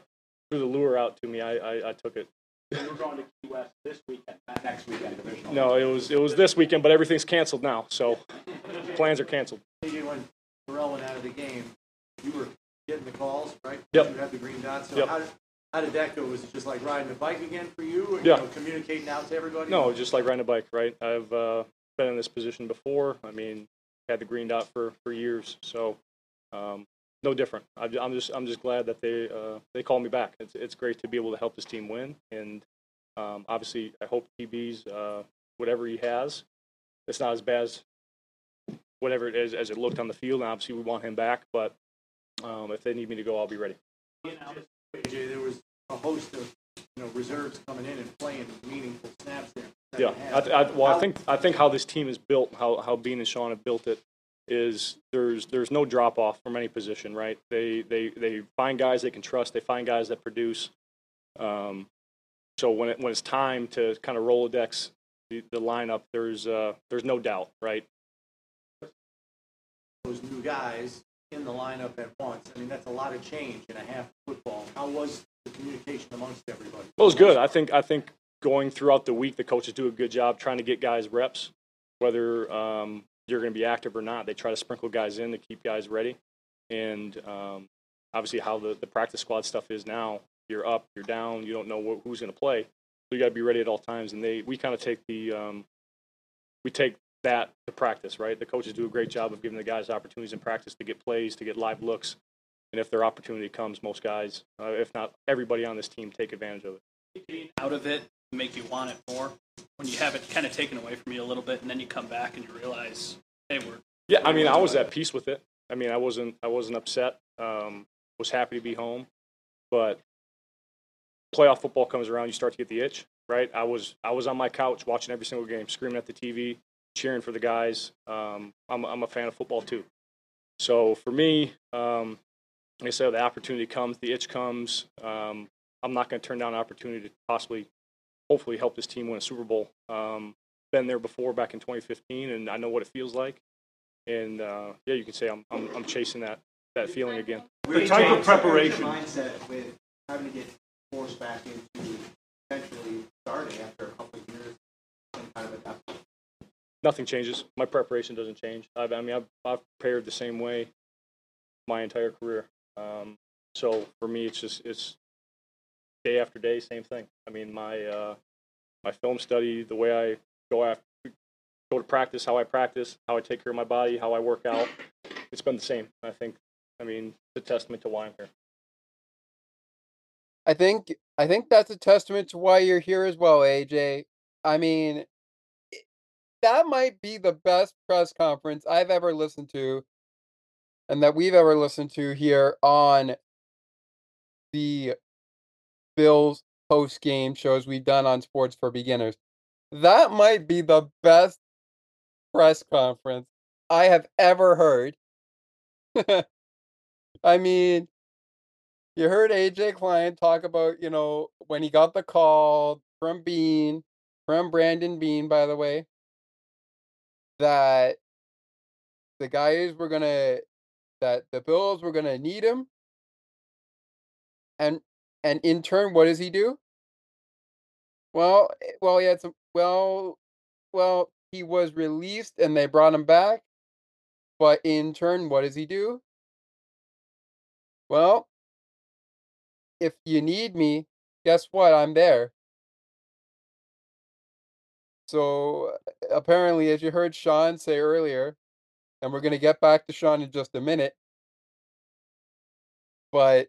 threw the lure out to me, I, I, I took it. You were going to Key West this weekend, not next weekend, divisional. No, it was it was this weekend, but everything's canceled now. So plans are canceled. When Terrel went out of the game, you were getting the calls, right? Yep. You have the green dots. So Yep. how did how did that go? Was it just like riding a bike again for you? you Yeah. know, communicating out to everybody. No, just like riding a bike, right? I've uh, been in this position before. I mean, had the green dot for, for years, so um, no different. I, I'm just I'm just glad that they uh, they called me back. It's it's great to be able to help this team win, and um, obviously I hope TB's uh, whatever he has, it's not as bad as whatever it is as it looked on the field. And obviously we want him back, but um, if they need me to go, I'll be ready. AJ, there was a host of you know reserves coming in and playing meaningful snaps there. Yeah, I, th- I, well, I think I think how this team is built, how how Beane and Sean have built it, is there's there's no drop off from any position, right? They they they find guys they can trust. They find guys that produce. Um, so when it when it's time to kind of Rolodex the, the lineup, there's uh there's no doubt, right? those new guys in the lineup at once. I mean, that's a lot of change in a half football. How was the communication amongst everybody? Well, it was good. I think I think going throughout the week, the coaches do a good job trying to get guys reps, whether um, you're going to be active or not. They try to sprinkle guys in to keep guys ready, and um, obviously how the, the practice squad stuff is now. You're up, you're down, you don't know wh- who's going to play, so you got to be ready at all times. And they we kind of take the um, we take that to practice, right? The coaches do a great job of giving the guys opportunities in practice to get plays, to get live looks, and if their opportunity comes, most guys, uh, if not everybody on this team, take advantage of it. Getting out of it make you want it more when you have it kind of taken away from you a little bit, and then you come back and you realize, hey, we're Yeah, I mean, I was at peace with it. I mean, I wasn't, I wasn't upset. Um, was happy to be home, but playoff football comes around, you start to get the itch, right? I was, I was on my couch watching every single game, screaming at the TV, cheering for the guys. Um, I'm, I'm a fan of football too. So for me, um, like I said, the opportunity comes, the itch comes. Um, I'm not going to turn down an opportunity to possibly, hopefully, help this team win a Super Bowl. Um, been there before back in 2015, and I know what it feels like. And uh, yeah, you can say I'm, I'm, I'm chasing that, that feeling again. The type of preparation. Mindset with having to get forced back into potentially starting after a couple of years, some kind of adaptation. Nothing changes. My preparation doesn't change. I've, I mean, I've, I've prepared the same way my entire career. Um, so for me, it's just it's day after day, same thing. I mean, my uh, my film study, the way I go after go to practice, how I practice, how I take care of my body, how I work out, it's been the same. I think, I mean, it's a testament to why I'm here. I think I think that's a testament to why you're here as well, AJ. I mean, that might be the best press conference I've ever listened to and that we've ever listened to here on the Bills post game shows we've done on Sports for Beginners. That might be the best press conference I have ever heard. I mean, you heard AJ Klein talk about, you know, when he got the call from Beane, from Brandon Beane, by the way, that the guys were gonna, that the Bills were gonna need him, and and in turn, what does he do? Well, eh, well, he had some. Well, well, he was released, and they brought him back. But in turn, what does he do? Well, if you need me, guess what? I'm there. So apparently, as you heard Sean say earlier, and we're going to get back to Sean in just a minute, but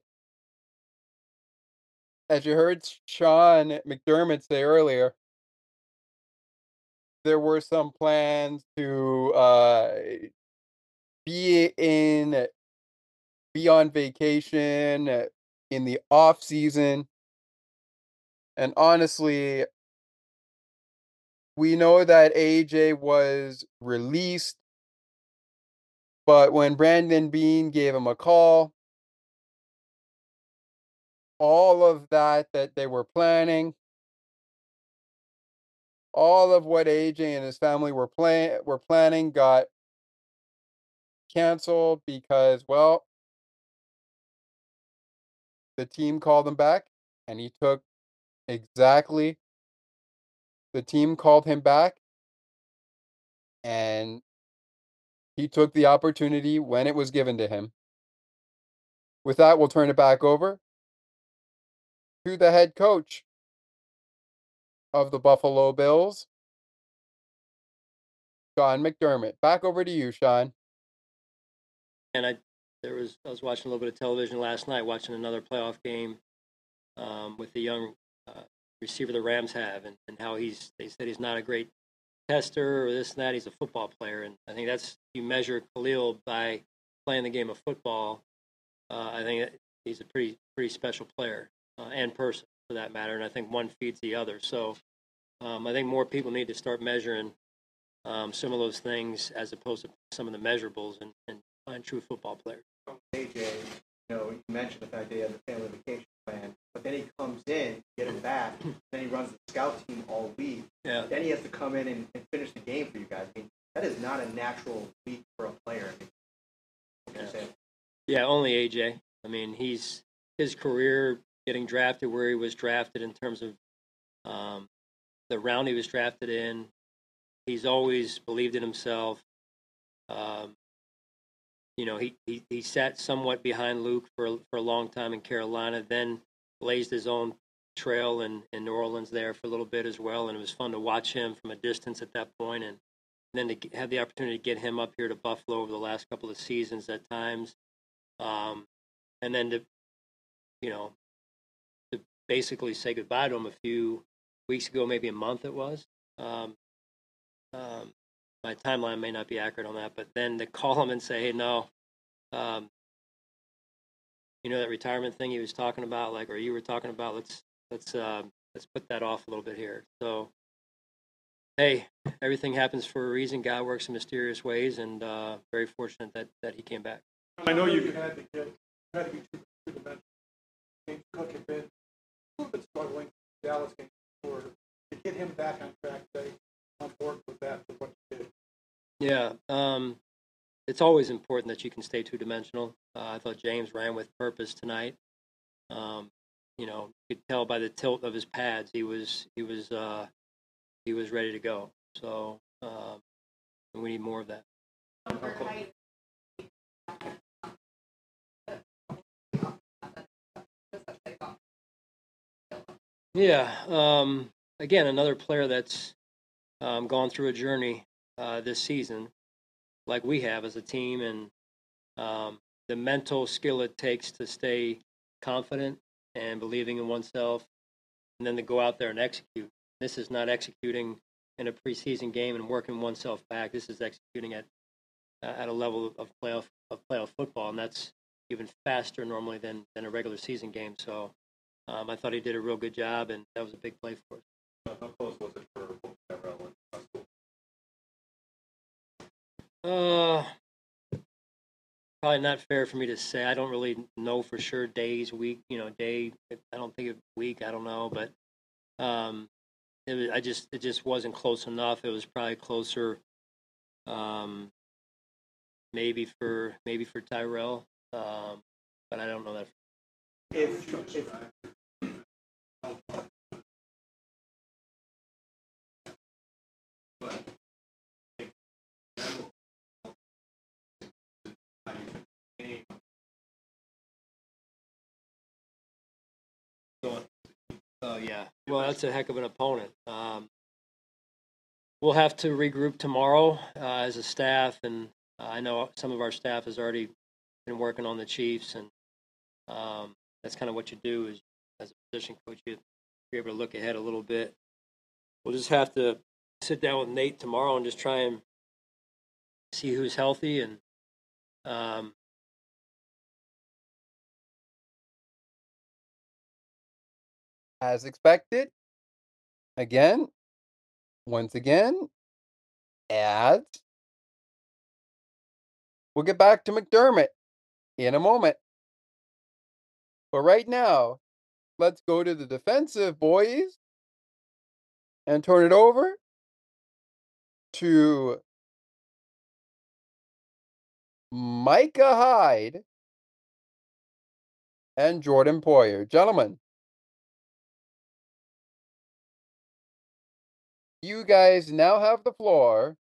as you heard Sean McDermott say earlier, there were some plans to uh, be in be on vacation uh, in the off season. And honestly we know that AJ was released. But when Brandon Beane gave him a call all of that that they were planning all of what AJ and his family were plan were planning got canceled because well the team called him back and he took exactly the team called him back and he took the opportunity when it was given to him. With that, we'll turn it back over to the head coach of the Buffalo Bills, Sean McDermott. Back over to you, Sean. And I there was I was watching a little bit of television last night, watching another playoff game um, with the young uh, receiver the Rams have, and, and how he's they said he's not a great tester or this and that. He's a football player, and I think that's you measure Khalil by playing the game of football. Uh, I think he's a pretty pretty special player uh, and person for that matter, and I think one feeds the other. So um, I think more people need to start measuring um, some of those things as opposed to some of the measurables and, and find true football players. AJ, you know, you mentioned the fact that he had the family vacation plan, but then he comes in, get him back, then he runs the scout team all week. Yeah. Then he has to come in and, and finish the game for you guys. I mean, that is not a natural week for a player. I mean, what? Yeah, only AJ. I mean, he's his career getting drafted where he was drafted in terms of um, the round he was drafted in. He's always believed in himself. Um, you know, he, he, he sat somewhat behind Luke for a- for a long time in Carolina, then blazed his own trail in, in New Orleans there for a little bit as well, and it was fun to watch him from a distance at that point, and then to have the opportunity to get him up here to Buffalo over the last couple of seasons at times, um, and then to, you know, to basically say goodbye to him a few weeks ago, maybe a month it was. Um, um, my timeline may not be accurate on that, but then to call him and say, "Hey, no, um, you know that retirement thing he was talking about, like, or you were talking about. Let's let's uh, let's put that off a little bit here." So, hey, everything happens for a reason. God works in mysterious ways, and uh, very fortunate that that he came back. I know you had to get, had to be two dimensional. James Cook had been a little bit struggling Dallas game for to get him back on track. They on board with that with what you did. Yeah, um, it's always important that you can stay two dimensional. Uh, I thought James ran with purpose tonight. Um, you know, you could tell by the tilt of his pads, he was he was uh, he was ready to go. So um, we need more of that. Yeah. Um, again, another player that's um, gone through a journey uh, this season like we have as a team, and um, the mental skill it takes to stay confident and believing in oneself, and then to go out there and execute. This is not executing in a preseason game and working oneself back. This is executing at at a level of playoff of playoff football, and that's even faster normally than than a regular season game. So um, I thought he did a real good job, and that was a big play for us. How close was it Uh, probably not fair for me to say. I don't really know for sure days, week, you know, day. I don't think of week. I don't know, but um, it was, I just it just wasn't close enough. It was probably closer, um, maybe for maybe for Tyrell, um, but I don't know that. If, if Oh yeah. Well, that's a heck of an opponent. Um, we'll have to regroup tomorrow uh, as a staff, and uh, I know some of our staff has already been working on the Chiefs, and um, that's kind of what you do is as a position coach, you, you're able to look ahead a little bit. We'll just have to sit down with Nate tomorrow and just try and see who's healthy and um, As expected, again, once again, ads. We'll get back to McDermott in a moment. But right now, let's go to the defensive boys and turn it over to Micah Hyde and Jordan Poyer. Gentlemen, you guys now have the floor.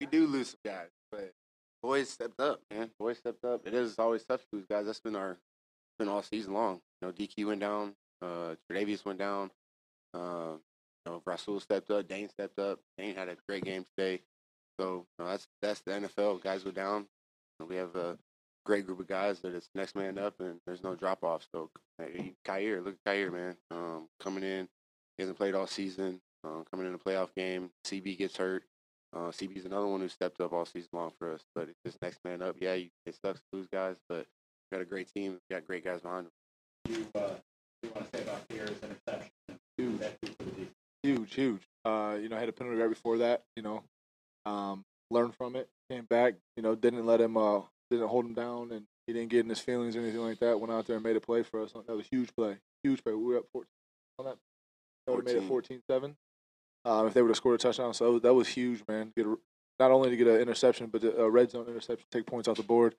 We do lose some guys, but boys stepped up, man. Boys stepped up. It is always tough to lose guys. That's been our been all season long. You know, DQ went down, uh Tre'Davious went down, uh, you know, Rasul stepped up, Dane stepped up. Dane had a great game today. So you know, that's that's the NFL. Guys go down. We have a great group of guys that is next man up, and there's no drop off. So hey, Kaiir, look at Kaiir, man, um, coming in. He hasn't played all season. Uh, coming in a playoff game, CB gets hurt. Uh, CB's another one who stepped up all season long for us. But it's just next man up. Yeah, you, it sucks to lose guys, but we got a great team. We got great guys behind them. you, uh, you want to say about Pierre's interception? Huge. Huge the huge, huge. Uh, you know, I had a penalty right before that. You know, um, learned from it, came back. You know, didn't let him, uh, didn't hold him down, and he didn't get in his feelings or anything like that. Went out there and made a play for us. That was a huge play, huge play. We were up 14 on that. That would have made it 14-7. Um, if they would have scored a touchdown, so that was, huge, man. Get a, not only to get an interception, but a red zone interception, take points off the board.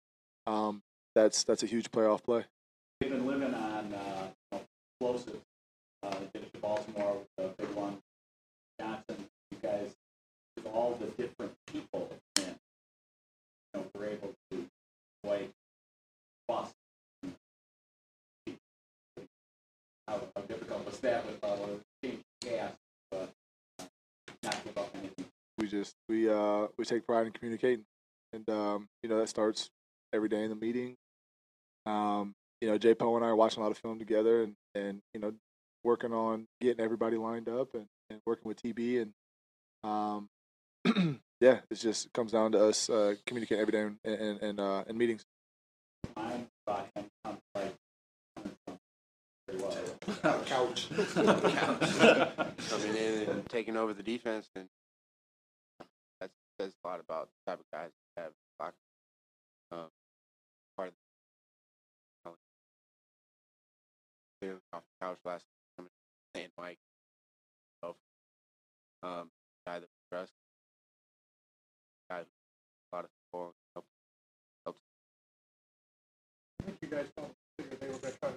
Um, that's that's a huge playoff play. They've been living on uh, you know, explosive. Uh, they did it to Baltimore with the big one. Johnson, you guys, with all the different people that with the team gas, uh, we just we uh we take pride in communicating. And um you know that starts every day in the meeting. Um you know j. Poe and i are watching a lot of film together and and you know working on getting everybody lined up and, and working with tb and um yeah it just comes down to us uh communicating every day and and, in uh in meetings very well. Couch. Coming in and taking over the defense, and that says a lot about the type of guys we have. Locker. Um, part of the clearly off the couch last time, and Mike, himself, um, guy that we trust, guy who a lot of people help, helps. I think you guys don't figure they were going to try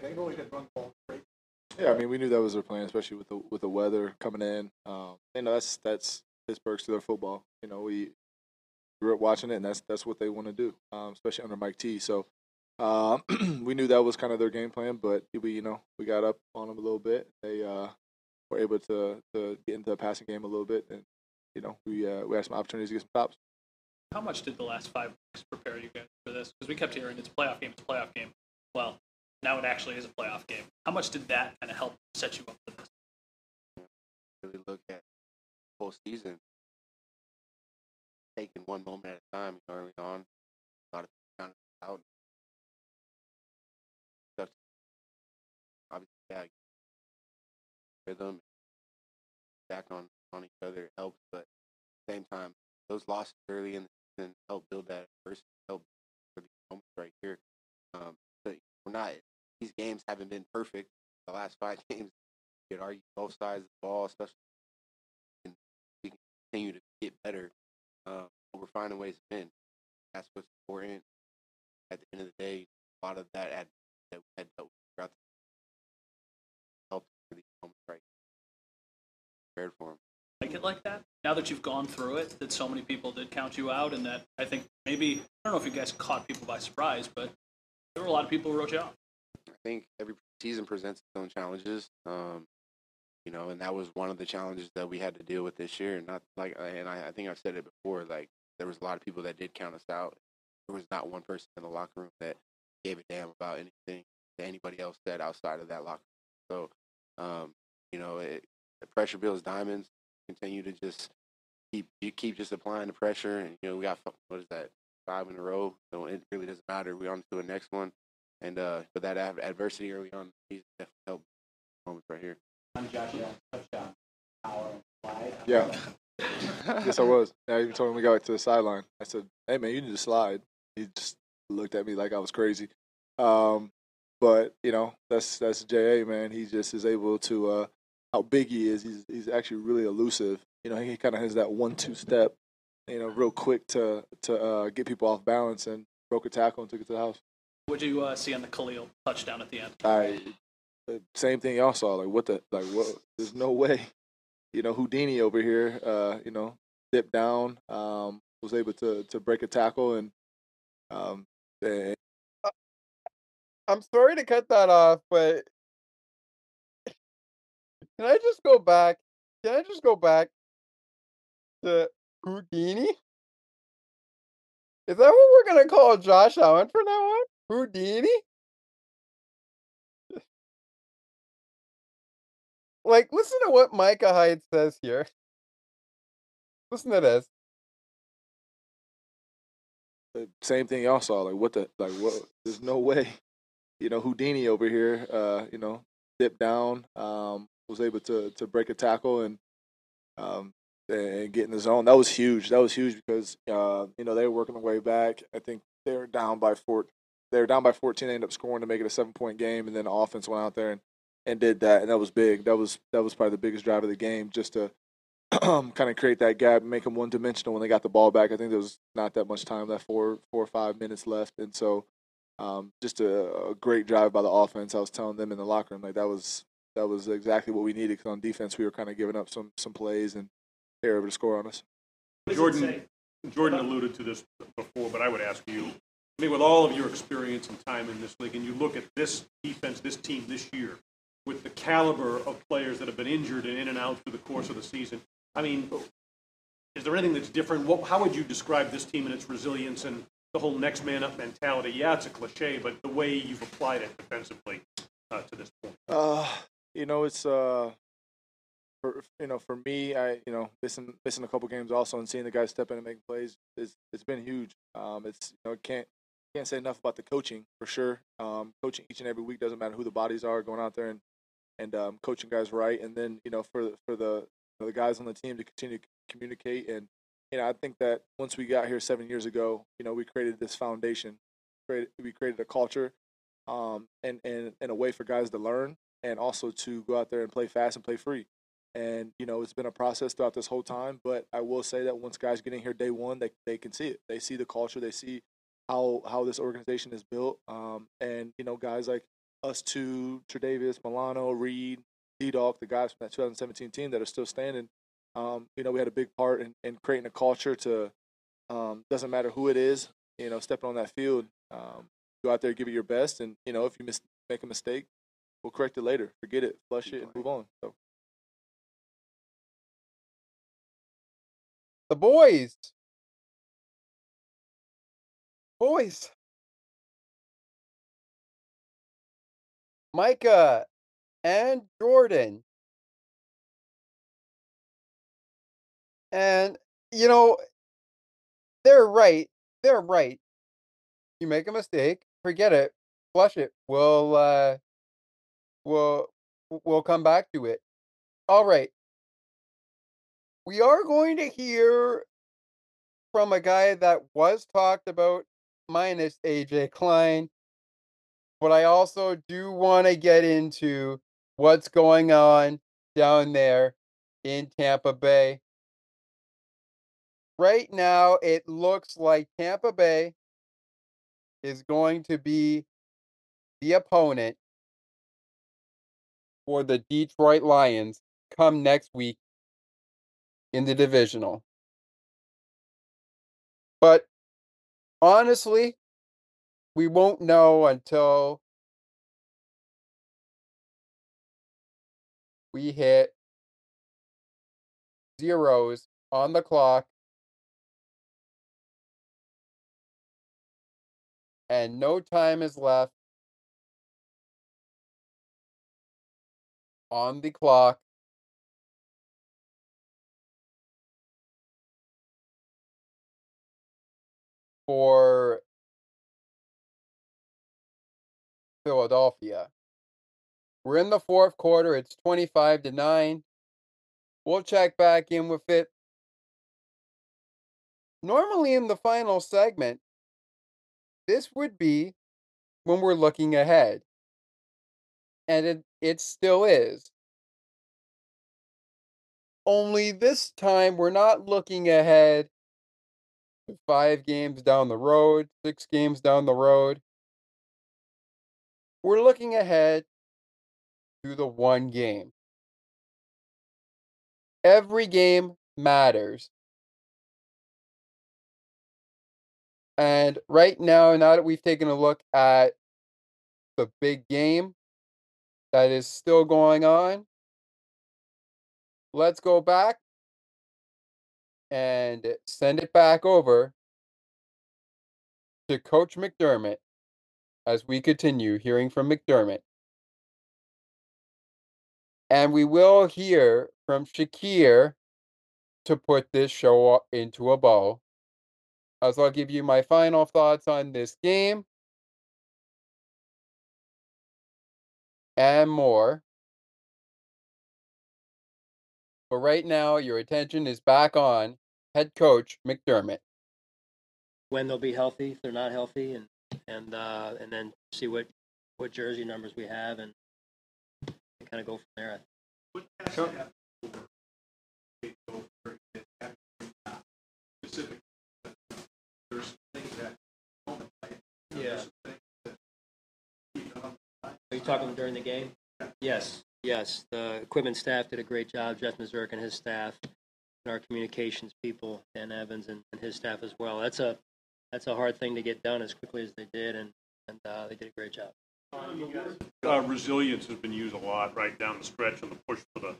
to run the ball. I mean, they did a pretty good job. They, they really did run the ball great. Yeah, I mean, we knew that was their plan, especially with the with the weather coming in. Um, you know, that's that's Pittsburgh's to their football. You know, we grew up watching it, and that's that's what they want to do, um, especially under Mike T. So uh, we knew that was kind of their game plan, but we you know we got up on them a little bit. They uh, were able to to get into the passing game a little bit, and you know we uh, we had some opportunities to get some stops. How much did the last five weeks prepare you guys for this? Because we kept hearing it's a playoff game, it's a playoff game. Well, now it actually is a playoff game. How much did that kind of help set you up for this? Really look at the whole season, taking one moment at a time. You know, early on, a lot of kind of out. Obviously, yeah, rhythm, back on on each other helps, but at the same time, those losses early in the season help build that adversity, help for these moments right here. Um, but we're not; these games haven't been perfect. The last five games, you could argue both sides of the ball, especially and we can continue to get better. Um, we're finding ways to win. That's what's important. At the end of the day, a lot of that ad- that we had dealt throughout the help for these moments right prepared for them. Like it like that? Now that you've gone through it, that so many people did count you out, and that I think maybe I don't know if you guys caught people by surprise, but there were a lot of people who wrote you off. I think every season presents its own challenges. Um, you know, and that was one of the challenges that we had to deal with this year. Not like, and I, I think I've said it before. Like, there was a lot of people that did count us out. There was not one person in the locker room that gave a damn about anything that anybody else said outside of that locker room. So, um, you know, it, the pressure builds diamonds. Continue to just keep you keep just applying the pressure, and you know we got what is that five in a row. So it really doesn't matter. We're on to the next one, and uh, but that ad- adversity early on, he's definitely helped moments right here. On Josh Allen touchdown, power slide. Yeah. yes, I was. Yeah, even told him we got back to the sideline. I said, "Hey, man, you need to slide." He just looked at me like I was crazy. Um, but you know, that's that's Ja, man. He just is able to. Uh, how big he is. He's he's actually really elusive. You know, he kind of has that one-two step. You know, real quick to to uh, get people off balance and broke a tackle and took it to the house. What did you uh, see on the Khalil touchdown at the end? I the same thing y'all saw. Like what the like what? There's no way. You know Houdini over here. Uh, you know, dipped down. Um, was able to to break a tackle and um. And, I'm sorry to cut that off, but can I just go back? Can I just go back to Houdini? Is that what we're gonna call Josh Allen from now on? Houdini? Like, listen to what Micah Hyde says here. Listen to this. same thing y'all saw. Like what the like what? There's no way. You know Houdini over here. Uh, you know, dipped down. Um, was able to to break a tackle and um and get in the zone. That was huge. That was huge because uh you know they were working their way back. I think they were down by four. They were down by 14. They ended up scoring to make it a seven point game, and then the offense went out there and, and did that, and that was big. That was that was probably the biggest drive of the game, just to kind of create that gap, make them one dimensional when they got the ball back. I think there was not that much time left, four four or five minutes left, and so um, just a, a great drive by the offense. I was telling them in the locker room like that was that was exactly what we needed. Because on defense, we were kind of giving up some some plays, and they were able to score on us. Jordan, Jordan alluded to this before, but I would ask you, I mean, with all of your experience and time in this league, and you look at this defense, this team this year, with the caliber of players that have been injured and in and out through the course of the season, I mean, is there anything that's different? What, how would you describe this team and its resilience and the whole next man up mentality? Yeah, it's a cliche, but the way you've applied it defensively uh, to this point. Uh, you know, it's uh, for you know, for me, I you know, missing missing a couple games also and seeing the guys step in and make plays is it's been huge. Um, it's you know, can't can't say enough about the coaching for sure. Um, coaching each and every week doesn't matter who the bodies are, going out there and and um, coaching guys right, and then you know, for for the you know, the guys on the team to continue to communicate and you know, I think that once we got here seven years ago, you know, we created this foundation, created we created a culture, um, and and and a way for guys to learn and also to go out there and play fast and play free. And you know, it's been a process throughout this whole time. But I will say that once guys get in here day one, they they can see it. They see the culture. They see how how this organization is built. Um, and you know, guys like us two, Tre'Davious, Milano, Reed, D-Dog, the guys from that 2017 team that are still standing. Um, you know, we had a big part in, in creating a culture to um, doesn't matter who it is, you know, stepping on that field, um, go out there, give it your best, and you know, if you make a mistake, we'll correct it later, forget it, flush it, and move on. So. The boys. Boys. Micah and Jordan. And, you know, they're right. They're right. You make a mistake, forget it, flush it. We'll, uh, we'll, we'll come back to it. All right. We are going to hear from a guy that was talked about, minus AJ Klein. But I also do want to get into what's going on down there in Tampa Bay. Right now, it looks like Tampa Bay is going to be the opponent for the Detroit Lions come next week in the divisional. But honestly, we won't know until we hit zeros on the clock. And no time is left on the clock for Philadelphia. We're in the fourth quarter. It's 25 to 9. We'll check back in with it. Normally, in the final segment, this would be when we're looking ahead. And it, it still is. Only this time, we're not looking ahead five games down the road, six games down the road. We're looking ahead to the one game. Every game matters. And right now, now that we've taken a look at the big game that is still going on, let's go back and send it back over to Coach McDermott as we continue hearing from McDermott. And we will hear from Shakir to put this show into a bow. As I'll give you my final thoughts on this game and more. But right now, your attention is back on head coach McDermott. When they'll be healthy, if they're not healthy, and and uh, and then see what what jersey numbers we have, and kind of go from there. Sure. Yeah. Are you talking during the game? Yes, yes. The equipment staff did a great job. Jeff Mazurk and his staff, and our communications people, Dan Evans and, and his staff as well. That's a that's a hard thing to get done as quickly as they did, and and uh, they did a great job. Uh, resilience has been used a lot right down the stretch on the push for the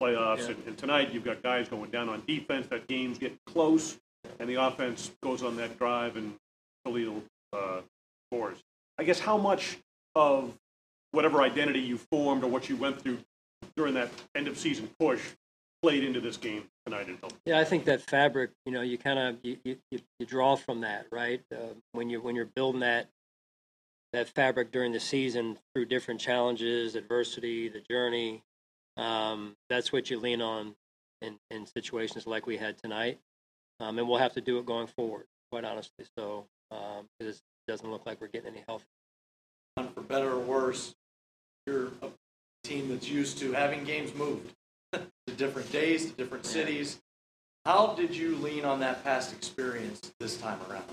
playoffs. Yeah. And, and tonight you've got guys going down on defense. That game's getting close, and the offense goes on that drive and Toledo uh, scores. I guess how much of whatever identity you formed or what you went through during that end of season push played into this game tonight in Philadelphia? Yeah, I think that fabric, you know, you kind of you, you, you you draw from that, right? Uh, when you when you're building that that fabric during the season through different challenges, adversity, the journey, um, that's what you lean on in, in situations like we had tonight, um, and we'll have to do it going forward, quite honestly. So um, 'cause it doesn't look like we're getting any healthy. for better or worse, you're a team that's used to having games moved to different days, to different cities. How did you lean on that past experience this time around?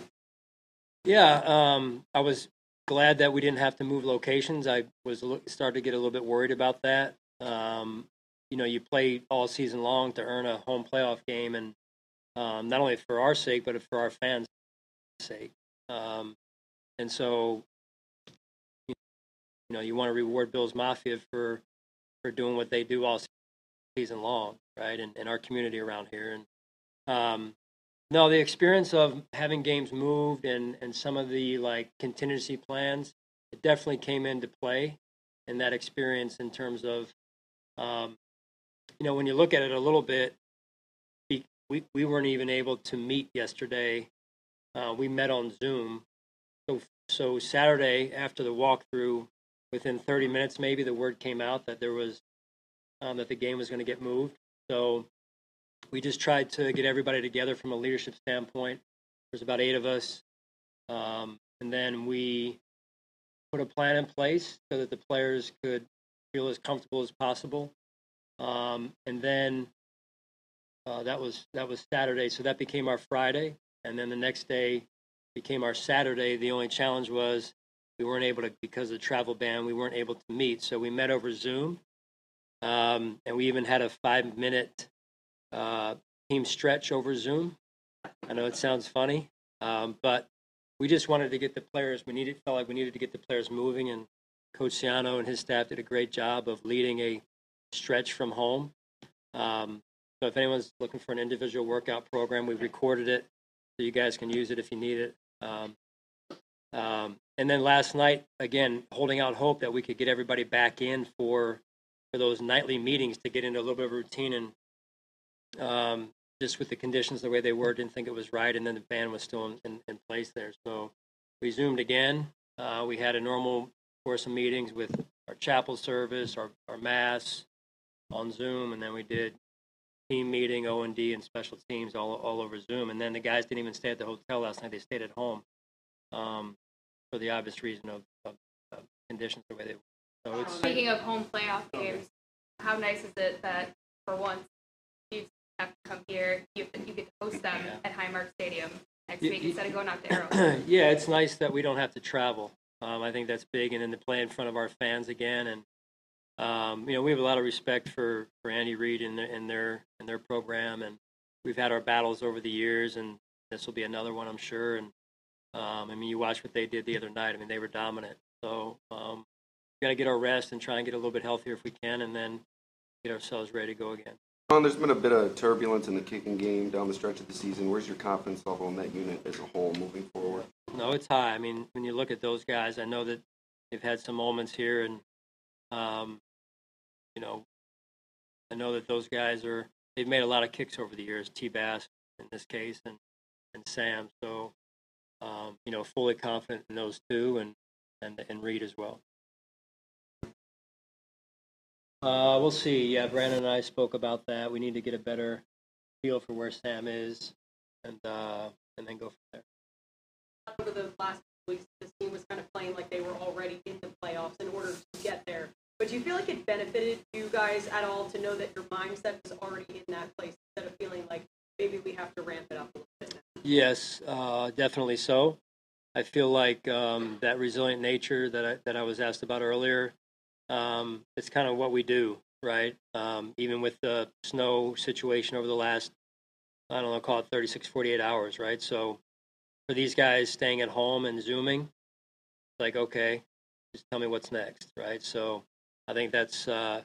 Yeah, um, I was glad that we didn't have to move locations. I was started to get a little bit worried about that. Um, you know, you play all season long to earn a home playoff game, and um, not only for our sake, but for our fans' sake. Um, and so, know, you want to reward Bills Mafia for for doing what they do all season long, right? And, and our community around here. And um, no, the experience of having games moved and and some of the like contingency plans, it definitely came into play in that experience in terms of, um, you know, when you look at it a little bit, we we, we weren't even able to meet yesterday. Uh, we met on Zoom. So so Saturday after the walkthrough, within 30 minutes maybe the word came out that there was um, that the game was going to get moved. So we just tried to get everybody together from a leadership standpoint. There's about eight of us, um, and then we put a plan in place so that the players could feel as comfortable as possible. Um, and then uh, that was that was Saturday, so that became our Friday, and then the next day became our Saturday. The only challenge was we weren't able to because of the travel ban. We weren't able to meet, so we met over Zoom, um, and we even had a five minute uh, team stretch over Zoom. I know it sounds funny, um, but we just wanted to get the players. We needed felt like we needed to get the players moving, and Coach and his staff did a great job of leading a stretch from home. Um, so if anyone's looking for an individual workout program, we recorded it so you guys can use it if you need it. Um, um, and then last night, again, holding out hope that we could get everybody back in for for those nightly meetings to get into a little bit of routine and um, just with the conditions the way they were, didn't think it was right, and then the ban was still in, in, in place there. So we zoomed again. Uh, we had a normal course of meetings with our chapel service, our, our mass on Zoom, and then we did team meeting, O and D, and special teams all all over Zoom. And then the guys didn't even stay at the hotel last night; they stayed at home um, for the obvious reason of, of, of conditions the way they were. So it's Speaking of home playoff games, how nice is it that for once you have to come here, you, you get to host them at Highmark Stadium next Y- week y- instead of going out to Arrowhead? yeah, it's nice that we don't have to travel. Um, I think that's big, and then to play in front of our fans again, and um, you know we have a lot of respect for, for Andy Reid and their, and their and their program, and we've had our battles over the years, and this will be another one, I'm sure. And um, I mean, you watch what they did the other night. I mean, they were dominant. So um, we got to get our rest and try and get a little bit healthier if we can, and then get ourselves ready to go again. Ron, there's been a bit of turbulence in the kicking game down the stretch of the season. Where's your confidence level in that unit as a whole moving forward? No, it's high. I mean, when you look at those guys, I know that they've had some moments here, and um, you know, I know that those guys are. They've made a lot of kicks over the years. T. Bass in this case, and and Sam. So, um, you know, fully confident in those two, and and and Reid as well. Uh, we'll see. Yeah, Brandon and I spoke about that. We need to get a better feel for where Sam is, and uh, and then go from there. over the last weeks, this team was kind of playing like they were already in the playoffs in order to get there. But do you feel like it benefited you guys at all to know that your mindset was already in that place instead of feeling like maybe we have to ramp it up a little bit? Yes, uh, definitely so. I feel like um, that resilient nature that I, that I was asked about earlier, um, it's kind of what we do, right? Um, even with the snow situation over the last, I don't know, call it 36, 48 hours, right? So for these guys staying at home and Zooming, like, okay, just tell me what's next, right? So I think that's, uh,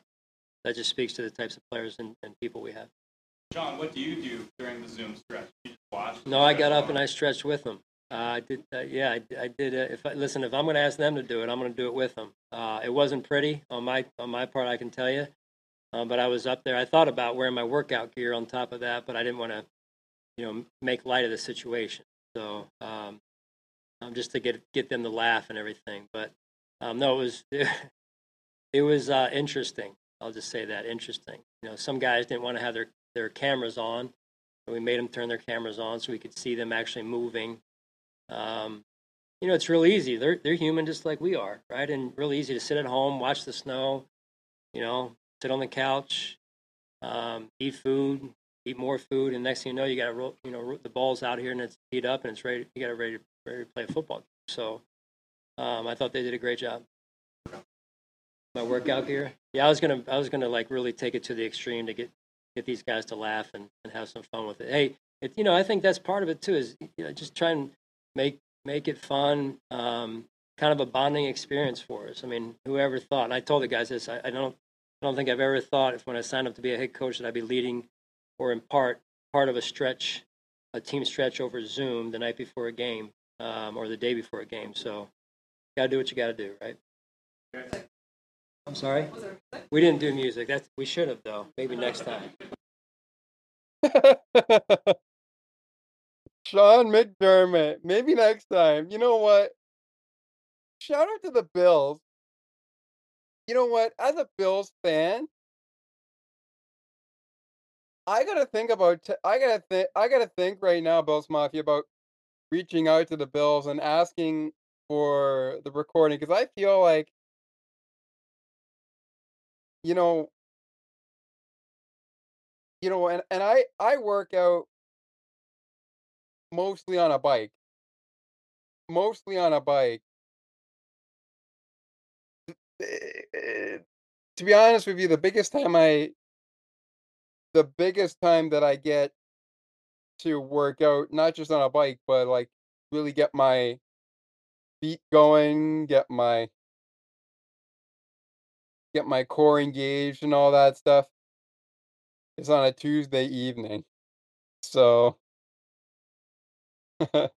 that just speaks to the types of players and, and people we have. John, what do you do during the Zoom stretch? You No, I got up and I stretched with them. Uh, I did. Uh, yeah, I, I did. Uh, if I, listen, if I'm going to ask them to do it, I'm going to do it with them. Uh, it wasn't pretty on my on my part, I can tell you. Uh, but I was up there. I thought about wearing my workout gear on top of that, but I didn't want to, you know, make light of the situation. So um, um, just to get get them to laugh and everything. But um, no, it was it was uh, interesting. I'll just say that interesting. You know, some guys didn't want to have their their cameras on, we made them turn their cameras on so we could see them actually moving. Um, you know, it's real easy. They're they're human just like we are, right? And real easy to sit at home, watch the snow, you know, sit on the couch, um, eat food, eat more food, and next thing you know, you got to roll, you know, the ball's out here and it's heat up and it's ready. You got to ready, ready to play a football. Game. So, Um, I thought they did a great job. My workout gear. Yeah, I was gonna I was gonna like really take it to the extreme to get get these guys to laugh and, and have some fun with it. Hey, it, you know I think that's part of it too. Is you know just try and make make it fun. Um, kind of a bonding experience for us. I mean, whoever thought? And I told the guys this. I, I don't I don't think I've ever thought if when I signed up to be a head coach that I'd be leading or in part part of a stretch, a team stretch over Zoom the night before a game um, or the day before a game. So, gotta do what you gotta do, right? I'm sorry. We didn't do music. That's we should have though. Maybe next time. Sean McDermott. Maybe next time. You know what? Shout out to the Bills. You know what? As a Bills fan, I gotta think about. T- I gotta think. I gotta think right now, Bills Mafia, about reaching out to the Bills and asking for the recording because I feel like, you know, you know, and and I I work out mostly on a bike, mostly on a bike. Eh, To be honest with you, the biggest time I, the biggest time that I get to work out, not just on a bike, but like really get my feet going, get my get my core engaged and all that stuff. It's on a Tuesday evening. So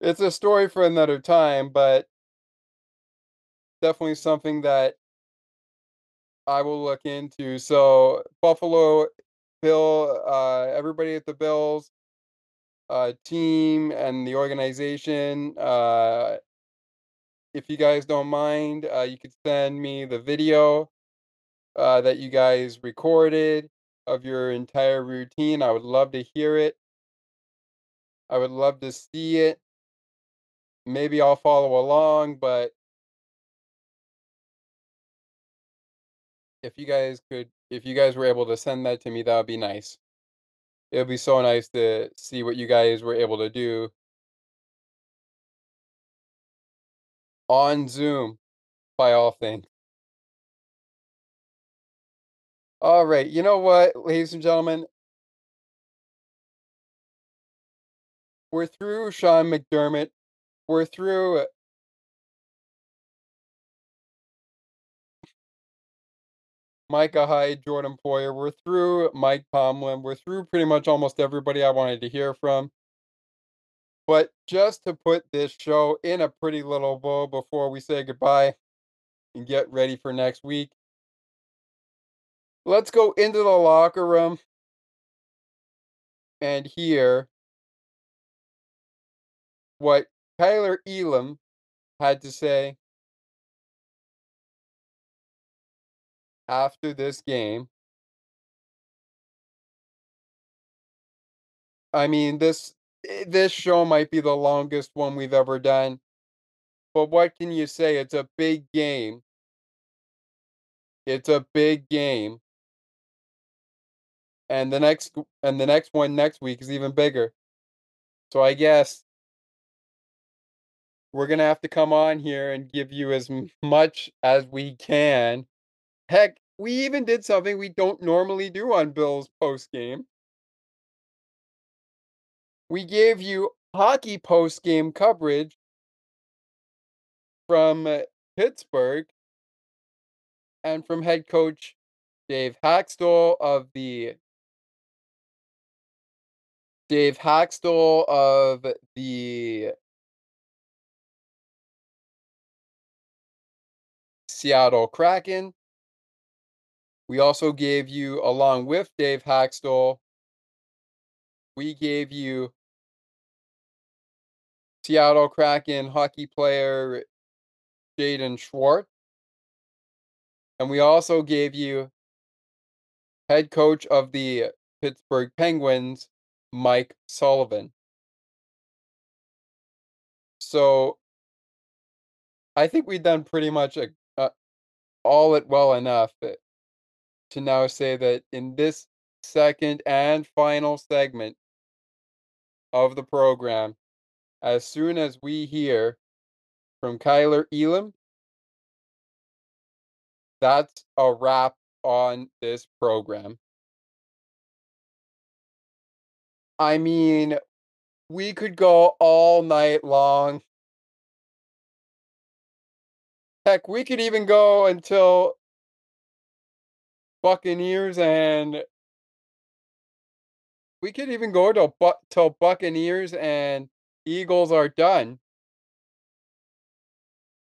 it's a story for another time, but definitely something that I will look into. So Buffalo Bill, uh, everybody at the Bills uh, team and the organization, uh, if you guys don't mind, uh, you could send me the video uh, that you guys recorded of your entire routine. I would love to hear it. I would love to see it. Maybe I'll follow along, but if you guys could, if you guys were able to send that to me, that would be nice. It would be so nice to see what you guys were able to do on Zoom, by all things. All right, you know what, ladies and gentlemen? We're through Sean McDermott. We're through Micah Hyde, Jordan Poyer. We're through Mike Tomlin. We're through pretty much almost everybody I wanted to hear from. But just to put this show in a pretty little bow before we say goodbye and get ready for next week, let's go into the locker room and hear what Kaiir Elam had to say after this game. I mean, this Eh, this show might be the longest one we've ever done. But what can you say? It's a big game. It's a big game. And the next and the next one next week is even bigger. So I guess we're going to have to come on here and give you as much as we can. Heck, we even did something we don't normally do on Bills post game. We gave you hockey post game coverage from uh, Pittsburgh and from head coach Dave Hakstol of the Dave Hakstol of the Seattle Kraken. We also gave you, along with Dave Hakstol, we gave you Seattle Kraken hockey player Jaden Schwartz. And we also gave you head coach of the Pittsburgh Penguins, Mike Sullivan. So I think we've done pretty much a, a, all it well enough eh, to now say that in this second and final segment of the program, as soon as we hear from Kaiir Elam. That's a wrap on this program. I mean, we could go all night long. Heck, we could even go until Buccaneers and we could even go till Bu- till Buccaneers and Eagles are done.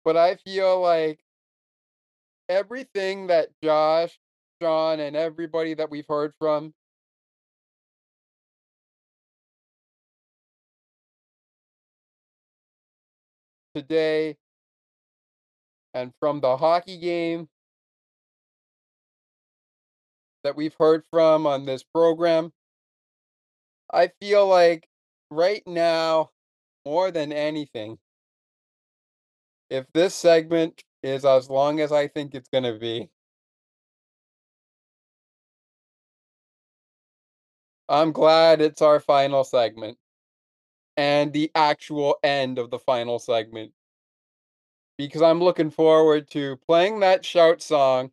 But I feel like everything that Josh, Sean, and everybody that we've heard from today and from the hockey game that we've heard from on this program, I feel like right now, more than anything, if this segment is as long as I think it's going to be, I'm glad it's our final segment and the actual end of the final segment because I'm looking forward to playing that shout song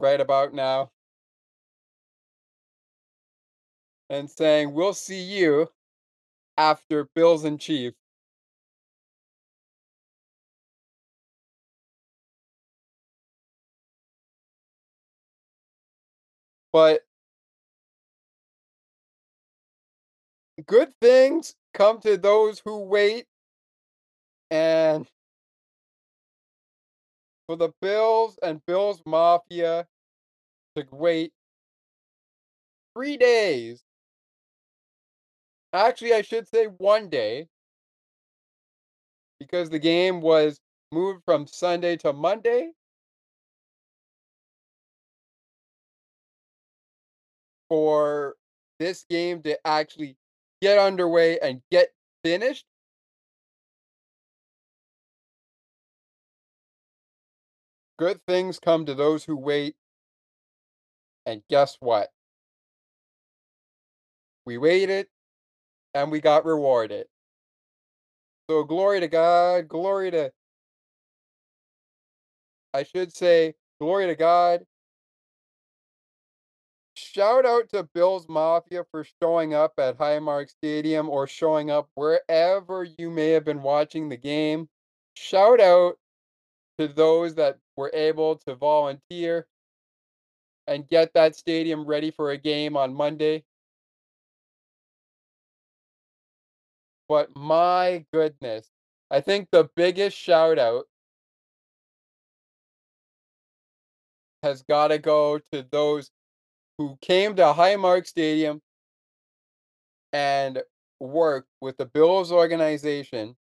right about now and saying, We'll see you after Bills and Chiefs. But good things come to those who wait. And for the Bills and Bills Mafia to wait three days. Actually, I should say one day. Because the game was moved from Sunday to Monday. For this game to actually get underway and get finished. Good things come to those who wait. And guess what? We waited and we got rewarded. So glory to God, glory to I should say glory to God. Shout out to Bills Mafia for showing up at Highmark Stadium or showing up wherever you may have been watching the game. Shout out to those that were able to volunteer and get that stadium ready for a game on Monday. But my goodness, I think the biggest shout out has got to go to those who came to Highmark Stadium and worked with the Bills organization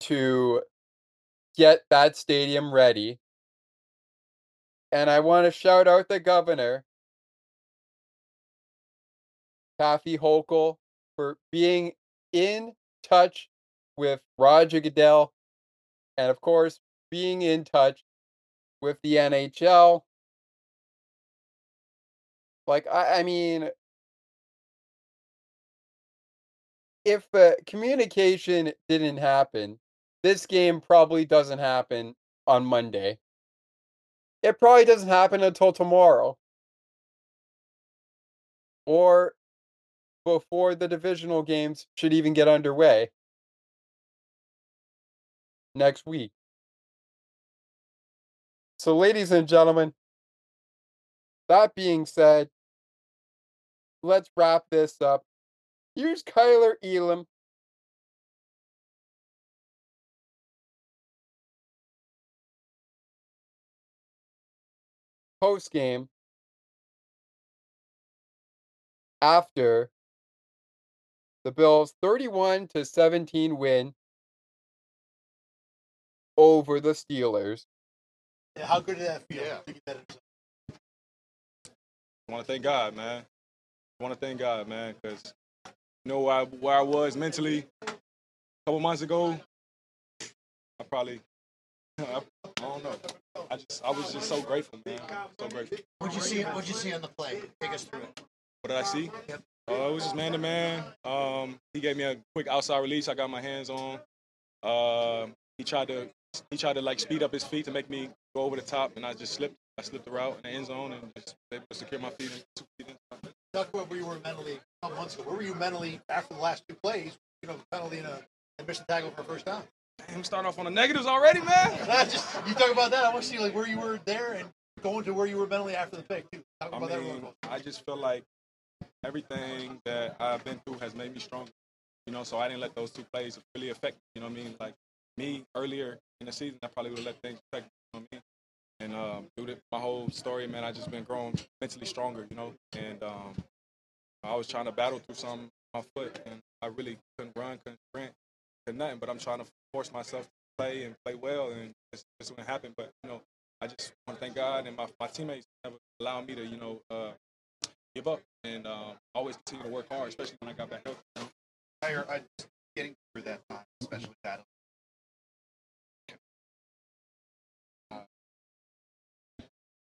to get that stadium ready. And I want to shout out the governor, Kathy Hochul, for being in touch with Roger Goodell and, of course, being in touch with the NHL. Like, I, I mean, if the communication didn't happen, this game probably doesn't happen on Monday. It probably doesn't happen until tomorrow. Or before the divisional games should even get underway next week. So, ladies and gentlemen, that being said, let's wrap this up. Here's Kaiir Elam. Post game after the Bills 31 to 17 win over the Steelers. Yeah, how good did that feel? Yeah. To get that I want to thank God, man. I want to thank God, man, because you know where I, where I was mentally a couple months ago. I probably, I, I don't know. I just, I was just so grateful, man. So grateful. What'd you see? What'd you see on the play? Take us through it. What did I see? Yep. Uh, it was just man to man. Um, he gave me a quick outside release. I got my hands on. Uh, he tried to he tried to like speed up his feet to make me go over the top, and I just slipped. I slipped the route in the end zone and just able to secure my feet. And two feet in. Talk about where you were mentally a couple months ago. Where were you mentally after the last two plays? You know, penalty and a and missed the tackle for a first down. Damn, starting off on the negatives already, man. just, you talk about that. I want to see like where you were there and going to where you were mentally after the pick too. Talk I about that. mean, quick. I just feel like everything that I've been through has made me stronger. You know, so I didn't let those two plays really affect me. You know what I mean? Like me earlier in the season, I probably would have let things affect me. You know what I mean? And um, through the, my whole story, man, I just been growing mentally stronger. You know, and um, I was trying to battle through on my foot, and I really couldn't run, couldn't sprint, could nothing. But I'm trying to force myself to play and play well, and it's just to happen. But you know, I just want to thank God and my, my teammates never allowed me to, you know, uh, give up and um, always continue to work hard, especially when I got back healthy. You know? Higher, I just getting through that time, especially that. You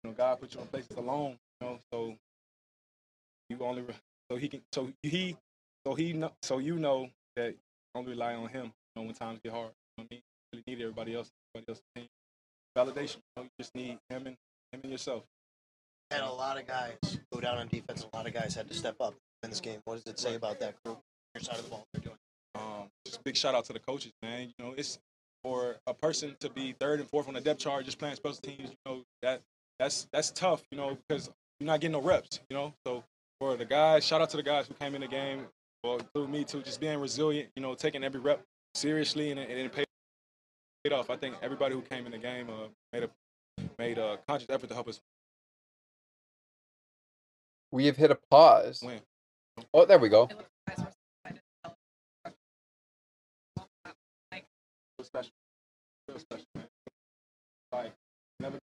know, God put you in places alone. You know, so you only so he can so he so he know so you know that you only rely on him. You know, when times get hard. You know what I mean, you really need everybody else. Everybody else. Validation. You, know, you just need him and him and yourself. Had a lot of guys go down on defense. A lot of guys had to step up in this game. What does it say about that group? Your side of the ball, they're doing. Um, just big shout out to the coaches, man. You know, it's for a person to be third and fourth on the depth chart, just playing special teams. You know that that's that's tough. You know because you're not getting no reps. You know, so for the guys, shout out to the guys who came in the game, well, include me too, just being resilient. You know, taking every rep seriously and and it paid off. I think everybody who came in the game uh, made a made a conscious effort to help us We have hit a pause. win. Oh, there we go. Feel special. Feel special, man. Like never.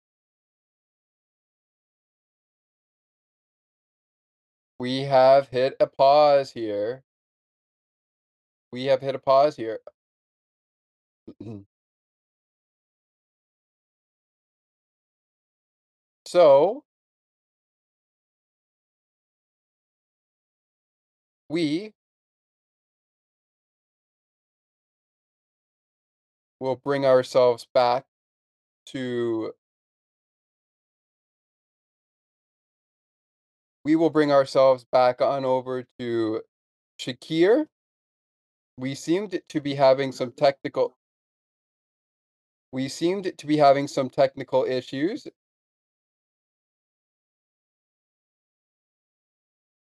We have hit a pause here. We have hit a pause here. so, we will bring ourselves back to we will bring ourselves back on over to Shakir. We seemed to be having some technical we seemed to be having some technical issues.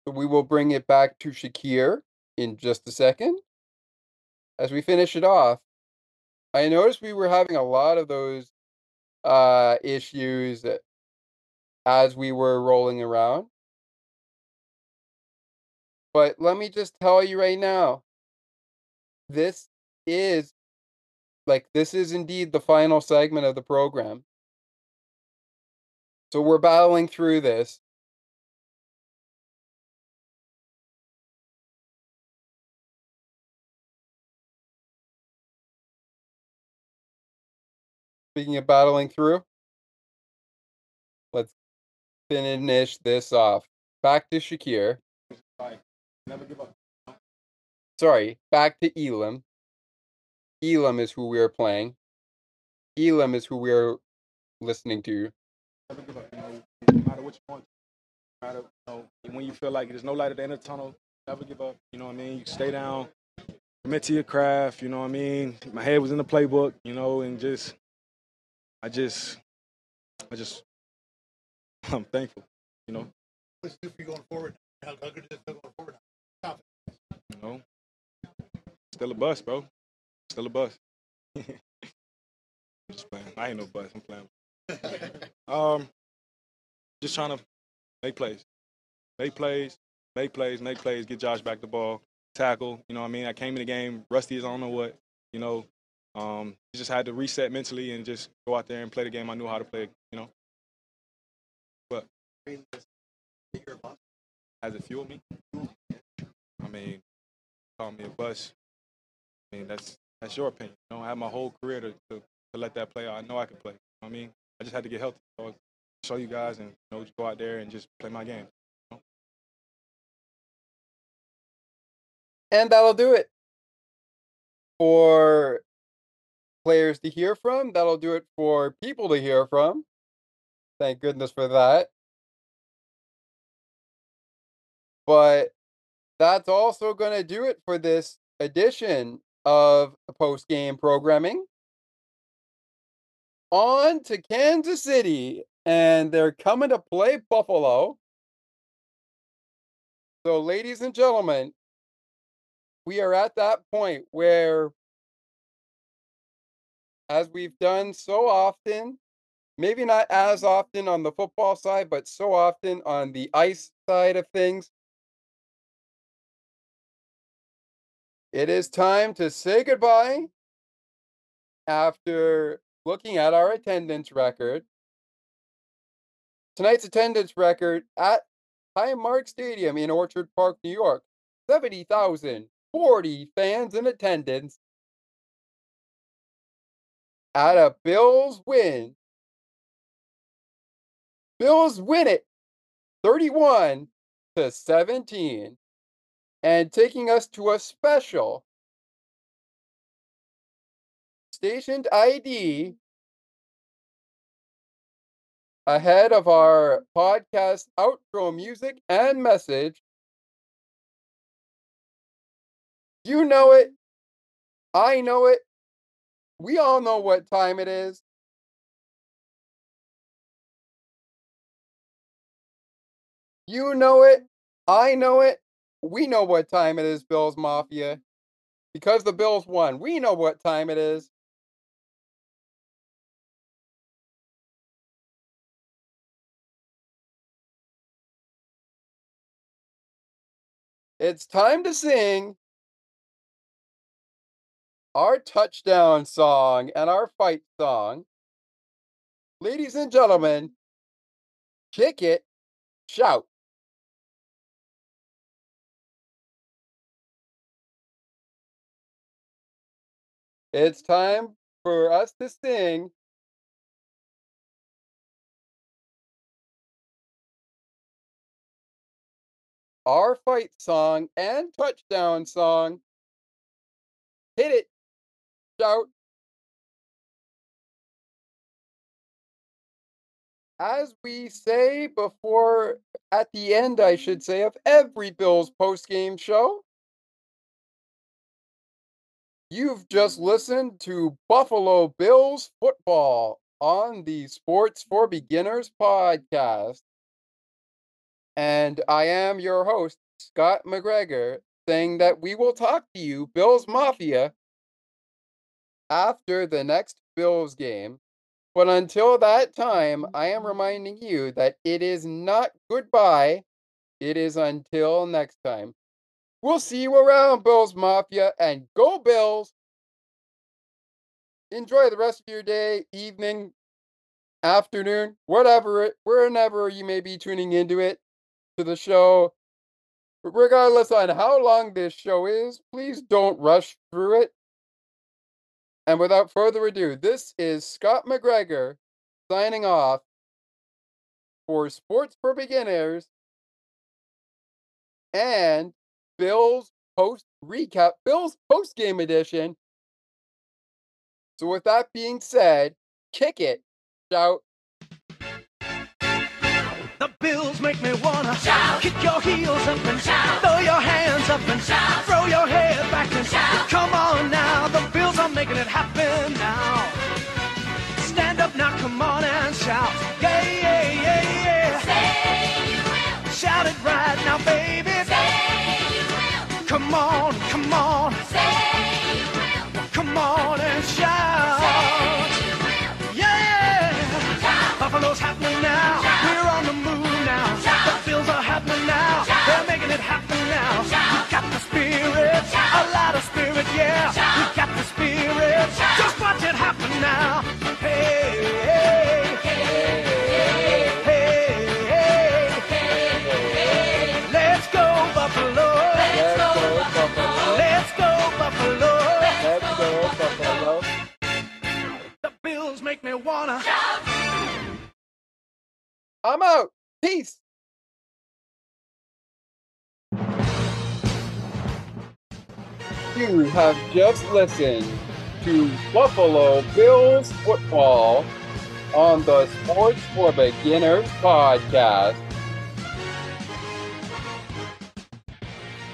We will bring it back to Shakir in just a second. As we finish it off, I noticed we were having a lot of those uh, issues as we were rolling around. But let me just tell you right now, this is like this is indeed the final segment of the program. So we're battling through this. Speaking of battling through, let's finish this off. Back to Shakir. Sorry, back to Elam. Elam is who we are playing. Elam is who we are listening to. Never give up. You no matter what you want. No matter you know, when you feel like there's no light at the end of the tunnel, never give up. You know what I mean? You stay down, commit to your craft. You know what I mean? My head was in the playbook. You know, and just, I just, I just, I'm thankful. You know, What's it do for you going forward? How, how good is it going forward? now? you know, still a bus, bro. Still a bus. just playing. I ain't no bus. I'm playing. Um, just trying to make plays, make plays, make plays, make plays. Get Josh back the ball, tackle. You know what I mean? I came in the game rusty as I don't know what. You know, um, just had to reset mentally and just go out there and play the game I knew how to play. You know, but has it fueled me? I mean, call me a bust. I mean, that's that's your opinion. You know, I had my whole career to, to, to let that play out. I know I can play. You know I mean, I just had to get healthy. So show you guys and you know, go out there and just play my game. And that'll do it for players to hear from. That'll do it for people to hear from. Thank goodness for that. But that's also going to do it for this edition of post game programming. On to Kansas City, and they're coming to play Buffalo. So, ladies and gentlemen, we are at that point where, as we've done so often, maybe not as often on the football side, but so often on the ice side of things, it is time to say goodbye after looking at our attendance record. Tonight's attendance record at Highmark Stadium in Orchard Park, New York. 70,040 fans in attendance at of Bills win. Bills win it 31 to 17 and taking us to a special stationed ID ahead of our podcast outro music and message. You know it. I know it. We all know what time it is. You know it. I know it. We know what time it is, Bills Mafia. Because the Bills won, we know what time it is. It's time to sing our touchdown song and our fight song. Ladies and gentlemen, kick it, shout. It's time for us to sing our fight song and touchdown song. Hit it. Shout. As we say before, at the end, I should say, of every Bills post-game show, you've just listened to Buffalo Bills football on the Sports for Beginners podcast. And I am your host, Scott McGregor, saying that we will talk to you, Bills Mafia, after the next Bills game. But until that time, I am mm-hmm. reminding you that it is not goodbye, it is until next time. We'll see you around, Bills Mafia, and go Bills! Enjoy the rest of your day, evening, afternoon, whatever it, whenever you may be tuning into it, to the show. Regardless on how long this show is, please don't rush through it. And without further ado, this is Scott McGregor signing off for Sports for Beginners and Bills post recap, Bills post game edition. So, with that being said, kick it, shout. Bills make me wanna shout. Kick your heels up and shout. Throw your hands up and shout. Throw your head back and shout. Come on now, the Bills are making it happen now. Stand up now, come on and shout. Yeah, yeah, yeah, yeah. Say you will. Shout it right now, baby. Say you will. Come on, come on. Say you will. Come on and shout. Say you will. Yeah. Shout. Buffalo's happening now. Happening now. Shout. They're making it happen now. Shout. We got the spirit, Shout. a lot of spirit, yeah. Shout. We got the spirit. Shout. Just watch it happen now. Hey, hey, hey, hey, hey, Let's go Buffalo. Let's go Buffalo. Let's go Buffalo. Let's go, Buffalo. The Bills make me wanna I'm out. Peace. You have just listened to Buffalo Bills football on the Sports for Beginners podcast.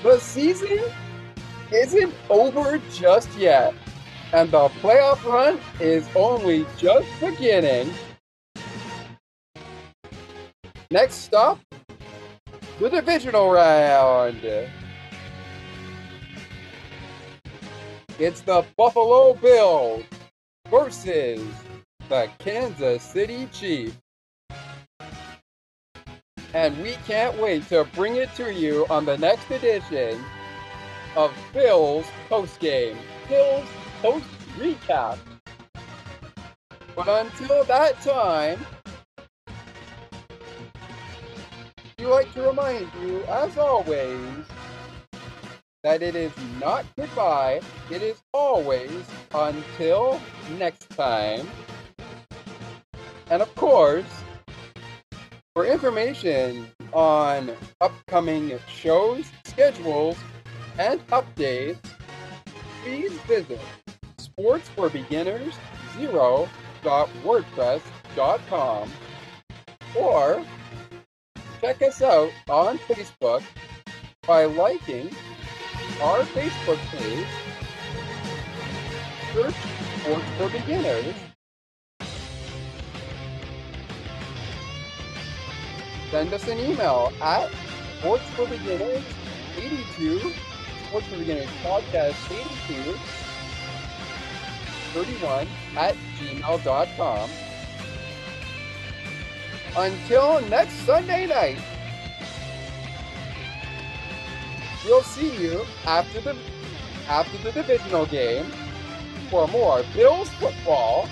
The season isn't over just yet, and the playoff run is only just beginning. Next stop, the divisional round. It's the Buffalo Bills versus the Kansas City Chiefs. And we can't wait to bring it to you on the next edition of Bills Post Game, Bills Post Recap. But until that time, we like to remind you, as always, that it is not goodbye, it is always until next time. And of course, for information on upcoming shows, schedules, and updates, please visit sportsforbeginners0.wordpress.com or check us out on Facebook by liking our Facebook page, search Sports for Beginners, send us an email at Sports for Beginners 82, Sports for Beginners Podcast 82, 31 at gmail.com. Until next Sunday night, we'll see you after the after the divisional game for more Bills football.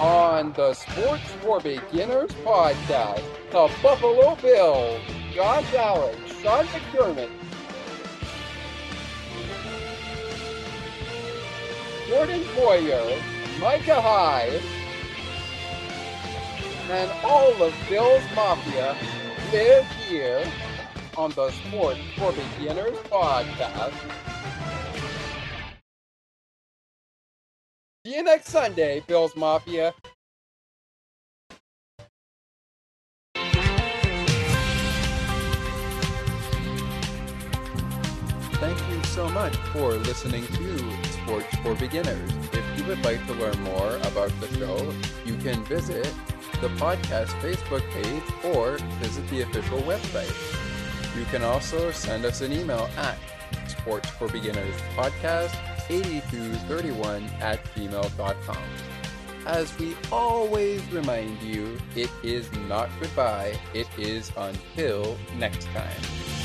On the Sports for Beginners podcast, the Buffalo Bills, Josh Allen, Sean McDermott, Jordan Poyer, Micah Hyde, and all of Bill's Mafia live here on the Sports for Beginners podcast. See you next Sunday, Bill's Mafia. Thank you so much for listening to Sports for Beginners. If you would like to learn more about the show, you can visit the podcast Facebook page or visit the official website. You can also send us an email at Sports for Beginners Podcast 8231 at gmail.com. As we always remind you, it is not goodbye, it is until next time.